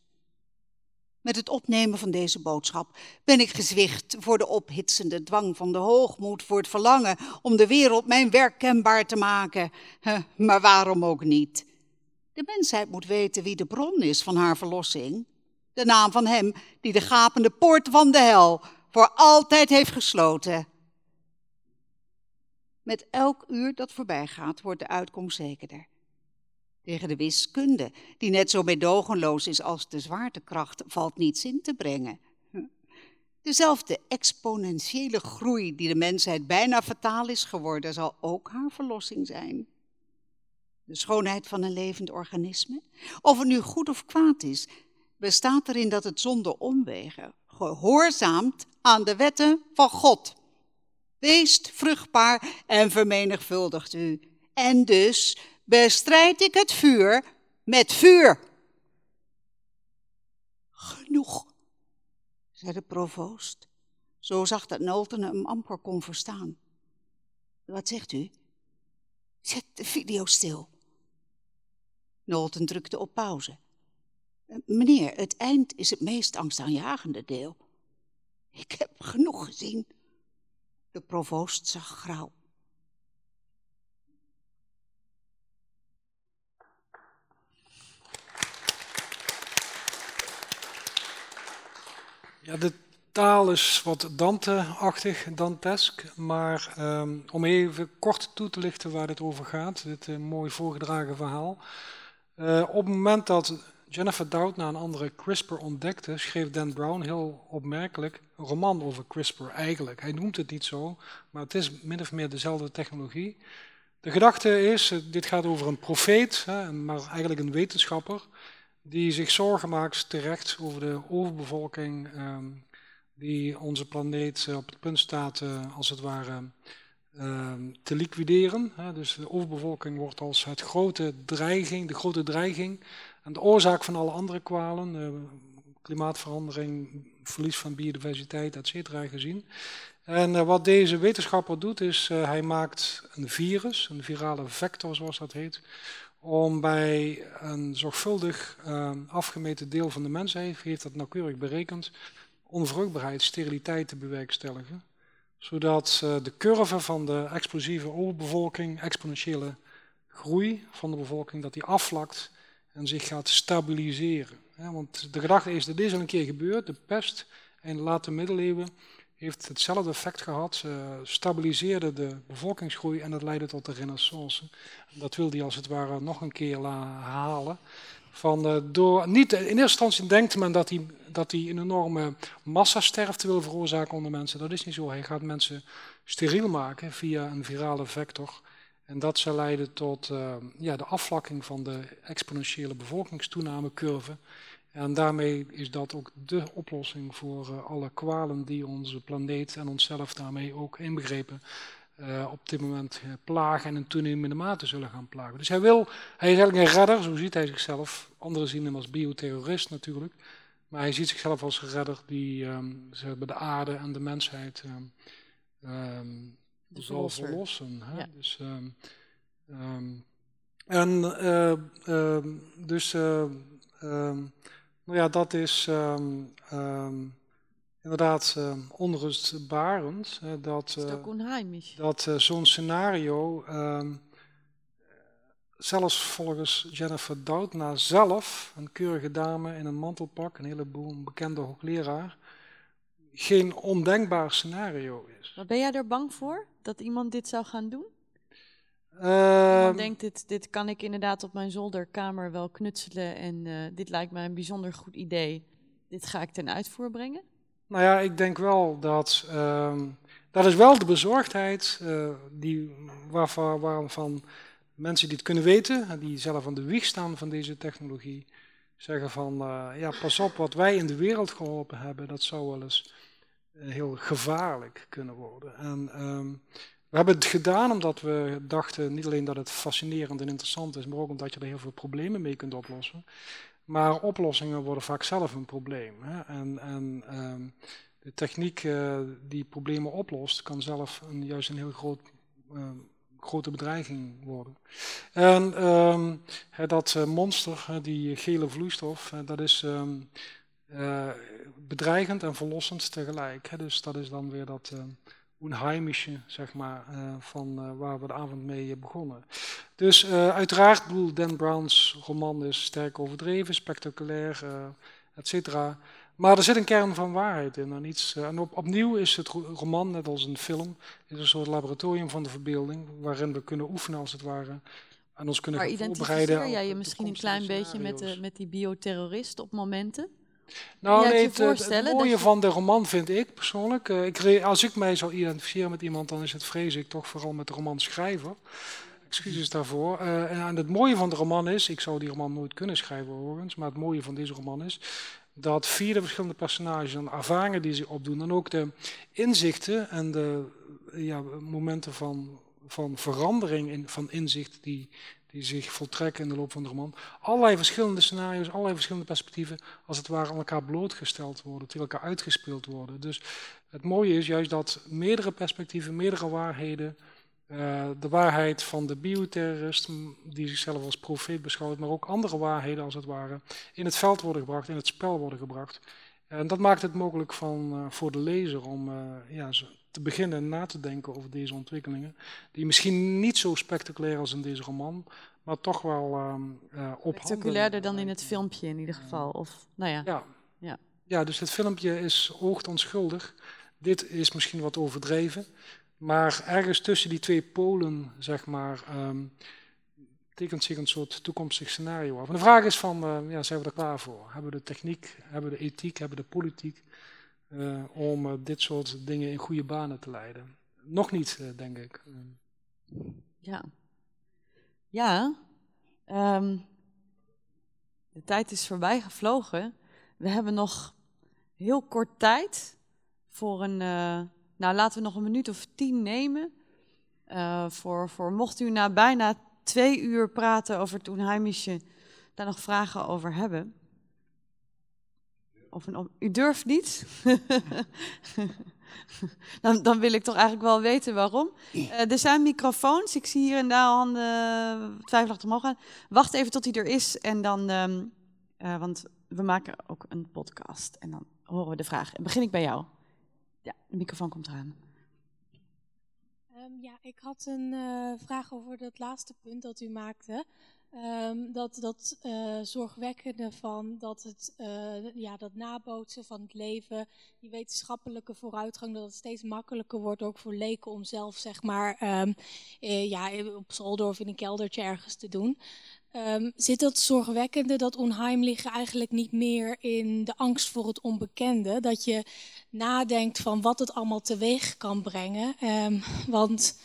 met het opnemen van deze boodschap ben ik gezwicht voor de ophitsende dwang van de hoogmoed, voor het verlangen om de wereld mijn werk kenbaar te maken. Maar waarom ook niet? De mensheid moet weten wie de bron is van haar verlossing. De naam van hem die de gapende poort van de hel voor altijd heeft gesloten. Met elk uur dat voorbij gaat, wordt de uitkomst zekerder. Tegen de wiskunde, die net zo meedogenloos is als de zwaartekracht, valt niets in te brengen. Dezelfde exponentiële groei die de mensheid bijna fataal is geworden, zal ook haar verlossing zijn. De schoonheid van een levend organisme, of het nu goed of kwaad is, bestaat erin dat het zonder omwegen gehoorzaamt aan de wetten van God. Weest vruchtbaar en vermenigvuldigt u. En dus bestrijd ik het vuur met vuur. Genoeg, zei de provoost. Zo zag dat Nolten hem amper kon verstaan. Wat zegt u? Zet de video stil. Nolten drukte op pauze. Meneer, het eind is het meest angstaanjagende deel. Ik heb genoeg gezien. De provoost zag grauw.
Ja, de taal is wat Dante-achtig, Dantesk. Maar um, om even kort toe te lichten waar dit over gaat, dit uh, mooi voorgedragen verhaal. Uh, op het moment dat Jennifer Doudna een andere CRISPR ontdekte, schreef Dan Brown heel opmerkelijk een roman over CRISPR eigenlijk. Hij noemt het niet zo, maar het is min of meer dezelfde technologie. De gedachte is, eh, dit gaat over een profeet, maar eigenlijk een wetenschapper, die zich zorgen maakt terecht over de overbevolking ehm, die onze planeet eh, op het punt staat, eh, als het ware, te liquideren. Dus de overbevolking wordt als het grote dreiging, de grote dreiging en de oorzaak van alle andere kwalen, klimaatverandering, verlies van biodiversiteit, et cetera, gezien. En eh, wat deze wetenschapper doet, is uh, hij maakt een virus, een virale vector zoals dat heet, om bij een zorgvuldig uh, afgemeten deel van de mensheid, heeft dat nauwkeurig berekend, onvruchtbaarheid, steriliteit te bewerkstelligen. Zodat uh, de curve van de explosieve overbevolking, exponentiële groei van de bevolking, dat die afvlakt en zich gaat stabiliseren. Want de gedachte is, dat is al een keer gebeurd, de pest in de late middeleeuwen heeft hetzelfde effect gehad. Ze stabiliseerde de bevolkingsgroei en dat leidde tot de renaissance. Dat wilde hij als het ware nog een keer halen. Van, uh, door, niet, in eerste instantie denkt men dat hij, dat hij een enorme massasterfte wil veroorzaken onder mensen. Dat is niet zo. Hij gaat mensen steriel maken via een virale vector. En dat zal leiden tot uh, ja, de afvlakking van de exponentiële bevolkingstoenamecurve. En daarmee is dat ook de oplossing voor uh, alle kwalen die onze planeet en onszelf daarmee ook inbegrepen uh, op dit moment plagen en in toenemende mate zullen gaan plagen. Dus hij wil, hij is eigenlijk een redder, zo ziet hij zichzelf. Anderen zien hem als bioterrorist natuurlijk. Maar hij ziet zichzelf als een redder die um, de aarde en de mensheid um, um, zal verlossen. Hè? Ja. Dus, en dus nou ja, dat is um, inderdaad uh, onrustbarend. Uh, dat
uh,
dat zo'n scenario, zelfs volgens Jennifer Doudna zelf, een keurige dame in een mantelpak, een heleboel een bekende hoogleraar, geen ondenkbaar scenario is.
Maar ben jij er bang voor dat iemand dit zou gaan doen? Uh, ik denk, dit, dit kan ik inderdaad op mijn zolderkamer wel knutselen en uh, dit lijkt mij een bijzonder goed idee. Dit ga ik ten uitvoer brengen?
Nou ja, ik denk wel dat, uh, dat is wel de bezorgdheid uh, die, waarvan, waarvan mensen die het kunnen weten, die zelf aan de wieg staan van deze technologie, zeggen van, uh, ja pas op, wat wij in de wereld geholpen hebben, dat zou wel eens heel gevaarlijk kunnen worden. En ehm, we hebben het gedaan omdat we dachten niet alleen dat het fascinerend en interessant is, maar ook omdat je er heel veel problemen mee kunt oplossen. Maar oplossingen worden vaak zelf een probleem. Hè? En, en um, de techniek uh, die problemen oplost, kan zelf een, juist een heel groot, uh, grote bedreiging worden. En um, dat uh, monster, die gele vloeistof, dat is um, bedreigend en verlossend tegelijk. Hè? Dus dat is dan weer dat onheimische, zeg maar, uh, van uh, waar we de avond mee begonnen. Dus uiteraard, bedoel, Dan Brown's roman is sterk overdreven, spectaculair, et cetera. Maar er zit een kern van waarheid in. En, iets, en op, opnieuw is het roman, net als een film, is een soort laboratorium van de verbeelding, waarin we kunnen oefenen als het ware. En ons kunnen
maar identificeer jij je misschien een klein beetje met, de, met die bioterrorist op momenten?
Nou, nee, het, het, mooie van de roman vind ik persoonlijk. Uh, ik, als ik mij zou identificeren met iemand, dan is het vrees ik toch vooral met de romanschrijver. Excuses daarvoor. Uh, en het mooie van de roman is, ik zou die roman nooit kunnen schrijven overigens, maar het mooie van deze roman is dat vier de verschillende personages en ervaringen die ze opdoen en ook de inzichten en de ja, momenten van, van verandering in, van inzicht die die zich voltrekken in de loop van de roman. Allerlei verschillende scenario's, allerlei verschillende perspectieven, als het ware aan elkaar blootgesteld worden, tegen elkaar uitgespeeld worden. Dus het mooie is juist dat meerdere perspectieven, meerdere waarheden, uh, de waarheid van de bioterrorist, die zichzelf als profeet beschouwt, maar ook andere waarheden als het ware, in het veld worden gebracht, in het spel worden gebracht. En dat maakt het mogelijk van, uh, voor de lezer om uh, ja, te beginnen na te denken over deze ontwikkelingen. Die misschien niet zo spectaculair als in deze roman, maar toch wel uh, uh,
Spectaculairder dan in het filmpje in ieder geval. Of, nou ja.
ja. ja. ja, dus het filmpje is oogt onschuldig. Dit is misschien wat overdreven. Maar ergens tussen die twee polen, zeg maar, um, tekent zich een soort toekomstig scenario af. En de vraag is van, uh, ja, zijn we er klaar voor? Hebben we de techniek, hebben we de ethiek, hebben we de politiek uh, om uh, dit soort dingen in goede banen te leiden? Nog niet, denk ik.
Ja. Ja. Um, de tijd is voorbij gevlogen. We hebben nog heel kort tijd voor een. Nou, laten we nog een minuut of tien nemen. Voor, voor mocht u na bijna twee uur praten over het Unheimische daar nog vragen over hebben. Of u durft niet? dan, dan, wil ik toch eigenlijk wel weten waarom. Uh, er zijn microfoons. Ik zie hier en daar handen twijfelachtig omhoog gaan. Wacht even tot hij er is. En dan, um, uh, want we maken ook een podcast. En dan horen we de vraag. En begin ik bij jou. Ja, de microfoon komt eraan.
Um, ja, ik had een vraag over dat laatste punt dat u maakte. Um, dat dat uh, zorgwekkende van dat het uh, ja, dat nabootsen van het leven, die wetenschappelijke vooruitgang, dat het steeds makkelijker wordt ook voor leken om zelf zeg maar um, ja, op zolder of in een keldertje ergens te doen. Um, zit dat zorgwekkende, dat onheimliche eigenlijk niet meer in de angst voor het onbekende? Dat je nadenkt van wat het allemaal teweeg kan brengen. Want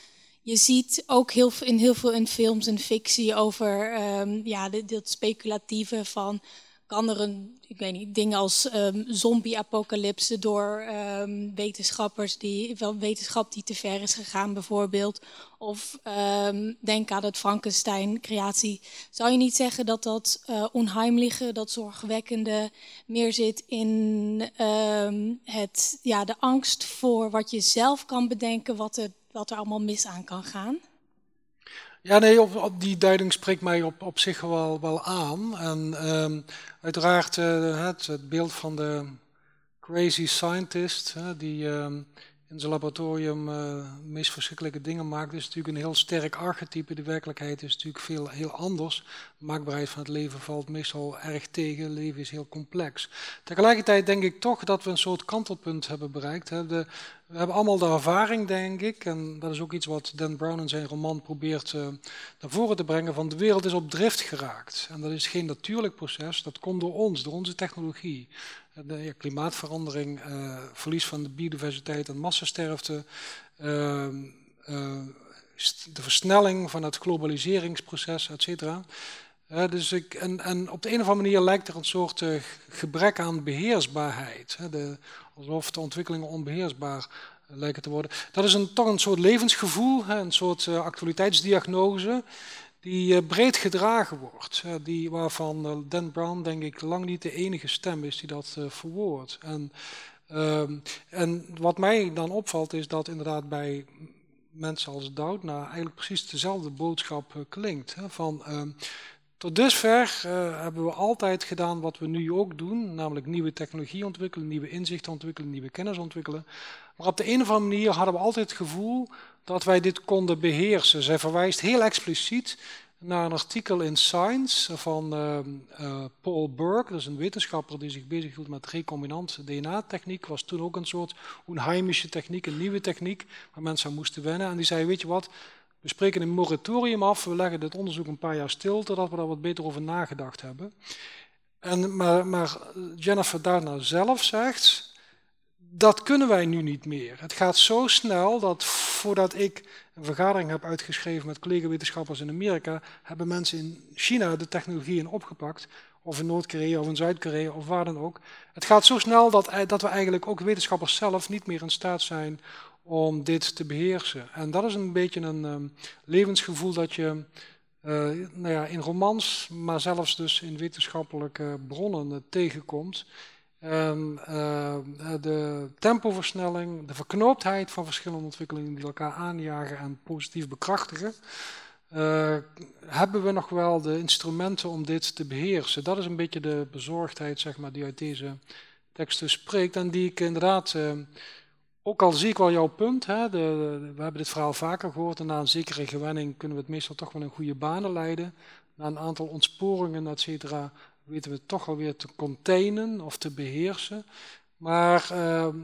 je ziet ook heel, in heel veel in films en fictie over um, ja, dit speculatieve van kan er een, ik weet niet, dingen als um, zombie-apocalypse door um, wetenschappers die, wel wetenschap die te ver is gegaan bijvoorbeeld. Of um, denk aan het Frankenstein-creatie. Zou je niet zeggen dat dat uh, onheimliche, dat zorgwekkende meer zit in het, ja, de angst voor wat je zelf kan bedenken, wat er, wat er allemaal mis aan kan gaan?
Ja, nee, op, die duiding spreekt mij op, op zich wel, wel aan. En um, uiteraard uh, het, het, beeld van de crazy scientist, die um, in zijn laboratorium uh, meest verschrikkelijke dingen maakt, is natuurlijk een heel sterk archetype. De werkelijkheid is natuurlijk veel heel anders. Maakbaarheid van het leven valt meestal erg tegen. Het leven is heel complex. Tegelijkertijd denk ik toch dat we een soort kantelpunt hebben bereikt. We hebben allemaal de ervaring, denk ik, en dat is ook iets wat Dan Brown in zijn roman probeert uh, naar voren te brengen, van de wereld is op drift geraakt. En dat is geen natuurlijk proces, dat komt door ons, door onze technologie. De klimaatverandering, uh, verlies van de biodiversiteit en massasterfte, uh, de versnelling van het globaliseringsproces, et cetera. Dus ik, en, en, op de een of andere manier lijkt er een soort gebrek aan beheersbaarheid. De, alsof de ontwikkelingen onbeheersbaar lijken te worden. Dat is een, toch een soort levensgevoel, een soort uh, actualiteitsdiagnose, die uh, breed gedragen wordt. Die, waarvan Dan Brown, denk ik, lang niet de enige stem is die dat verwoordt. En, ehm, en wat mij dan opvalt, is dat inderdaad bij mensen als Doudna eigenlijk precies dezelfde boodschap klinkt. Van, ehm, tot dusver uh, hebben we altijd gedaan wat we nu ook doen, namelijk nieuwe technologie ontwikkelen, nieuwe inzichten ontwikkelen, nieuwe kennis ontwikkelen. Maar op de een of andere manier hadden we altijd het gevoel dat wij dit konden beheersen. Zij verwijst heel expliciet naar een artikel in Science van uh, uh, Paul Burke, dat is een wetenschapper die zich bezighield met recombinant DNA-techniek, was toen ook een soort onheimische techniek, een nieuwe techniek, waar mensen aan moesten wennen. En die zei, weet je wat, we spreken een moratorium af, we leggen dit onderzoek een paar jaar stil, totdat we daar wat beter over nagedacht hebben. En, maar, maar Jennifer daarna zelf zegt, dat kunnen wij nu niet meer. Het gaat zo snel dat voordat ik een vergadering heb uitgeschreven met collega-wetenschappers in Amerika, hebben mensen in China de technologieën opgepakt, of in Noord-Korea of in Zuid-Korea of waar dan ook. Het gaat zo snel dat, dat we eigenlijk ook wetenschappers zelf niet meer in staat zijn om dit te beheersen. En dat is een beetje een um, levensgevoel dat je uh, nou ja, in romans, maar zelfs dus in wetenschappelijke bronnen uh, tegenkomt. En uh, de tempoversnelling, de verknooptheid van verschillende ontwikkelingen die elkaar aanjagen en positief bekrachtigen, hebben we nog wel de instrumenten om dit te beheersen. Dat is een beetje de bezorgdheid zeg maar, die uit deze teksten spreekt en die ik inderdaad ook al zie ik wel jouw punt, hè, de, we hebben dit verhaal vaker gehoord en na een zekere gewenning kunnen we het meestal toch wel in goede banen leiden. Na een aantal ontsporingen, et cetera, weten we toch alweer te containen of te beheersen. Maar ehm,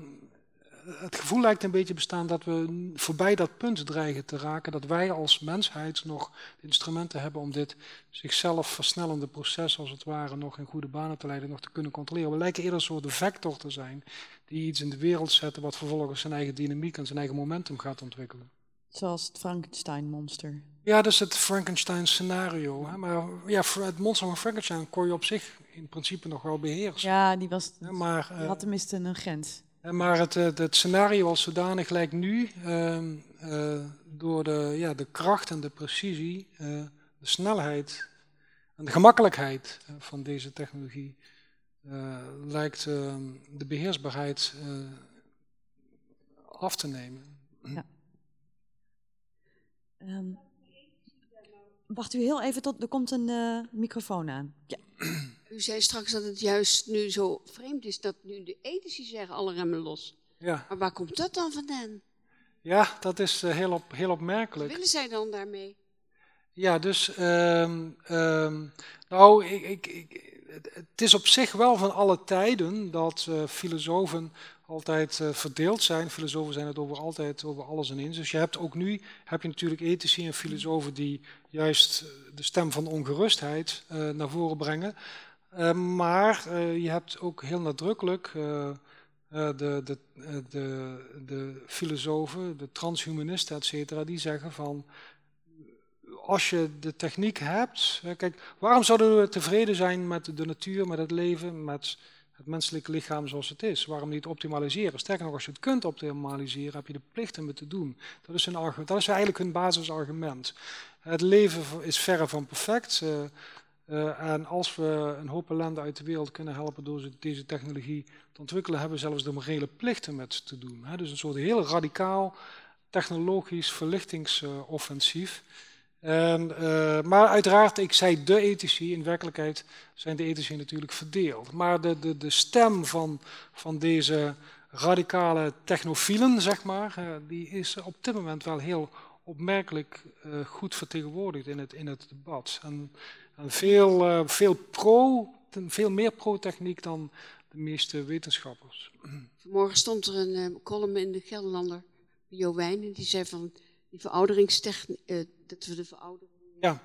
het gevoel lijkt een beetje bestaan dat we voorbij dat punt dreigen te raken, dat wij als mensheid nog instrumenten hebben om dit zichzelf versnellende proces, als het ware, nog in goede banen te leiden, nog te kunnen controleren. We lijken eerder een soort vector te zijn die iets in de wereld zetten wat vervolgens zijn eigen dynamiek en zijn eigen momentum gaat ontwikkelen.
Zoals het Frankenstein-monster.
Ja, dat is het Frankenstein-scenario. Maar ja, het monster van Frankenstein kon je op zich in principe nog wel beheersen.
Ja, die, was, ja, maar, die had tenminste een grens.
Maar het, het, het, scenario als zodanig lijkt nu uh, uh, door de, ja, de kracht en de precisie, uh, de snelheid en de gemakkelijkheid van deze technologie, lijkt ehm, de beheersbaarheid af te nemen. Ja.
Um, wacht u heel even tot er komt een microfoon aan. Ja.
U zei straks dat het juist nu zo vreemd is dat nu de ethici zeggen alle remmen los. Ja. Maar waar komt dat dan vandaan?
Ja, dat is uh, heel, op, heel opmerkelijk.
Wat willen zij dan daarmee?
Ja, dus, um, um, nou, ik, ik, ik, het is op zich wel van alle tijden dat uh, filosofen altijd uh, verdeeld zijn. Filosofen zijn het over altijd over alles en eens. Dus je hebt ook nu heb je natuurlijk ethici en filosofen die juist de stem van ongerustheid naar voren brengen. Maar je hebt ook heel nadrukkelijk de, de, de, de filosofen, de transhumanisten, et cetera, die zeggen van als je de techniek hebt, kijk, waarom zouden we tevreden zijn met de natuur, met het leven, met het menselijke lichaam zoals het is? Waarom niet optimaliseren? Sterker nog, als je het kunt optimaliseren, heb je de plicht om het te doen. Dat is, argument, dat is eigenlijk hun basisargument. Het leven is verre van perfect. Uh, en als we een hoop ellende uit de wereld kunnen helpen door deze technologie te ontwikkelen, hebben we zelfs de morele plichten met te doen. Dus een soort heel radicaal technologisch verlichtingsoffensief. Maar uiteraard, ik zei de ethici, in werkelijkheid zijn de ethici natuurlijk verdeeld. Maar de, de, de stem van, van deze radicale technofielen, zeg maar, uh, die is op dit moment wel heel opmerkelijk goed vertegenwoordigd in het, in het debat. En, en veel, veel, pro, veel meer pro-techniek dan de meeste wetenschappers.
Vanmorgen stond er een column in de Gelderlander, Jo Wijn, en die zei van die verouderingstechniek, dat we de veroudering...
Ja.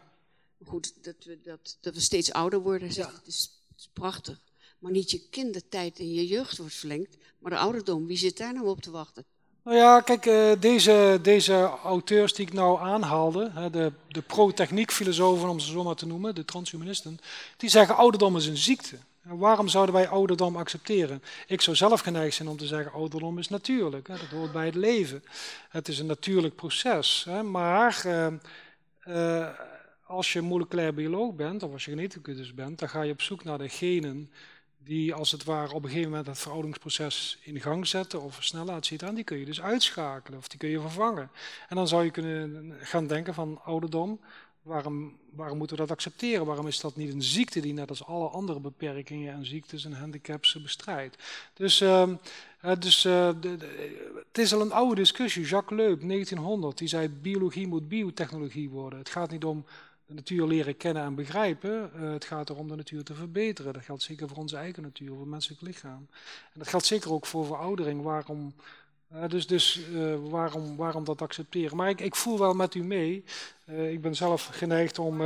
Goed, dat we, dat, dat we steeds ouder worden, ja. het, is, het is prachtig. Maar niet je kindertijd en je jeugd wordt verlengd, maar de ouderdom, wie zit daar nou op te wachten?
Nou ja, kijk, uh, deze, deze auteurs die ik nou aanhaalde, de, de pro-techniek filosofen om ze zo maar te noemen, de transhumanisten, die zeggen ouderdom is een ziekte. Waarom zouden wij ouderdom accepteren? Ik zou zelf geneigd zijn om te zeggen ouderdom is natuurlijk, hè, dat hoort bij het leven. Het is een natuurlijk proces, hè, maar uh, uh, als je moleculair bioloog bent, of als je geneticus bent, dan ga je op zoek naar de genen die als het ware op een gegeven moment het verouderingsproces in gang zetten of versnellen, et cetera, en die kun je dus uitschakelen of die kun je vervangen. En dan zou je kunnen gaan denken van ouderdom, waarom, waarom moeten we dat accepteren? Waarom is dat niet een ziekte die net als alle andere beperkingen en ziektes en handicaps bestrijdt? Dus, uh, dus uh, de, de, het is al een oude discussie. Jacques Leub, 1900, die zei biologie moet biotechnologie worden. Het gaat niet om de natuur leren kennen en begrijpen. Uh, het gaat erom de natuur te verbeteren. Dat geldt zeker voor onze eigen natuur, voor het menselijk lichaam. En dat geldt zeker ook voor veroudering. Waarom, uh, dus dus uh, waarom, waarom dat accepteren? Maar ik, ik voel wel met u mee. ik ben zelf geneigd om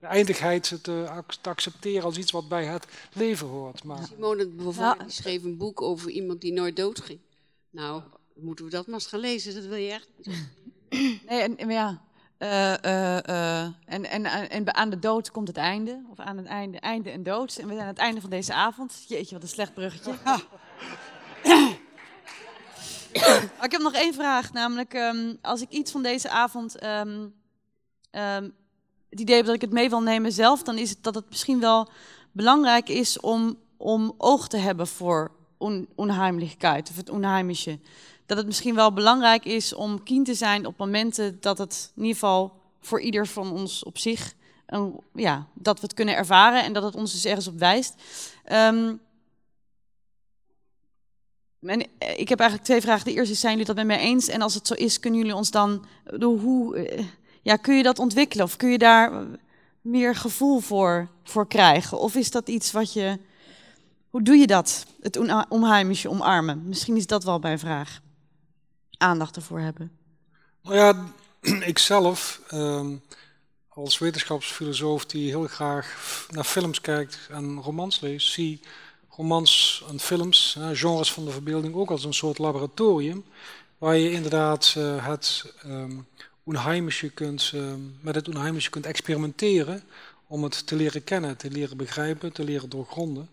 de eindigheid te, te, accepteren als iets wat bij het leven hoort. Maar...
Simone ja. schreef een boek over iemand die nooit doodging. Nou, moeten we dat maar eens gaan lezen, dat wil je echt.
Nee, en, ja, uh, uh, uh, en, en, en aan de dood komt het einde. Of aan het einde, einde en dood. En we zijn aan het einde van deze avond. Jeetje, wat een slecht bruggetje. ik heb nog één vraag. Namelijk, um, als ik iets van deze avond... Um, um, het idee heb dat ik het mee wil nemen zelf... dan is het dat het misschien wel belangrijk is om, om oog te hebben voor on, onheimelijkheid. Of het onheimische dat het misschien wel belangrijk is om kien te zijn op momenten dat het in ieder geval voor ieder van ons op zich, een, ja, dat we het kunnen ervaren en dat het ons dus ergens op wijst. Um, en ik heb eigenlijk twee vragen. De eerste is, zijn jullie dat met mij eens? En als het zo is, kunnen jullie ons dan, hoe, ja, kun je dat ontwikkelen? Of kun je daar, meer gevoel voor, voor krijgen? Of is dat iets wat je. Hoe doe je dat? Het onheimische omarmen. Misschien is dat wel mijn vraag. Aandacht ervoor hebben.
Nou ja, ik zelf, ehm, als wetenschapsfilosoof die heel graag naar films kijkt en romans leest, zie romans en films, genres van de verbeelding, ook als een soort laboratorium. Waar je inderdaad uh, het um, onheimische kunt, ehm, met het onheimische kunt experimenteren. Om het te leren kennen, te leren begrijpen, te leren doorgronden.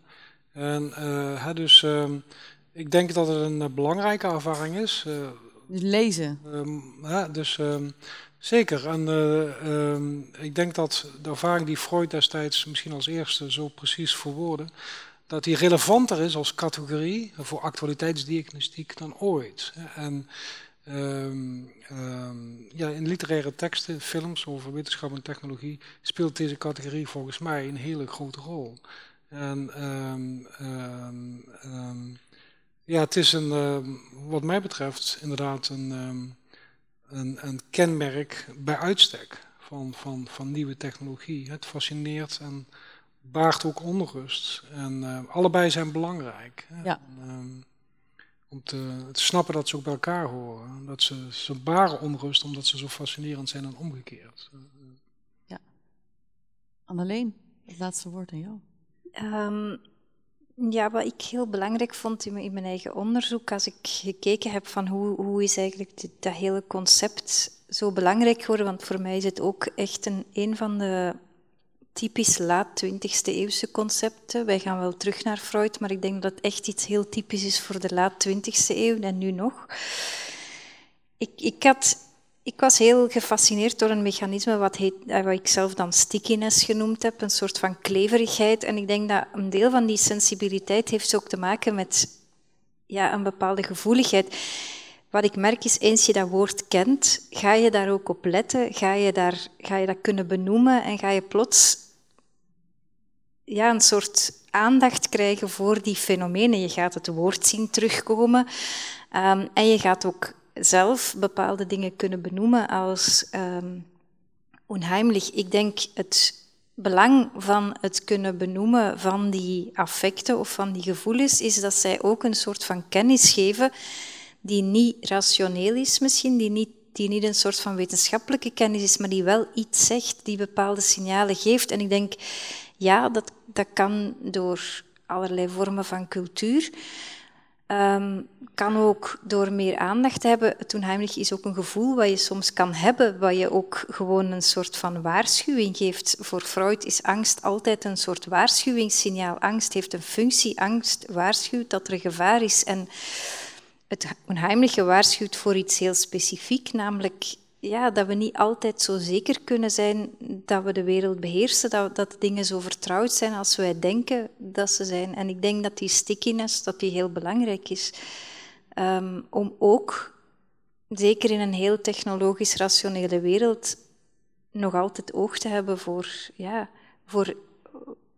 En uh, dus ik denk dat het een eh, belangrijke ervaring is.
Lezen.
dus Zeker. En ik denk dat de ervaring die Freud destijds misschien als eerste zo precies verwoordde, dat die relevanter is als categorie voor actualiteitsdiagnostiek dan ooit. En um, ja, in literaire teksten, films over wetenschap en technologie, speelt deze categorie volgens mij een hele grote rol. En ja, het is een, wat mij betreft inderdaad een een, een kenmerk bij uitstek van, van, van nieuwe technologie. Het fascineert en baart ook onrust. En uh, allebei zijn belangrijk.
Ja.
En, um, om te, te, snappen dat ze ook bij elkaar horen. Dat ze, ze baren onrust omdat ze zo fascinerend zijn en omgekeerd.
Ja. Anneleen, het laatste woord aan jou.
Um, ja, wat ik heel belangrijk vond in mijn eigen onderzoek, als ik gekeken heb van hoe, hoe is eigenlijk dit, dat hele concept zo belangrijk geworden, want voor mij is het ook echt een, een van de typisch laat 20e eeuwse concepten. Wij gaan wel terug naar Freud, maar ik denk dat het echt iets heel typisch is voor de laat 20e eeuw en nu nog. Ik, ik had ik was heel gefascineerd door een mechanisme wat, heet, eh, wat ik zelf dan stickiness genoemd heb, een soort van kleverigheid. En ik denk dat een deel van die sensibiliteit heeft ook te maken met ja, een bepaalde gevoeligheid. Wat ik merk is, eens je dat woord kent, ga je daar ook op letten, ga je, daar, ga je dat kunnen benoemen en ga je plots ja, een soort aandacht krijgen voor die fenomenen. Je gaat het woord zien terugkomen um, en je gaat ook zelf bepaalde dingen kunnen benoemen als um, onheimlich. Ik denk het belang van het kunnen benoemen van die affecten of van die gevoelens is dat zij ook een soort van kennis geven die niet rationeel is misschien, die niet, die niet een soort van wetenschappelijke kennis is, maar die wel iets zegt, die bepaalde signalen geeft. En ik denk, ja, dat, dat kan door allerlei vormen van cultuur. Um, kan ook door meer aandacht te hebben. Het onheimlich is ook een gevoel wat je soms kan hebben, wat je ook gewoon een soort van waarschuwing geeft. Voor Freud is angst altijd een soort waarschuwingssignaal. Angst heeft een functie. Angst waarschuwt dat er gevaar is. En het onheimliche waarschuwt voor iets heel specifiek, namelijk ja, dat we niet altijd zo zeker kunnen zijn dat we de wereld beheersen, dat, dat dingen zo vertrouwd zijn als wij denken dat ze zijn. En ik denk dat die stickiness dat die heel belangrijk is. Ehm, om ook, zeker in een heel technologisch rationele wereld, nog altijd oog te hebben voor, ja, voor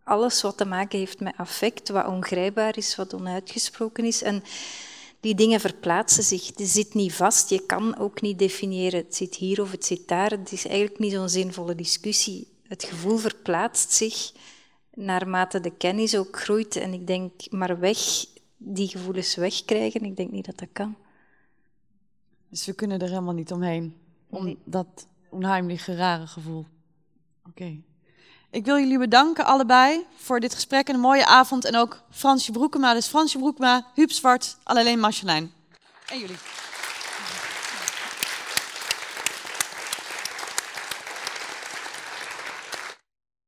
alles wat te maken heeft met affect, wat ongrijpbaar is, wat onuitgesproken is. En die dingen verplaatsen zich. Het zit niet vast. Je kan ook niet definiëren, het zit hier of het zit daar. Het is eigenlijk niet zo'n zinvolle discussie. Het gevoel verplaatst zich naarmate de kennis ook groeit. En ik denk, maar weg, die gevoelens wegkrijgen, ik denk niet dat dat kan.
Dus we kunnen er helemaal niet omheen. Om dat onheimliche, rare gevoel. Oké. Ik wil jullie bedanken allebei voor dit gesprek en een mooie avond. En ook Fransje Broekema, dus Fransje Broekema, Huub Zwart, alleen Marcelijn. En jullie.